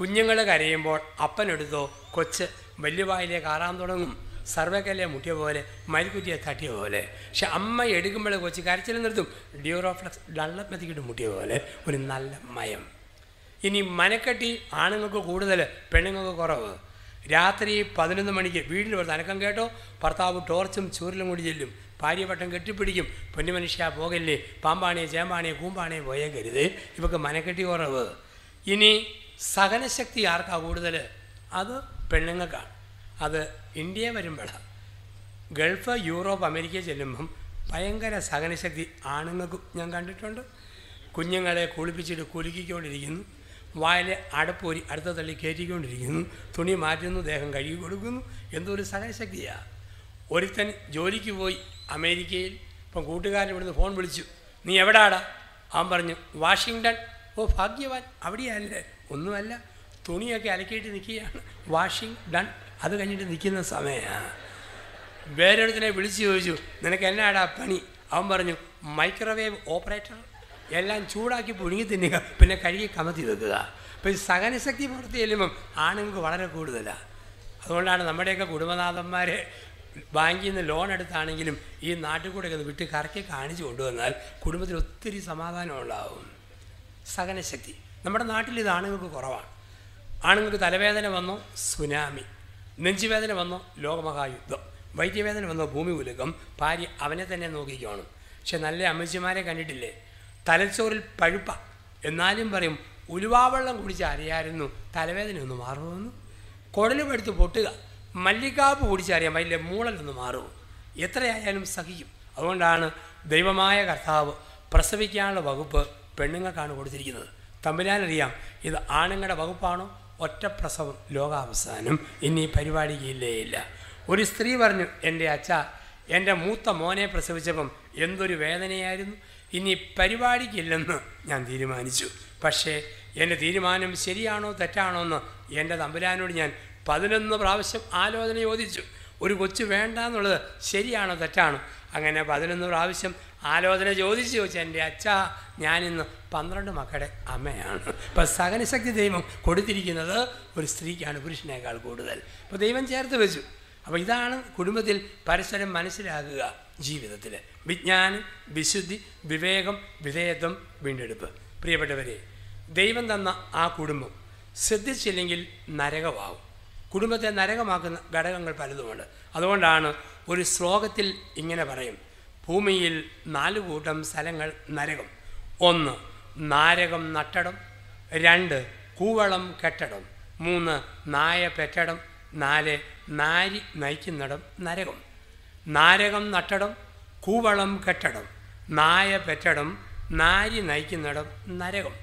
കുഞ്ഞുങ്ങൾ കരയുമ്പോൾ അപ്പനെടുത്തോ കൊച്ച് വലിയ വായിലേക്ക് ആറാൻ തുടങ്ങും. സർവകലെ മുട്ടിയ പോലെ മരിക്കുറ്റിയെ തട്ടിയ പോലെ. പക്ഷെ അമ്മ എടുക്കുമ്പോൾ കൊച്ചു കരച്ചിൽ നിർത്തും. ഡ്യൂറോഫ്ലക്സ് ഡള്ളപ്പത്തിക്കിട്ട് മുട്ടിയ പോലെ ഒരു നല്ല മയം. ഇനി മനക്കെട്ടി ആണുങ്ങൾക്ക് കൂടുതൽ പെണ്ണുങ്ങൾക്ക് കുറവ്. രാത്രി പതിനൊന്ന് മണിക്ക് വീട്ടിൽ ഒരു അനക്കം കേട്ടോ. ഭർത്താവ് ടോർച്ചും ചൂരിലും കൂടി ചെല്ലും. ഭാര്യവട്ടം കെട്ടിപ്പിടിക്കും. പൊന്നു മനുഷ്യ പോകല്ലേ. പാമ്പാണിയെ ചേമ്പാണിയെ കൂമ്പാണിയെ പോയേക്കരുത്. ഇവക്ക് മനക്കെട്ടി കുറവ്. ഇനി സഹനശക്തി ആർക്കാ കൂടുതൽ അത് പെണ്ണുങ്ങൾക്കാണ്. അത് ഇന്ത്യ വരുമ്പോഴാണ് ഗൾഫ് യൂറോപ്പ് അമേരിക്ക ചെല്ലുമ്പം ഭയങ്കര സഹനശക്തി ആണുങ്ങൾക്കും ഞാൻ കണ്ടിട്ടുണ്ട്. കുഞ്ഞുങ്ങളെ കുളിപ്പിച്ചിട്ട് കുലുക്കിക്കൊണ്ടിരിക്കുന്നു. വായിലെ അടപ്പൊരി അടുത്ത തള്ളി കയറ്റിക്കൊണ്ടിരിക്കുന്നു. തുണി മാറ്റുന്നു ദേഹം കഴുകി കൊടുക്കുന്നു. എന്തൊരു സഹനശക്തിയാണ് ഒരുത്തൻ ജോലിക്ക് പോയി അമേരിക്കയിൽ. ഇപ്പം കൂട്ടുകാരൻ ഇവിടുന്ന് ഫോൺ വിളിച്ചു. നീ എവിടാടാ? അവൻ പറഞ്ഞു വാഷിങ്ടൺ. ഓ ഭാഗ്യവാൻ. അവിടെയല്ലേ. ഒന്നുമല്ല തുണിയൊക്കെ അലക്കിയിട്ട് നിൽക്കുകയാണ് വാഷിംഗ് ഡൺ അത് കഴിഞ്ഞിട്ട് നിൽക്കുന്ന സമയമാണ് വേറൊരുത്തിനെ വിളിച്ചു ചോദിച്ചു നിനക്ക് എന്നാടാ പണി? അവൻ പറഞ്ഞു മൈക്രോവേവ് ഓപ്പറേറ്റർ എല്ലാം ചൂടാക്കി പുഴുങ്ങി തിന്നുക പിന്നെ കഴുകി കമത്തി വെക്കുക. അപ്പോൾ ഈ സഹനശക്തി പുറത്ത് ചെല്ലുമ്പം ആണുങ്ങൾക്ക് വളരെ കൂടുതലാണ് അതുകൊണ്ടാണ് നമ്മുടെയൊക്കെ കുടുംബനാഥന്മാരെ ബാങ്കിൽ നിന്ന് ലോൺ എടുത്താണെങ്കിലും ഈ നാട്ടിൽ കൂടെ ഒക്കെ വിട്ട് കറക്കി കാണിച്ചു കൊണ്ടുവന്നാൽ കുടുംബത്തിൽ ഒത്തിരി സമാധാനം ഉണ്ടാവും. സഹനശക്തി. നമ്മുടെ നാട്ടിൽ ഇത് ആണുങ്ങൾക്ക് കുറവാണ്. ആണുങ്ങൾക്ക് തലവേദന വന്നോ സുനാമി. നെഞ്ചുവേദന വന്നോ ലോകമഹായുദ്ധം. വൈദ്യവേദന വന്നോ ഭൂമി ഉലകം ഭാര്യ അവനെ തന്നെ നോക്കിക്കോണം. പക്ഷെ നല്ല അമ്മച്ചിമാരെ കണ്ടിട്ടില്ലേ? തലച്ചോറിൽ പഴുപ്പ. എന്നാലും പറയും ഉലുവാവെള്ളം കുടിച്ച് അറിയാമായിരുന്നു തലവേദന ഒന്ന് മാറുമെന്ന് കുടലുമെടുത്ത് പൊട്ടുക. മല്ലിക്കാപ്പ് കുടിച്ചറിയാം അതിന്റെ മൂളലൊന്ന് മാറും എത്രയായാലും സഹിക്കും. അതുകൊണ്ടാണ് ദൈവമായ കർത്താവ് പ്രസവിക്കാനുള്ള വകുപ്പ് പെണ്ണുങ്ങൾക്കാണ് കൊടുത്തിരിക്കുന്നത്. തമ്പുരാനറിയാം ഇത് ആണുങ്ങളുടെ വകുപ്പാണോ? ഒറ്റ പ്രസവം ലോകാവസാനം. ഇനി പരിപാടിക്ക് ഇല്ല ഒരു സ്ത്രീ പറഞ്ഞു എന്റെ അച്ഛ എന്റെ മൂത്ത മോനെ പ്രസവിച്ചപ്പം എന്തൊരു വേദനയായിരുന്നു. ഇനി പരിപാടിക്കില്ലെന്ന് ഞാൻ തീരുമാനിച്ചു. പക്ഷേ എന്റെ തീരുമാനം ശരിയാണോ തെറ്റാണോ എന്ന് എന്റെ തമ്പുരാനോട് ഞാൻ പതിനൊന്ന് പ്രാവശ്യം ആലോചന ചോദിച്ചു. ഒരു കൊച്ചു വേണ്ട എന്നുള്ളത് ശരിയാണോ തെറ്റാണോ? അങ്ങനെ പതിനൊന്ന് പ്രാവശ്യം ആലോചന ചോദിച്ചു ചോദിച്ചു എന്റെ അച്ഛ ഞാനിന്ന് പന്ത്രണ്ട് മക്കളുടെ അമ്മയാണ്. ഇപ്പം സഹനശക്തി ദൈവം കൊടുത്തിരിക്കുന്നത് ഒരു സ്ത്രീക്കാണ് പുരുഷനേക്കാൾ കൂടുതൽ. അപ്പോൾ ദൈവം ചേർത്ത് വെച്ചു. അപ്പോൾ ഇതാണ് കുടുംബത്തിൽ പരസ്പരം മനസ്സിലാക്കുക ജീവിതത്തിൽ വിജ്ഞാനം വിശുദ്ധി വിവേകം വിധേയത്വം വീണ്ടെടുപ്പ്. പ്രിയപ്പെട്ടവരെ ദൈവം തന്ന ആ കുടുംബം ശ്രദ്ധിച്ചില്ലെങ്കിൽ നരകമാവും. കുടുംബത്തെ നരകമാക്കുന്ന ഘടകങ്ങൾ പലതുമുണ്ട്. അതുകൊണ്ടാണ് ഒരു ശ്ലോകത്തിൽ ഇങ്ങനെ പറയും. ഭൂമിയിൽ നാല് കൂട്ടം സ്ഥലങ്ങൾ നരകം. ഒന്ന് നാരകം നട്ടടം. രണ്ട് കൂവളം കെട്ടടം. മൂന്ന് നായ പെറ്റടം. നാല് നാരി നയിക്കുന്നിടം നരകം. നാരകം നട്ടടം കൂവളം കെട്ടടം. നായ പെറ്റടം നാരി നയിക്കുന്നിടം നരകം.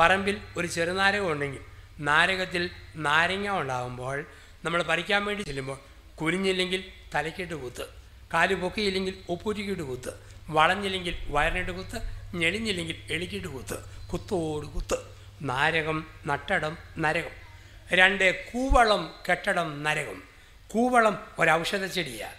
പറമ്പിൽ ഒരു ചെറുനാരകം ഉണ്ടെങ്കിൽ നാരകത്തിൽ നാരങ്ങ ഉണ്ടാകുമ്പോൾ നമ്മൾ പറിക്കാൻ വേണ്ടി ചെല്ലുമ്പോൾ കുനിഞ്ഞില്ലെങ്കിൽ തലക്കിട്ട് കുത്ത്. കാൽ പൊക്കിയില്ലെങ്കിൽ ഒപ്പുരുക്കിയിട്ട് കുത്ത്. വളഞ്ഞില്ലെങ്കിൽ വയറിനിട്ട് കുത്ത്. ഞെളിഞ്ഞില്ലെങ്കിൽ എളിക്കിട്ട് കുത്ത്. കുത്തോട് കുത്ത്. നാരകം നട്ടടം നരകം. രണ്ട് കൂവളം കെട്ടടം നരകം. കൂവളം ഒരൗഷധ ചെടിയാണ്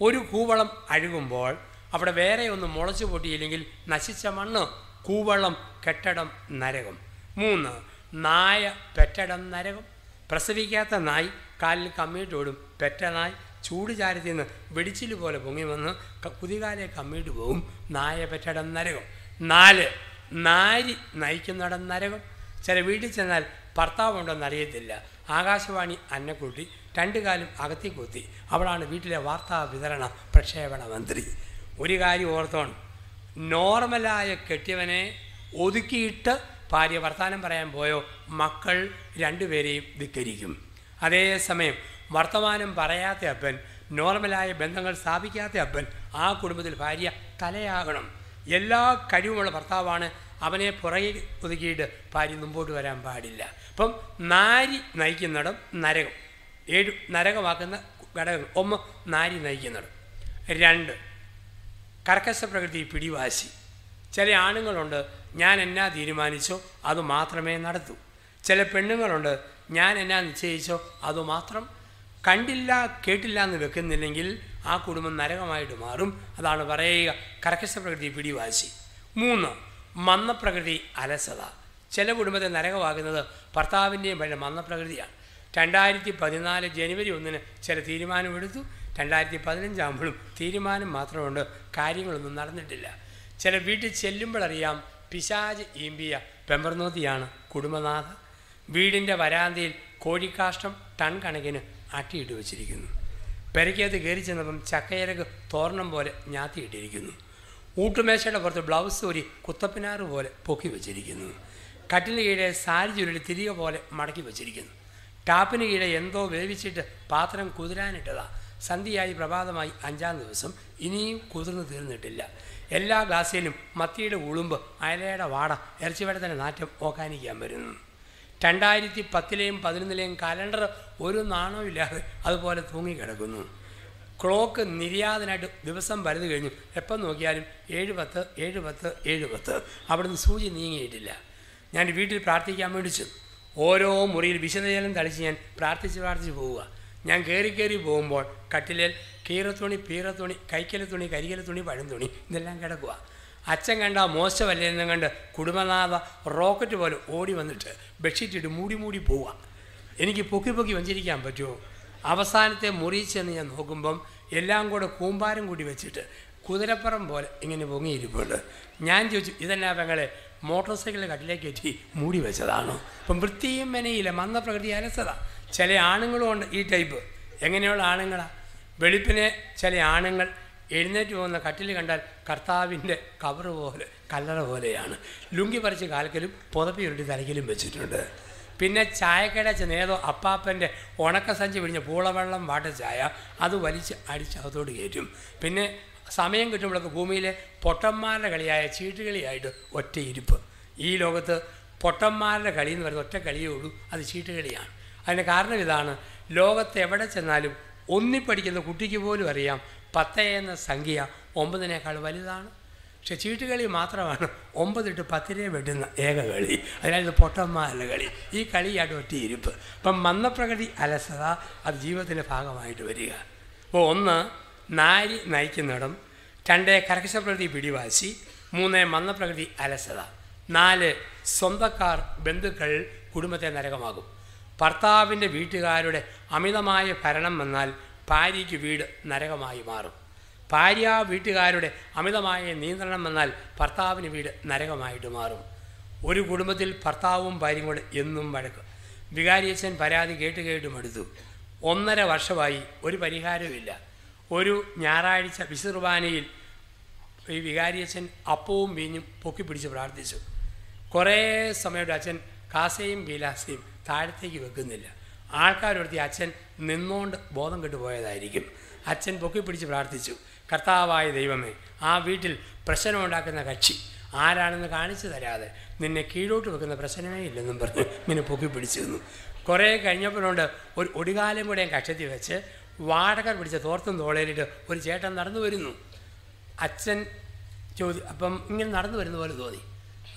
ഒരു കൂവളം അഴുകുമ്പോൾ അവിടെ വേറെ ഒന്ന് മുളച്ചു പൊട്ടിയില്ലെങ്കിൽ നശിച്ച മണ്ണ്. കൂവളം കെട്ടടം നരകം. മൂന്ന് നായ പെറ്റടം നരകം. പ്രസവിക്കാത്ത നായ് കാലിൽ കമ്മിയിട്ടോടും പെറ്റ നായ് ചൂട് ചാരത്തിൽ നിന്ന് വെടിച്ചിൽ പോലെ പൊങ്ങി വന്ന് പുതികാലെ കമ്മിയിട്ട് പോകും നായ പെറ്റടം നരകം. നാല് നാരി നയിക്കുന്നിടം നരകം. ചില വീട്ടിൽ ചെന്നാൽ ഭർത്താവുണ്ടെന്ന് അറിയത്തില്ല. ആകാശവാണി അന്നക്കുട്ടി രണ്ടു കാലം അകത്തി കുത്തി. അവളാണ് വീട്ടിലെ വാർത്താ വിതരണ പ്രക്ഷേപണ മന്ത്രി. ഒരു കാര്യം ഓർത്തോണം. നോർമലായ കെട്ടിയവനെ ഒതുക്കിയിട്ട് ഭാര്യ വർത്തമാനം പറയാൻ പോയോ? മക്കൾ രണ്ടുപേരെയും ധിക്കരിക്കും. അതേസമയം വർത്തമാനം പറയാത്ത അപ്പൻ നോർമലായ ബന്ധങ്ങൾ സ്ഥാപിക്കാത്ത അപ്പൻ ആ കുടുംബത്തിൽ ഭാര്യ തലയാകണം. എല്ലാ കഴിവുമുള്ള ഭർത്താവാണ് അവനെ പുറകെ ഒതുക്കിയിട്ട് ഭാര്യ മുമ്പോട്ട് വരാൻ പാടില്ല. അപ്പം നാരി നയിക്കുന്നിടം നരകം. ഏഴ് നരകമാക്കുന്ന ഘടകങ്ങൾ. ഒന്ന് നാരി നയിക്കുന്നിടം. രണ്ട് കർക്കശ പ്രകൃതി പിടിവാശി. ചില ആണുങ്ങളുണ്ട് ഞാൻ എന്നാ തീരുമാനിച്ചോ അത് മാത്രമേ നടത്തൂ. ചില പെണ്ണുങ്ങളുണ്ട് ഞാൻ എന്നാ നിശ്ചയിച്ചോ അതുമാത്രം കണ്ടില്ല കേട്ടില്ല എന്ന് വെക്കുന്നില്ലെങ്കിൽ ആ കുടുംബം നരകമായിട്ട് മാറും. അതാണ് പറയുക. കർക്കശ പ്രകൃതി പിടിവാശി. മൂന്ന് മന്ദപ്രകൃതി അലസത. ചില കുടുംബത്തെ നരകമാകുന്നത് ഭർത്താവിന്റെയും പല മന്ദപ്രകൃതിയാണ്. രണ്ടായിരത്തി പതിനാല് ജനുവരി ഒന്നിന് ചില തീരുമാനമെടുത്തു. രണ്ടായിരത്തി പതിനഞ്ചാകുമ്പോഴും തീരുമാനം മാത്രമുണ്ട്. കാര്യങ്ങളൊന്നും നടന്നിട്ടില്ല. ചില വീട്ടിൽ ചെല്ലുമ്പോഴറിയാം പിശാജ് ഈമ്പിയ പെമ്പർനോത്തിയാണ് കുടുംബനാഥ. വീടിന്റെ വരാന്തയിൽ കോഴിക്കാഷ്ടം ടൺ കണക്കിന് അട്ടിയിട്ട് വെച്ചിരിക്കുന്നു. പെരയ്ക്കകത്ത് കയറി ചെന്നപ്പം ചക്കയിലക്ക് തോരണം പോലെ ഞാത്തിയിട്ടിരിക്കുന്നു. ഊട്ടുമേശയുടെ പുറത്ത് ബ്ലൗസ് ഒരു കുത്തപ്പിനാറ് പോലെ പൊക്കി വെച്ചിരിക്കുന്നു. കട്ടിന് കീഴെ സാരി ചുരുളി തിരികെ പോലെ മടക്കി വെച്ചിരിക്കുന്നു. ടാപ്പിന് കീഴെ എന്തോ വേവിച്ചിട്ട് പാത്രം കുതിരാനിട്ടതാ. സന്ധിയായി പ്രഭാതമായി അഞ്ചാം ദിവസം. ഇനിയും കുതിർന്നു തീർന്നിട്ടില്ല. എല്ലാ ഗ്ലാസിലും മത്തിയുടെ ഉളുമ്പ് അയലയുടെ വാട ഇറച്ചിവടത്തിന്റെ നാറ്റം ഓക്കാനിക്കാൻ വരുന്നു. രണ്ടായിരത്തി പത്തിലെയും പതിനൊന്നിലെയും കലണ്ടർ ഒരു നാണോ ഇല്ലാതെ അതുപോലെ തൂങ്ങിക്കിടക്കുന്നു. ക്ലോക്ക് നിര്യാതനായിട്ട് ദിവസം വലുത് കഴിഞ്ഞു. എപ്പം നോക്കിയാലും ഏഴ് പത്ത് ഏഴ് പത്ത് ഏഴ് പത്ത്. അവിടുന്ന് സൂചി നീങ്ങിയിട്ടില്ല. ഞാൻ വീട്ടിൽ പ്രാർത്ഥിക്കാൻ വേണ്ടി ചെന്നു. ഓരോ മുറിയിൽ വിശദജലം തളിച്ച് ഞാൻ പ്രാർത്ഥിച്ച് പ്രാർത്ഥിച്ച് പോവുക. ഞാൻ കയറി കയറി പോകുമ്പോൾ കട്ടിലിൽ കീറത്തുണി പീറത്തുണി കൈക്കല തുണി കരികല തുണി പഴം തുണി ഇതെല്ലാം കിടക്കുക അച്ഛൻ കണ്ട മോശമല്ലേ എന്നും കണ്ട് കുടുംബനാഥ റോക്കറ്റ് പോലെ ഓടി വന്നിട്ട് ബെഡ്ഷീറ്റ് ഇട്ട് മൂടി മൂടി പോവുക. എനിക്ക് പൊക്കി പൊക്കി വഞ്ചിരിക്കാൻ പറ്റുമോ? അവസാനത്തെ മുറിയിൽ ചെന്ന് ഞാൻ നോക്കുമ്പം എല്ലാം കൂടെ കൂമ്പാരം കൂടി വെച്ചിട്ട് കുതിരപ്പുറം പോലെ ഇങ്ങനെ പൊങ്ങിയിരിപ്പുണ്ട്. ഞാൻ ചോദിച്ചു ഇതെന്നാ പെങ്ങളെ മോട്ടോർ സൈക്കിളിൽ കട്ടിലേക്ക് കയറ്റി മൂടി വെച്ചതാണോ? അപ്പം വൃത്തിയും മെനയില്ല മന്ദപ്രകൃതി അലസത. ചില ആണുങ്ങളും ഉണ്ട് ഈ ടൈപ്പ് എങ്ങനെയുള്ള ആണുങ്ങളാണ് വെളുപ്പിനെ ചില ആണുങ്ങൾ എഴുന്നേറ്റ് പോകുന്ന കട്ടിൽ കണ്ടാൽ കർത്താവിന്റെ കവറ് പോലെ കല്ലറ പോലെയാണ്. ലുങ്കി പറിച്ച് കാൽക്കലും പുതപ്പി ഉരുട്ടി തലയ്ക്കലും വെച്ചിട്ടുണ്ട്. പിന്നെ ചായക്കട ചെന്ന് ഏതോ അപ്പാപ്പന്റെ ഉണക്കസഞ്ചി പിടിഞ്ഞ പൂളവെള്ളം വാട്ട ചായ അത് വലിച്ച് അടിച്ചകത്തോട് കയറ്റും. പിന്നെ സമയം കിട്ടുമ്പോഴൊക്കെ ഭൂമിയിലെ പൊട്ടന്മാരുടെ കളിയായ ചീട്ടുകളിയായിട്ട് ഒറ്റ ഇരിപ്പ്. ഈ ലോകത്ത് പൊട്ടന്മാരുടെ കളി എന്ന് പറയുന്നത് ഒറ്റ കളിയേ ഉള്ളൂ അത് ചീട്ടുകളിയാണ്. അതിന് കാരണം ഇതാണ് ലോകത്ത് എവിടെ ചെന്നാലും ഒന്നിപ്പടിക്കുന്ന കുട്ടിക്ക് പോലും അറിയാം പത്ത് എന്ന സംഖ്യ ഒമ്പതിനേക്കാൾ വലുതാണ്. പക്ഷെ ചീട്ടുകളി മാത്രമാണ് ഒമ്പതിട്ട് പത്തിനെ വെട്ടുന്ന ഏക കളി. അതിനായത് പൊട്ടന്മാരുടെ കളി. ഈ കളിയായിട്ട് ഒറ്റയിരിപ്പ് അപ്പം മന്ദപ്രകൃതി അലസത അത് ജീവിതത്തിന്റെ ഭാഗമായിട്ട് വരിക. അപ്പോൾ ഒന്ന് നാരി നയിക്കുന്നിടം. രണ്ട് കർക്കശപ്രകൃതി പിടിവാശി. മൂന്ന് മന്ദപ്രകൃതി അലസത. നാല് സ്വന്തക്കാർ ബന്ധുക്കൾ കുടുംബത്തെ നരകമാകും. ഭർത്താവിന്റെ വീട്ടുകാരുടെ അമിതമായ ഭരണം വന്നാൽ ഭാര്യയ്ക്ക് വീട് നരകമായി മാറും. ഭാര്യ വീട്ടുകാരുടെ അമിതമായ നിയന്ത്രണം വന്നാൽ ഭർത്താവിന് വീട് നരകമായിട്ട് മാറും. ഒരു കുടുംബത്തിൽ ഭർത്താവും ഭാര്യയും കൂടെ എന്നും വഴക്ക്. വികാരിയച്ഛൻ പരാതി കേട്ട് കേട്ട് മടുത്തു. ഒന്നര വർഷമായി ഒരു പരിഹാരവുമില്ല ഒരു ഞായറാഴ്ച വിശുർബാനയിൽ ഈ വികാരിയച്ഛൻ അപ്പവും വീഞ്ഞും പൊക്കി പിടിച്ച് പ്രാർത്ഥിച്ചു. കുറേ സമയത്ത് അച്ഛൻ കാസയും ബീലാസയും താഴത്തേക്ക് വെക്കുന്നില്ല. ആൾക്കാരൊരുത്തി അച്ഛൻ നിന്നുകൊണ്ട് ബോധം കെട്ടുപോയതായിരിക്കും അച്ഛൻ പൊക്കി പിടിച്ച് പ്രാർത്ഥിച്ചു കർത്താവായ ദൈവമേ ആ വീട്ടിൽ പ്രശ്നമുണ്ടാക്കുന്ന കക്ഷി ആരാണെന്ന് കാണിച്ചു തരാതെ നിന്നെ കീഴോട്ട് വെക്കുന്ന പ്രശ്നമേ ഇല്ലെന്നും പറഞ്ഞ് നിന്നെ പൊക്കി പിടിച്ചു നിന്നു. കുറേ കഴിഞ്ഞപ്പോഴുണ്ട് ഒരു ഒടികാലം കൂടെ കക്ഷത്തി വെച്ച് വാടകർ പിടിച്ച തോർത്തും തോളയിലിട്ട് ഒരു ചേട്ടൻ നടന്നു വരുന്നു. അച്ഛൻ ചോദി അപ്പം ഇങ്ങനെ നടന്നു വരുന്ന പോലെ തോന്നി.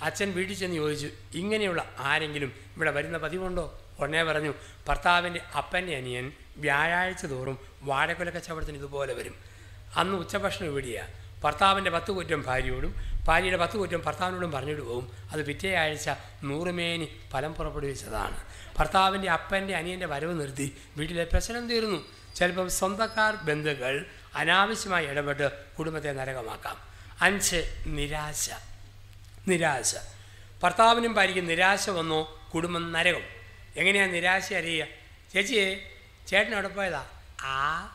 അച്ഛൻ വീട്ടിൽ ചെന്ന് ചോദിച്ചു ഇങ്ങനെയുള്ള ആരെങ്കിലും ഇവിടെ വരുന്ന പതിവുണ്ടോ? ഉടനെ പറഞ്ഞു ഭർത്താവിന്റെ അപ്പന്റെ അനിയൻ വ്യാഴാഴ്ച തോറും വാഴക്കൊല കച്ചവടത്തിന് ഇതുപോലെ വരും. അന്ന് ഉച്ചഭക്ഷണം ഇവിടെയാണ് ഭർത്താവിന്റെ പത്ത് കുറ്റം ഭാര്യയോടും ഭാര്യയുടെ പത്ത് കുറ്റം ഭർത്താവിനോടും പറഞ്ഞിട്ട് പോകും അത് പിറ്റേ ആഴ്ച നൂറുമേനി ഫലം പുറപ്പെടുവിച്ചതാണ്. ഭർത്താവിന്റെ അപ്പന്റെ അനിയന്റെ വരവ് നിർത്തി വീട്ടിലെ പ്രശ്നം തീർന്നു. ചിലപ്പം സ്വന്തക്കാർ ബന്ധുക്കൾ അനാവശ്യമായി ഇടപെട്ട് കുടുംബത്തെ നരകമാക്കാം. അഞ്ച് നിരാശ. നിരാശ. ഭർത്താവിനും ഭാര്യയ്ക്കും നിരാശ വന്നോ കുടുംബം നരകം. എങ്ങനെയാണ് നിരാശ അറിയുക? ചേച്ചി ചേട്ടൻ അവിടെ പോയതാ? ആ.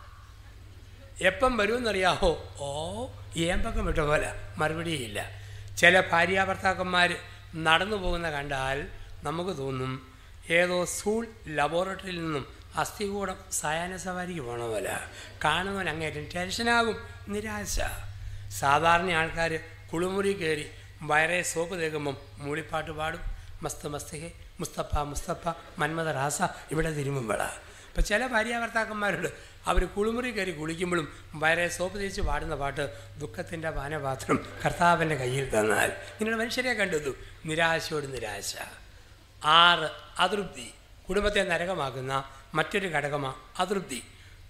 എപ്പം വരുമെന്നറിയാമോ ഓ ഏമ്പക്കം വിട്ട പോലെ. മറുപടിയില്ല ചില ഭാര്യ ഭർത്താക്കന്മാർ നടന്നു പോകുന്ന കണ്ടാൽ നമുക്ക് തോന്നും ഏതോ സ്കൂൾ ലബോറട്ടറിയിൽ നിന്നും അസ്ഥികൂടം സയാന സവാരിക്ക് പോണ പോലെ. കാണുന്നവൻ അങ്ങേറ്റം ടെൻഷനാകും. നിരാശ. സാധാരണ ആൾക്കാർ കുളിമുറി കയറി വയറെ സോപ്പ് തേക്കുമ്പം മൂളിപ്പാട്ട് പാടും. മസ്ത് മസ്തികെ മുസ്തഫ മുസ്തഫ മന്മത റാസ ഇവിടെ തിരുമുമ്പള. ഇപ്പം ചില ഭാര്യ ഭർത്താക്കന്മാരുണ്ട് അവർ കുളിമുറി കയറി കുളിക്കുമ്പോഴും വരെ സോപ്പ് തേച്ച് പാടുന്ന പാട്ട് ദുഃഖത്തിന്റെ പാനപാത്രം കർത്താവിന്റെ കയ്യിൽ തന്നാൽ. നിങ്ങൾ മനുഷ്യരെ കണ്ടെത്തു നിരാശയോട് നിരാശ. ആറ് അതൃപ്തി. കുടുംബത്തെ നരകമാക്കുന്ന മറ്റൊരു ഘടകമാണ് അതൃപ്തി.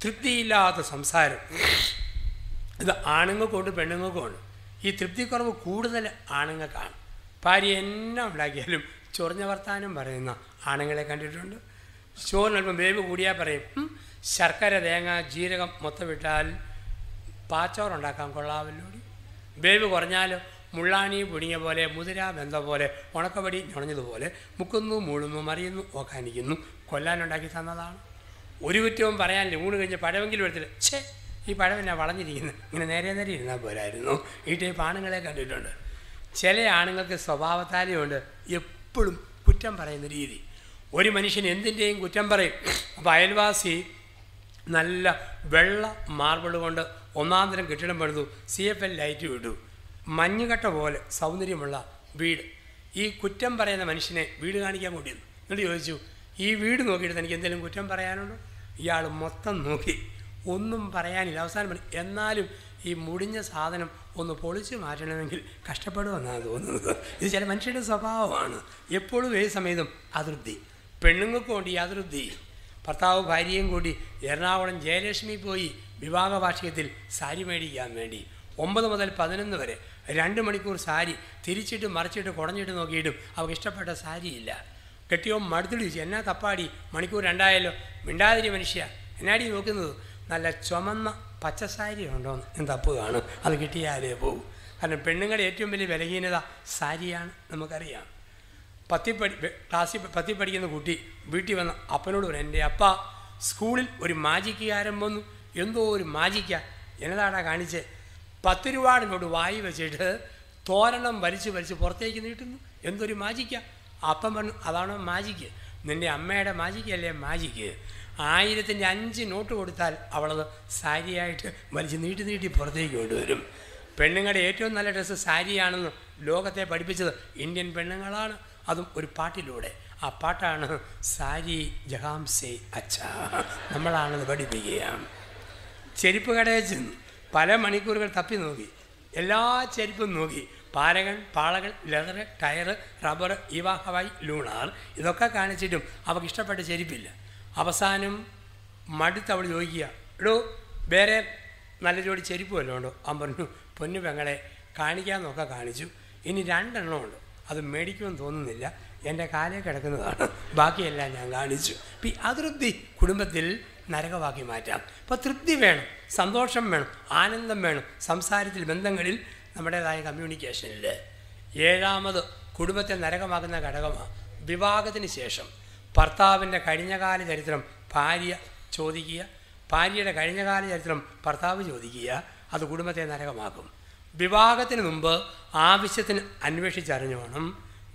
തൃപ്തിയില്ലാത്ത സംസാരം. ഇത് ആണുങ്ങൾക്കുണ്ട് പെണ്ണുങ്ങൾക്കുമുണ്ട് ഈ തൃപ്തിക്കുറവ് കൂടുതൽ ആണുങ്ങൾക്കാണ്. ഭാര്യ എന്നെ ഉണ്ടാക്കിയാലും ചൊറിഞ്ഞ വർത്താനം പറയുന്ന ആണുങ്ങളെ കണ്ടിട്ടുണ്ട്. ചോറിനൽപ്പം വേവ് കൂടിയാൽ പറയും. "ഉം, ശർക്കര തേങ്ങ ജീരകം മൊത്തം ഇട്ടാൽ പാച്ചോറുണ്ടാക്കാൻ കൊള്ളാമല്ലോ വേവ് കുറഞ്ഞാൽ മുള്ളാണി പുണിയ പോലെ മുതിര ബന്ധ പോലെ ഉണക്കപടി ഞുണഞ്ഞതുപോലെ മുക്കുന്നു മൂളുന്നു മറിയുന്നു ഓക്കാനിക്കുന്നു കൊല്ലാനുണ്ടാക്കി തന്നതാണ്. ഒരു കുറ്റവും പറയാനില്ല. ഊണ് കഴിഞ്ഞ് പഴമെങ്കിലും എടുത്തിട്ട് ഛേ ഈ പഴം എന്നാ വളഞ്ഞിരിക്കുന്നു? ഇങ്ങനെ നേരെ നേരെ ഇരുന്നാൽ പോരായിരുന്നു. ഈ ടൈപ്പ് ആണുങ്ങളെ കണ്ടിട്ടുണ്ട്. ചില ആണുങ്ങൾക്ക് സ്വഭാവത്താലെയുണ്ട് എപ്പോഴും കുറ്റം പറയുന്ന രീതി. ഒരു മനുഷ്യൻ എന്തിന്റെയും കുറ്റം പറയും. അപ്പോൾ അയൽവാസി നല്ല വെള്ള മാർബിൾ കൊണ്ട് ഒന്നാന്തരം കെട്ടിടം പണിതു. സി എഫ് എൽ ലൈറ്റ് വിട്ടു മഞ്ഞുകട്ട പോലെ സൗന്ദര്യമുള്ള വീട്. ഈ കുറ്റം പറയുന്ന മനുഷ്യനെ വീട് കാണിക്കാൻ കൊണ്ടിരുന്നു എന്നിട്ട് ചോദിച്ചു ഈ വീട് നോക്കിയിട്ട് എനിക്ക് എന്തെങ്കിലും കുറ്റം പറയാനുണ്ടോ? ഇയാൾ മൊത്തം നോക്കി. ഒന്നും പറയാനില്ല. അവസാനം എന്നാലും ഈ മുടിഞ്ഞ സാധനം ഒന്ന് പൊളിച്ചു മാറ്റണമെങ്കിൽ കഷ്ടപ്പെടുമെന്നാണ് തോന്നുന്നത്. ഇത് ചില മനുഷ്യരുടെ സ്വഭാവമാണ്. എപ്പോഴും ഏത് സമയത്തും അതൃപ്തി. പെണ്ണുങ്ങൾക്ക് വേണ്ടി അതൃപ്തി. ഭർത്താവ് ഭാര്യയും കൂടി എറണാകുളം ജയലക്ഷ്മി പോയി വിവാഹ വാർഷികത്തിൽ സാരി മേടിക്കാൻ വേണ്ടി. ഒമ്പത് മുതൽ പതിനൊന്ന് വരെ രണ്ട് മണിക്കൂർ സാരി തിരിച്ചിട്ട് മറിച്ചിട്ട് കുടഞ്ഞിട്ട് നോക്കിയിട്ടും അവർക്ക് ഇഷ്ടപ്പെട്ട സാരിയില്ല. കെട്ടിയോ മടുത്തിടിച്ച് എന്നാ തപ്പാടി മണിക്കൂർ രണ്ടായാലോ മിണ്ടാതിരി മനുഷ്യ. എന്നാടി നോക്കുന്നത്? നല്ല ചുമന്ന പച്ചസാരി ഉണ്ടോന്ന് ഞാൻ കാണും അത് കിട്ടിയാലേ പോകും കാരണം പെണ്ണുങ്ങളുടെ ഏറ്റവും വലിയ ബലഹീനത സാരിയാണ് നമുക്കറിയാം. പത്തി പഠി ക്ലാസ്സിൽ പത്തി പഠിക്കുന്ന കുട്ടി വീട്ടിൽ വന്ന അപ്പനോട് പറഞ്ഞു എന്റെ അപ്പ സ്കൂളിൽ ഒരു മാജിക്കുകാരൻ വന്നു. എന്തോ ഒരു മാജിക്ക. എന്നതാടാ കാണിച്ച്? പത്ത് രൂപാടിനോട് വായി വെച്ചിട്ട് തോരണം വലിച്ച് വലിച്ച് പുറത്തേക്ക് നീട്ടുന്നു. എന്തൊരു മാജിക്ക. അപ്പം പറഞ്ഞു അതാണോ മാജിക്ക്? നിന്റെ അമ്മയുടെ മാജിക്കല്ലേ മാജിക്ക്? ആയിരത്തിന്റെ അഞ്ച് നോട്ട് കൊടുത്താൽ അവളത് സാരിയായിട്ട് വലിച്ച് നീട്ടി നീട്ടി പുറത്തേക്ക് കൊണ്ടുവരും. പെണ്ണുങ്ങളുടെ ഏറ്റവും നല്ല ഡ്രസ്സ് സാരിയാണെന്ന് ലോകത്തെ പഠിപ്പിച്ചത് ഇന്ത്യൻ പെണ്ണുങ്ങളാണ്. അതും ഒരു പാട്ടിലൂടെ. ആ പാട്ടാണ് സാരി ജഹാം സേ അച്ഛ. നമ്മളാണത് പഠിപ്പിക്കുക ചെരുപ്പ് കടയിൽ ചെന്നു. പല മണിക്കൂറുകൾ തപ്പി നോക്കി. എല്ലാ ചെരുപ്പും നോക്കി. പാരകൾ പാളകൾ ലെതർ ടയർ റബ്ബർ ഇവ ലൂണാർ ഇതൊക്കെ കാണിച്ചിട്ടും അവർക്ക് ഇഷ്ടപ്പെട്ട ചെരുപ്പില്ല. അവസാനം മടുത്ത് അവൾ ചോദിക്കുക എടോ വേറെ നല്ല ജോഡി ചെരുപ്പ് വല്ലതും ഉണ്ടോ? അവൻ പറഞ്ഞു പൊന്നു പെങ്ങളെ കാണിക്കാമെന്നൊക്കെ കാണിച്ചു. ഇനി രണ്ടെണ്ണം ഉണ്ട്. അത് മേടിക്കുമെന്ന് തോന്നുന്നില്ല. എന്റെ കാലേ കിടക്കുന്നതാണ്. ബാക്കിയെല്ലാം ഞാൻ കാണിച്ചു. അപ്പം അതൃപ്തി. കുടുംബത്തിൽ നരകമാക്കി മാറ്റാം. അപ്പോൾ തൃപ്തി വേണം സന്തോഷം വേണം ആനന്ദം വേണം. സംസാരത്തിൽ ബന്ധങ്ങളിൽ നമ്മുടേതായ കമ്മ്യൂണിക്കേഷനിൽ ഏഴാമത് കുടുംബത്തെ നരകമാക്കുന്ന ഘടകമാണ് വിവാഹത്തിന് ശേഷം ഭർത്താവിന്റെ കഴിഞ്ഞകാല ചരിത്രം ഭാര്യ ചോദിക്കുക ഭാര്യയുടെ കഴിഞ്ഞകാല ചരിത്രം ഭർത്താവ് ചോദിക്കുക അത് കുടുംബത്തെ നരകമാക്കും. വിവാഹത്തിന് മുമ്പ് ആവശ്യത്തിന് അന്വേഷിച്ചറിഞ്ഞോണം.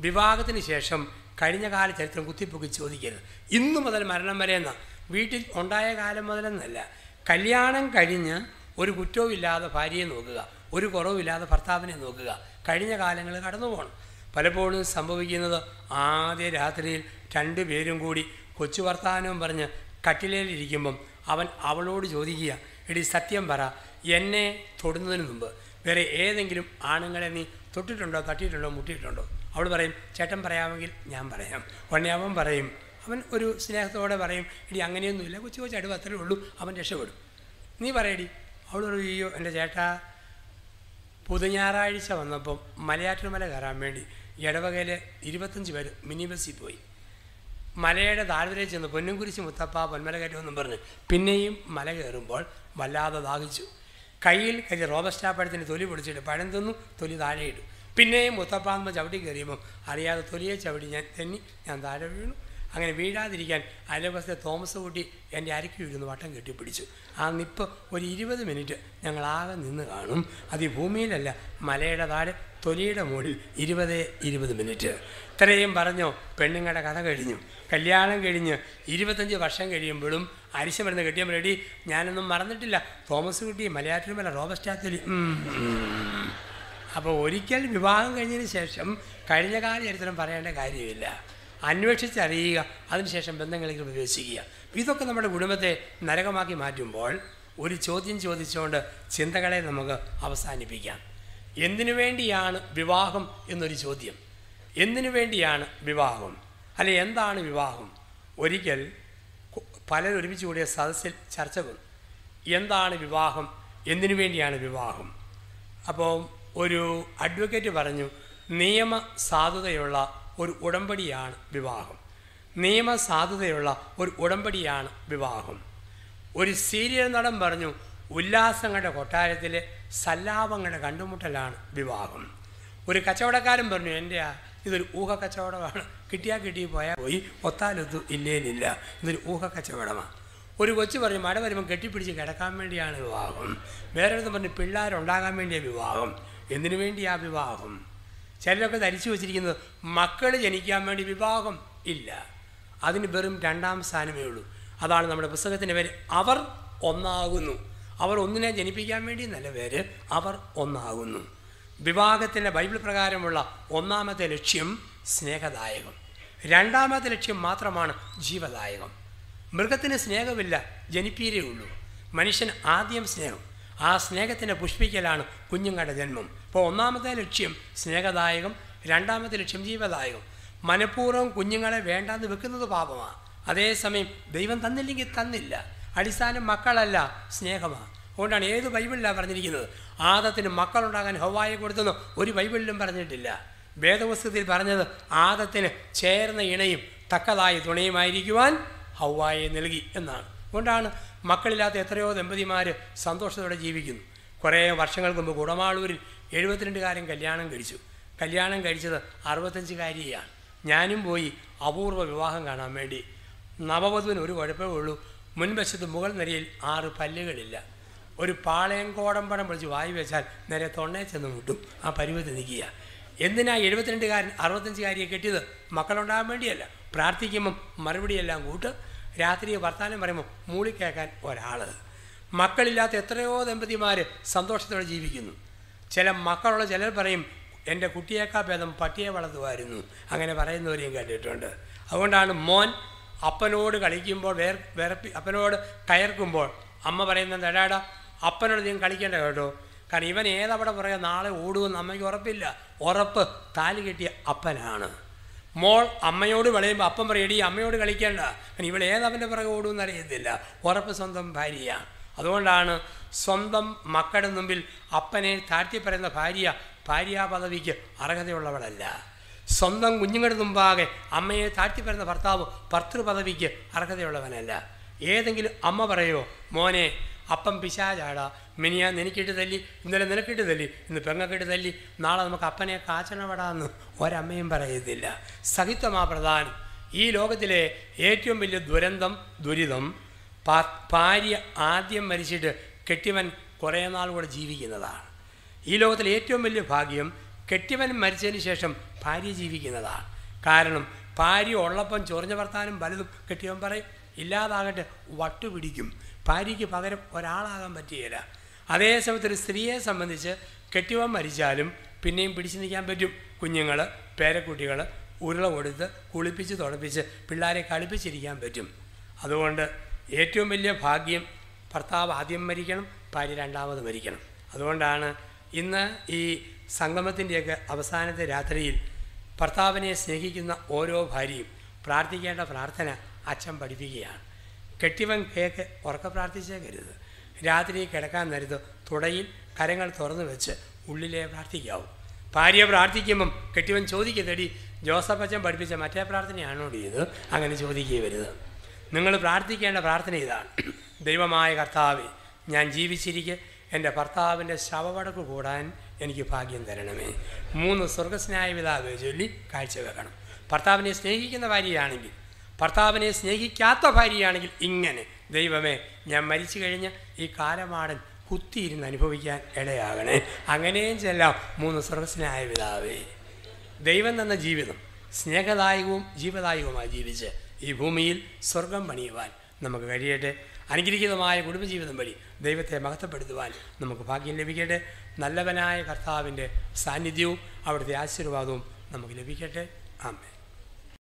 വിവാഹത്തിന് ശേഷം കഴിഞ്ഞകാല ചരിത്രം കുത്തിപ്പൊക്കി ചോദിക്കരുത്. ഇന്നു മുതൽ മരണം വരെ എന്ന? വീട്ടിൽ ഉണ്ടായ കാലം മുതലെന്നല്ല. കല്യാണം കഴിഞ്ഞ് ഒരു കുറ്റവും ഇല്ലാതെ ഭാര്യയെ നോക്കുക ഒരു കുറവുമില്ലാതെ ഭർത്താവിനെ നോക്കുക കഴിഞ്ഞ കാലങ്ങൾ കടന്നു പോകണം പലപ്പോഴും സംഭവിക്കുന്നത് ആദ്യ രാത്രിയിൽ രണ്ടു പേരും കൂടി കൊച്ചു വർത്താനവും പറഞ്ഞ് കട്ടിലേലിരിക്കുമ്പം അവൻ അവളോട് ചോദിക്കുക എടി സത്യം പറ എന്നെ തൊടുന്നതിന് മുമ്പ് വേറെ ഏതെങ്കിലും ആണുങ്ങളെ നീ തൊട്ടിട്ടുണ്ടോ തട്ടിയിട്ടുണ്ടോ മുട്ടിയിട്ടുണ്ടോ? അവൾ പറയും ചേട്ടൻ പറയാമെങ്കിൽ ഞാൻ പറയാം. ഉടനെ അവൻ പറയും അവൻ ഒരു സ്നേഹത്തോടെ പറയും ഇടി അങ്ങനെയൊന്നുമില്ല കൊച്ചു കൊച്ചു അടുവ് അത്രേ ഉള്ളൂ അവൻ രക്ഷപ്പെടും. നീ പറയടി. അവൾ പറയോ എന്റെ ചേട്ടാ പുതുഞാറാഴ്ച വന്നപ്പം മലയാറ്റൂർ മല കയറാൻ വേണ്ടി ഇടവകയിലെ ഇരുപത്തഞ്ച് പേര് മിനി ബസ്സിൽ പോയി. മലയുടെ താഴ്വരയിൽ ചെന്ന് പൊന്നുംകുരിശ് മുത്തപ്പ പൊന്മല കയറ്റുമെന്നും പറഞ്ഞ് പിന്നെയും മല കയറുമ്പോൾ വല്ലാതെ ദാഹിച്ചു. കയ്യിൽ കരി റോബസ്റ്റാപ്പഴത്തിന് തൊലി പൊടിച്ചിട്ട് പഴം തിന്നു തൊലി താഴെ ഇട്ടു. പിന്നെയും മുത്തപ്പാന്ന് ചവിട്ടി കയറിയപ്പോൾ അറിയാതെ തൊലിയെ ചവിട്ടി ഞാൻ തെന്നി ഞാൻ താഴെ വീണു. അങ്ങനെ വീഴാതിരിക്കാൻ അയൽവക്കത്തെ തോമസ് കൂട്ടി എന്റെ അരക്കി ഇരുന്ന് വട്ടം കെട്ടിപ്പിടിച്ചു. ആ നിപ്പ് ഒരു ഇരുപത് മിനിറ്റ് ഞങ്ങളാകെ നിന്ന് കാണും. അത് ഈ ഭൂമിയിലല്ല മലയുടെ താഴെ തൊലിയുടെ മുകളിൽ ഇരുപത് ഇരുപത് മിനിറ്റ്. ഇത്രയും പറഞ്ഞോ പെണ്ണുങ്ങളുടെ കഥ കഴിഞ്ഞു. കല്യാണം കഴിഞ്ഞ് ഇരുപത്തഞ്ച് വർഷം കഴിയുമ്പോഴും അരിശ മരുന്ന് കെട്ടിയ റെഡി ഞാനൊന്നും മറന്നിട്ടില്ല. തോമസ് കുട്ടി മലയാറ്റൂർമല റോബസ്റ്റാത്തലി അപ്പോൾ ഒരിക്കൽ വിവാഹം കഴിഞ്ഞതിന് ശേഷം കഴിഞ്ഞ കാല ചരിത്രം പറയേണ്ട കാര്യമില്ല. അന്വേഷിച്ചറിയുക അതിനുശേഷം ബന്ധങ്ങളിലേക്ക് പ്രവേശിക്കുക. ഇതൊക്കെ നമ്മുടെ കുടുംബത്തെ നരകമാക്കി മാറ്റുമ്പോൾ ഒരു ചോദ്യം ചോദിച്ചുകൊണ്ട് ചിന്തകളെ നമുക്ക് അവസാനിപ്പിക്കാം. എന്തിനു വേണ്ടിയാണ് വിവാഹം എന്നൊരു ചോദ്യം. എന്തിനു വേണ്ടിയാണ് വിവാഹം? അല്ലെ എന്താണ് വിവാഹം? ഒരിക്കൽ പലരും ഒരുമിച്ച് കൂടിയ സദസ്സിൽ ചർച്ച വന്നു. എന്താണ് വിവാഹം? എന്തിനു വേണ്ടിയാണ് വിവാഹം? അപ്പോൾ ഒരു അഡ്വക്കേറ്റ് പറഞ്ഞു നിയമ സാധുതയുള്ള ഒരു ഉടമ്പടിയാണ് വിവാഹം. നിയമ സാധുതയുള്ള ഒരു ഉടമ്പടിയാണ് വിവാഹം. ഒരു സീരിയൽ നടൻ പറഞ്ഞു ഉല്ലാസങ്ങളുടെ കൊട്ടാരത്തിലെ സല്ലാപങ്ങളുടെ കണ്ടുമുട്ടലാണ് വിവാഹം. ഒരു കച്ചവടക്കാരൻ പറഞ്ഞു എന്റെ ഇതൊരു ഊഹ കച്ചവടമാണ് കിട്ടിയാൽ കിട്ടി പോയാൽ പോയി. ഒത്താലൊത്തു ഇല്ലേനില്ല. ഇതൊരു ഊഹ കച്ചവടമാണ് ഒരു കൊച്ചു പറഞ്ഞു മഴ വരുമ്പോൾ കെട്ടിപ്പിടിച്ച് കിടക്കാൻ വേണ്ടിയാണ് വിവാഹം. വേറൊരിടത്തും പറഞ്ഞു പിള്ളേരുണ്ടാകാൻ വേണ്ടിയ വിവാഹം. എന്തിനു വേണ്ടിയാ വിവാഹം? ചിലരൊക്കെ ധരിച്ചു വച്ചിരിക്കുന്നത് മക്കൾ ജനിക്കാൻ വേണ്ടി വിവാഹം ഇല്ല. അതിന് വെറും രണ്ടാം സ്ഥാനമേ ഉള്ളൂ. അതാണ് നമ്മുടെ പുസ്തകത്തിന്റെ പേര്. അവർ ഒന്നാകുന്നു. അവർ ഒന്നിനെ ജനിപ്പിക്കാൻ വേണ്ടി നല്ല പേര്. അവർ ഒന്നാകുന്നു. വിവാഹത്തിന്റെ ബൈബിൾ പ്രകാരമുള്ള ഒന്നാമത്തെ ലക്ഷ്യം സ്നേഹദായകം. രണ്ടാമത്തെ ലക്ഷ്യം മാത്രമാണ് ജീവദായകം. മൃഗത്തിന് സ്നേഹമില്ല ജനിപ്പീരേ ഉള്ളൂ. മനുഷ്യൻ ആദ്യം സ്നേഹം. ആ സ്നേഹത്തിന്റെ പുഷ്പിക്കലാണ് കുഞ്ഞുങ്ങളുടെ ജന്മം. അപ്പോൾ ഒന്നാമത്തെ ലക്ഷ്യം സ്നേഹദായകം രണ്ടാമത്തെ ലക്ഷ്യം ജീവദായകം. മനഃപൂർവം കുഞ്ഞുങ്ങളെ വേണ്ടാന്ന് വെക്കുന്നത് പാപമാണ് അതേസമയം ദൈവം തന്നില്ലെങ്കിൽ തന്നില്ല. അടിസ്ഥാനം മക്കളല്ല സ്നേഹമാണ് അതുകൊണ്ടാണ് ഏത് ബൈബിളിലാണ് പറഞ്ഞിരിക്കുന്നത്? ആദത്തിന് മക്കളുണ്ടാകാൻ ഹവായെ കൊടുത്തെന്ന് ഒരു ബൈബിളിലും പറഞ്ഞിട്ടില്ല. വേദപുസ്തകത്തിൽ പറഞ്ഞത് ആദത്തിന് ചേർന്ന ഇണയും തക്കതായ തുണയുമായിരിക്കുവാൻ ഹവായെ നൽകി എന്നാണ്. അതുകൊണ്ടാണ് മക്കളില്ലാത്ത എത്രയോ ദമ്പതിമാർ സന്തോഷത്തോടെ ജീവിക്കുന്നു. കുറേ വർഷങ്ങൾക്ക് മുമ്പ് കുടമാളൂരിൽ എഴുപത്തിരണ്ടുകാരൻ കല്യാണം കഴിച്ചു. കല്യാണം കഴിച്ചത് അറുപത്തഞ്ചുകാരിയാണ്. ഞാനും പോയി അപൂർവ വിവാഹം കാണാൻ വേണ്ടി. നവവധുവിന് ഒരു കുഴപ്പമേ ഉള്ളൂ. മുൻവശത്ത് മുകൾ നിരയിൽ ആറ് പല്ലുകളില്ല. ഒരു പാളയം കോടമ്പടം പിടിച്ച് വായി വെച്ചാൽ നേരെ തൊണ്ണേ ചെന്ന് മുട്ടും. ആ പരുവത്തിൽ നിൽക്കുക. എന്തിനാ എഴുപത്തിരണ്ടുകാരൻ അറുപത്തഞ്ചുകാരിയെ കെട്ടിയത്? മക്കളുണ്ടാകാൻ വേണ്ടിയല്ല. പ്രാർത്ഥിക്കുമ്പം മറുപടിയെല്ലാം കൂട്ട്. രാത്രി വർത്താനം പറയുമ്പോൾ മൂളി കേൾക്കാൻ ഒരാൾ മക്കളില്ലാത്ത എത്രയോ ദമ്പതിമാർ സന്തോഷത്തോടെ ജീവിക്കുന്നു. ചില മക്കളുള്ള ചിലർ പറയും എന്റെ കുട്ടിയേക്കാ ഭേദം പട്ടിയെ വളർത്തുമായിരുന്നു. അങ്ങനെ പറയുന്നവരെയും കേട്ടിട്ടുണ്ട്. അതുകൊണ്ടാണ് മോൻ അപ്പനോട് കളിക്കുമ്പോൾ വേർ വിറപ്പി അപ്പനോട് കയർക്കുമ്പോൾ അമ്മ പറയുന്ന എടാടാ അപ്പനോട് നീ കളിക്കേണ്ട കേട്ടോ. കാരണം ഇവൻ ഏതവിടെ പറയാം നാളെ ഓടുമെന്ന് അമ്മയ്ക്ക് ഉറപ്പില്ല. ഉറപ്പ് താലി കെട്ടിയ അപ്പനാണ്. മോൾ അമ്മയോട് വിളയുമ്പോൾ അപ്പം പറയടി അമ്മയോട് കളിക്കേണ്ട. കാരണം ഇവൾ ഏതവന്റെ പുറകെ ഓടുമെന്ന് അറിയത്തില്ല. ഉറപ്പ് സ്വന്തം ഭാര്യയാണ് അതുകൊണ്ടാണ് സ്വന്തം മക്കളുടെ മുമ്പിൽ അപ്പനെ താഴ്ത്തി പറയുന്ന ഭാര്യ ഭാര്യാ പദവിക്ക് അർഹതയുള്ളവളല്ല. സ്വന്തം കുഞ്ഞുങ്ങളുടെ മുമ്പാകെ അമ്മയെ താഴ്ത്തി പറയുന്ന ഭർത്താവ് ഭർത്തൃ പദവിക്ക് അർഹതയുള്ളവനല്ല. ഏതെങ്കിലും അമ്മ പറയോ മോനെ അപ്പം പിശാചാടാ. മിനിയാ നിനക്കിട്ട് തല്ലി ഇന്നലെ നിനക്കിട്ട് തല്ലി ഇന്ന് പെങ്ങക്കിട്ട് തല്ലി നാളെ നമുക്ക് അപ്പനെ കാച്ചണവടാന്ന് ഒരമ്മയും പറയത്തില്ല. സഹിത്വമാ പ്രധാനം. ഈ ലോകത്തിലെ ഏറ്റവും വലിയ ദുരന്തം ദുരിതം ഭാര്യ ആദ്യം മരിച്ചിട്ട് കെട്ടിവൻ കുറേ നാൾ കൂടെ ജീവിക്കുന്നതാണ്. ഈ ലോകത്തിലെ ഏറ്റവും വലിയ ഭാഗ്യം കെട്ടിവൻ മരിച്ചതിന് ശേഷം ഭാര്യ ജീവിക്കുന്നതാണ്. കാരണം ഭാര്യ ഉള്ളപ്പം ചൊറിഞ്ഞ വർത്താനം പലതും കെട്ടിയവൻ പറയും. ഇല്ലാതാകട്ടെ വട്ടുപിടിക്കും. ഭാര്യയ്ക്ക് പകരം ഒരാളാകാൻ പറ്റുകയില്ല അതേസമയത്ത് ഒരു സ്ത്രീയെ സംബന്ധിച്ച് കെട്ടിയവൻ മരിച്ചാലും പിന്നെയും പിടിച്ചു നിൽക്കാൻ പറ്റും. കുഞ്ഞുങ്ങൾ പേരക്കുട്ടികൾ ഉരുള കൊടുത്ത് കുളിപ്പിച്ച് തുടപ്പിച്ച് പിള്ളേരെ കളിപ്പിച്ചിരിക്കാൻ പറ്റും. അതുകൊണ്ട് ഏറ്റവും വലിയ ഭാഗ്യം ഭർത്താവ് ആദ്യം മരിക്കണം ഭാര്യ രണ്ടാമത് മരിക്കണം. അതുകൊണ്ടാണ് ഇന്ന് ഈ സംഗമത്തിന്റെയൊക്കെ അവസാനത്തെ രാത്രിയിൽ ഭർത്താവിനെ സ്നേഹിക്കുന്ന ഓരോ ഭാര്യയും പ്രാർത്ഥിക്കേണ്ട പ്രാർത്ഥന അച്ഛൻ പഠിപ്പിക്കുകയാണ്. കെട്ടിവൻ കേക്ക് ഉറക്ക പ്രാർത്ഥിച്ചേക്കരുത് രാത്രി കിടക്കാൻ നേരത്ത് തുടയിൽ കരങ്ങൾ തുറന്നു വെച്ച് ഉള്ളിലെ പ്രാർത്ഥിക്കാവും. ഭാര്യ പ്രാർത്ഥിക്കുമ്പം കെട്ടിവൻ ചോദിക്കത്തടി ജോസഫ് അച്ഛൻ പഠിപ്പിച്ച മറ്റേ പ്രാർത്ഥനയാണോ ഇത്? അങ്ങനെ ചോദിക്കരുത് നിങ്ങൾ പ്രാർത്ഥിക്കേണ്ട പ്രാർത്ഥന ഇതാണ്. ദൈവമായ കർത്താവെ ഞാൻ ജീവിച്ചിരിക്കെ എന്റെ ഭർത്താവിന്റെ ശവവടക്ക് കൂടാൻ എനിക്ക് ഭാഗ്യം തരണമേ. മൂന്ന് സ്വർഗസ്നായ പിതാവ് ചൊല്ലി കാഴ്ചവെക്കണം. ഭർത്താവിനെ സ്നേഹിക്കുന്ന ഭാര്യയാണെങ്കിൽ ഭർത്താവിനെ സ്നേഹിക്കാത്ത ഭാര്യയാണെങ്കിൽ ഇങ്ങനെ ദൈവമേ ഞാൻ മരിച്ചു കഴിഞ്ഞ ഈ കാലമാടൻ കുത്തിയിരുന്ന് അനുഭവിക്കാൻ ഇടയാകണേ. അങ്ങനെയും ചെല്ലാം മൂന്ന് സർവസ്നായ പിതാവേ. ദൈവം തന്ന ജീവിതം സ്നേഹദായകവും ജീവദായകവുമായി ജീവിച്ച് ഈ ഭൂമിയിൽ സ്വർഗം പണിയുവാൻ നമുക്ക് കഴിയട്ടെ. അനുഗ്രഹീതമായ കുടുംബജീവിതം വഴി ദൈവത്തെ മഹത്വപ്പെടുത്തുവാൻ നമുക്ക് ഭാഗ്യം ലഭിക്കട്ടെ. നല്ലവനായ കർത്താവിന്റെ സാന്നിധ്യവും അവിടുത്തെ ആശീർവാദവും നമുക്ക് ലഭിക്കട്ടെ. ആമേ